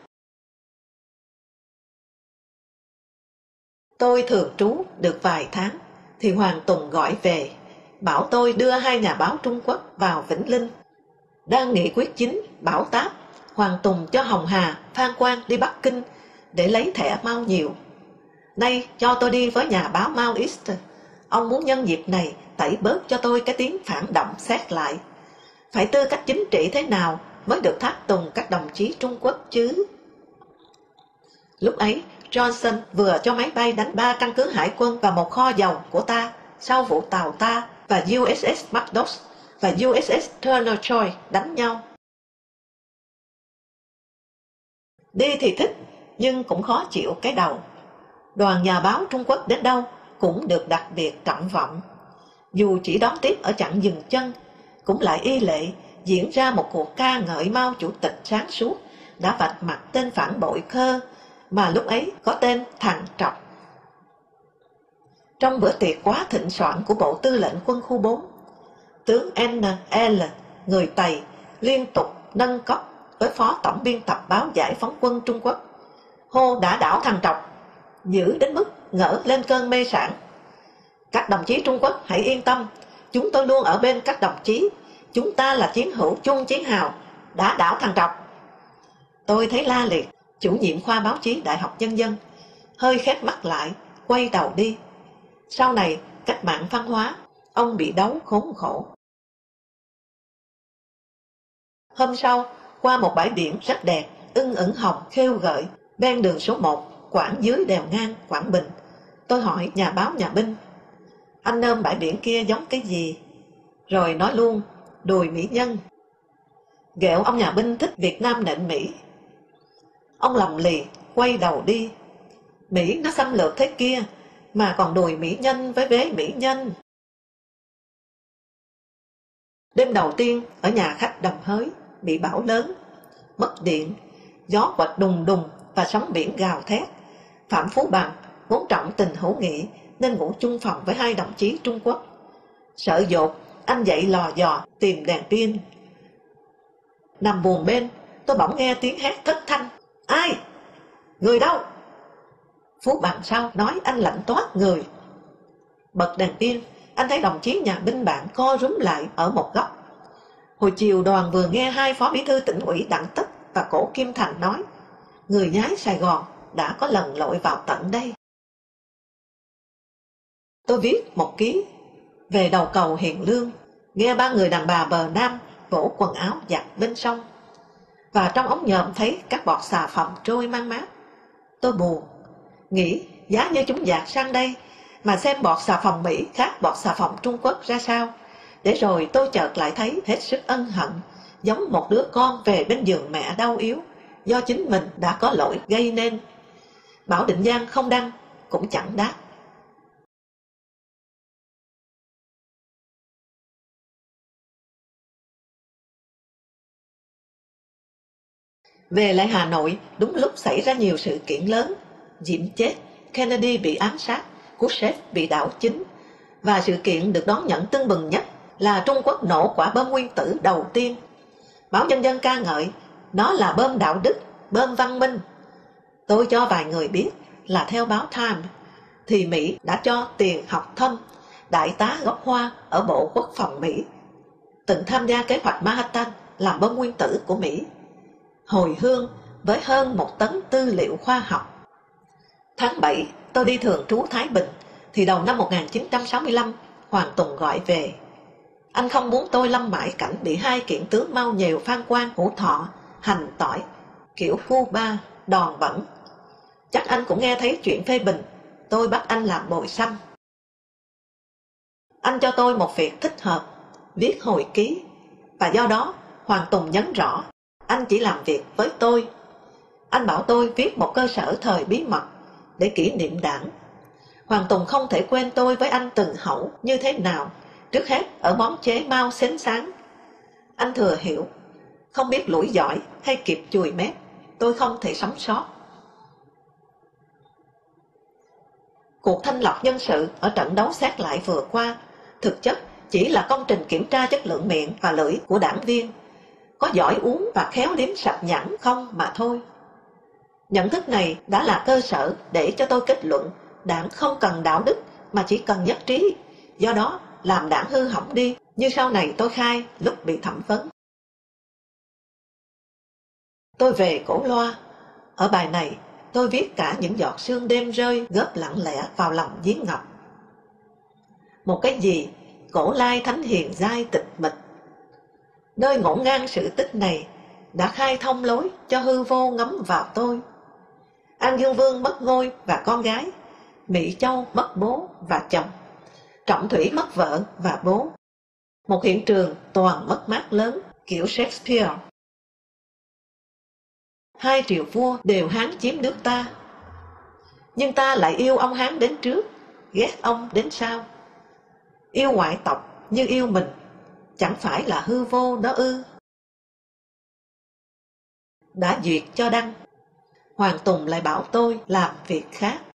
Tôi thường trú được vài tháng, thì Hoàng Tùng gọi về, bảo tôi đưa hai nhà báo Trung Quốc vào Vĩnh Linh. Đang nghị quyết chính, bảo táp, Hoàng Tùng cho Hồng Hà, Phan Quang đi Bắc Kinh để lấy thẻ mau nhiều. Nay cho tôi đi với nhà báo Mao East. Ông muốn nhân dịp này tẩy bớt cho tôi cái tiếng phản động xét lại. Phải tư cách chính trị thế nào mới được tháp tùng các đồng chí Trung Quốc chứ? Lúc ấy, Johnson vừa cho máy bay đánh ba căn cứ hải quân và một kho dầu của ta sau vụ tàu ta và USS Macdoss và USS Turner Troy đánh nhau. Đi thì thích, nhưng cũng khó chịu cái đầu. Đoàn nhà báo Trung Quốc đến đâu cũng được đặc biệt trọng vọng. Dù chỉ đón tiếp ở chặng dừng chân, cũng lại y lệ diễn ra một cuộc ca ngợi Mao Chủ tịch sáng suốt đã vạch mặt tên phản bội khơ mà lúc ấy có tên Thằng Trọc. Trong bữa tiệc quá thịnh soạn của Bộ Tư lệnh Quân khu 4, tướng N.L. người Tây liên tục nâng cấp với Phó Tổng biên tập báo Giải phóng quân Trung Quốc. Hô đã đảo Thằng Trọc, giữ đến mức ngỡ lên cơn mê sản. Các đồng chí Trung Quốc hãy yên tâm, chúng tôi luôn ở bên các đồng chí. Chúng ta là chiến hữu chung chiến hào, đã đảo Thằng Trọc. Tôi thấy la liệt, chủ nhiệm khoa báo chí Đại học Nhân dân, hơi khép mắt lại, quay đầu đi. Sau này, cách mạng văn hóa, ông bị đấu khốn khổ. Hôm sau, qua một bãi biển rất đẹp, ưng ửng hồng, khêu gợi, ven đường số 1, quảng dưới đèo ngang, Quảng Bình. Tôi hỏi nhà báo nhà binh, anh nôm bãi biển kia giống cái gì? Rồi nói luôn, đùi mỹ nhân. Ghẹo ông nhà binh thích Việt Nam nịnh Mỹ, Ông lòng lì, quay đầu đi. Mỹ nó xâm lược thế kia, mà còn đùi mỹ nhân với vế mỹ nhân. Đêm đầu tiên ở nhà khách đầm hới, bị bão lớn, mất điện, gió quật đùng đùng và sóng biển gào thét. Phạm Phú Bằng vốn trọng tình hữu nghị nên ngủ chung phòng với hai đồng chí Trung Quốc. Sợ dột, anh dậy lò dò tìm đèn pin. Nằm buồn bên, tôi bỗng nghe tiếng hét thất thanh Ai? Người đâu? Phú Bằng sau nói anh lạnh toát người. Bật đèn pin, anh thấy đồng chí nhà binh bạn co rúm lại ở một góc. Hồi chiều đoàn vừa nghe hai phó bí thư tỉnh ủy Đặng Tất và Cổ Kim Thành nói, người nhái Sài Gòn đã có lần lội vào tận đây. Tôi viết một ký về đầu cầu Hiền Lương, nghe ba người đàn bà bờ Nam vỗ quần áo giặt bên sông và trong ống nhòm thấy các bọt xà phòng trôi mang mát. Tôi buồn, nghĩ giá như chúng dạt sang đây mà xem bọt xà phòng Mỹ khác bọt xà phòng Trung Quốc ra sao. Để rồi tôi chợt lại thấy hết sức ân hận, giống một đứa con về bên giường mẹ đau yếu, do chính mình đã có lỗi gây nên. Bảo Định Giang không đăng, cũng chẳng đáp. Về lại Hà Nội, đúng lúc xảy ra nhiều sự kiện lớn. Diệm chết, Kennedy bị ám sát, Khrushchev bị đảo chính. Và sự kiện được đón nhận tưng bừng nhất là Trung Quốc nổ quả bom nguyên tử đầu tiên. Báo Nhân dân ca ngợi, nó là bom đạo đức, bom văn minh. Tôi cho vài người biết là theo báo Time, thì Mỹ đã cho tiền học thâm đại tá gốc hoa ở Bộ Quốc phòng Mỹ, từng tham gia kế hoạch Manhattan làm bom nguyên tử của Mỹ hồi hương với hơn một tấn tư liệu khoa học. Tháng 7, tôi đi thường trú Thái Bình, thì đầu năm 1965, Hoàng Tùng gọi về. Anh không muốn tôi lâm mãi cảnh bị hai kiện tướng mau nhiều phan quan hữu thọ, hành tỏi, kiểu phu ba, đòn bẩn. Chắc anh cũng nghe thấy chuyện phê bình, tôi bắt anh làm bồi xăm. Anh cho tôi một việc thích hợp, viết hồi ký, và do đó Hoàng Tùng nhấn rõ, anh chỉ làm việc với tôi. Anh bảo tôi viết một cơ sở thời bí mật để kỷ niệm đảng. Hoàng Tùng không thể quên tôi với anh từng hậu như thế nào, trước hết ở món chế mau xến sáng. Anh thừa hiểu, không biết lũi giỏi hay kịp chùi mép, tôi không thể sống sót. Cuộc thanh lọc nhân sự ở trận đấu xét lại vừa qua, thực chất chỉ là công trình kiểm tra chất lượng miệng và lưỡi của đảng viên, có giỏi uống và khéo liếm sạch nhẵn không mà thôi. Nhận thức này đã là cơ sở để cho tôi kết luận đảng không cần đạo đức mà chỉ cần nhất trí, do đó làm đảng hư hỏng đi như sau này tôi khai lúc bị thẩm vấn. Tôi về cổ loa, ở bài này tôi viết cả những giọt sương đêm rơi góp lặng lẽ vào lòng giếng ngọc. Một cái gì cổ lai thánh hiền giai tịch mịch. Nơi ngổn ngang sự tích này đã khai thông lối cho hư vô ngắm vào tôi. An Dương Vương mất ngôi và con gái, Mỹ Châu mất bố và chồng, Trọng Thủy mất vợ và bố. Một hiện trường toàn mất mát lớn kiểu Shakespeare. Hai triều vua đều Hán chiếm nước ta, nhưng ta lại yêu ông Hán đến trước, ghét ông đến sau. Yêu ngoại tộc như yêu mình, chẳng phải là hư vô đó ư. Đã duyệt cho đăng, Hoàng Tùng lại bảo tôi làm việc khác.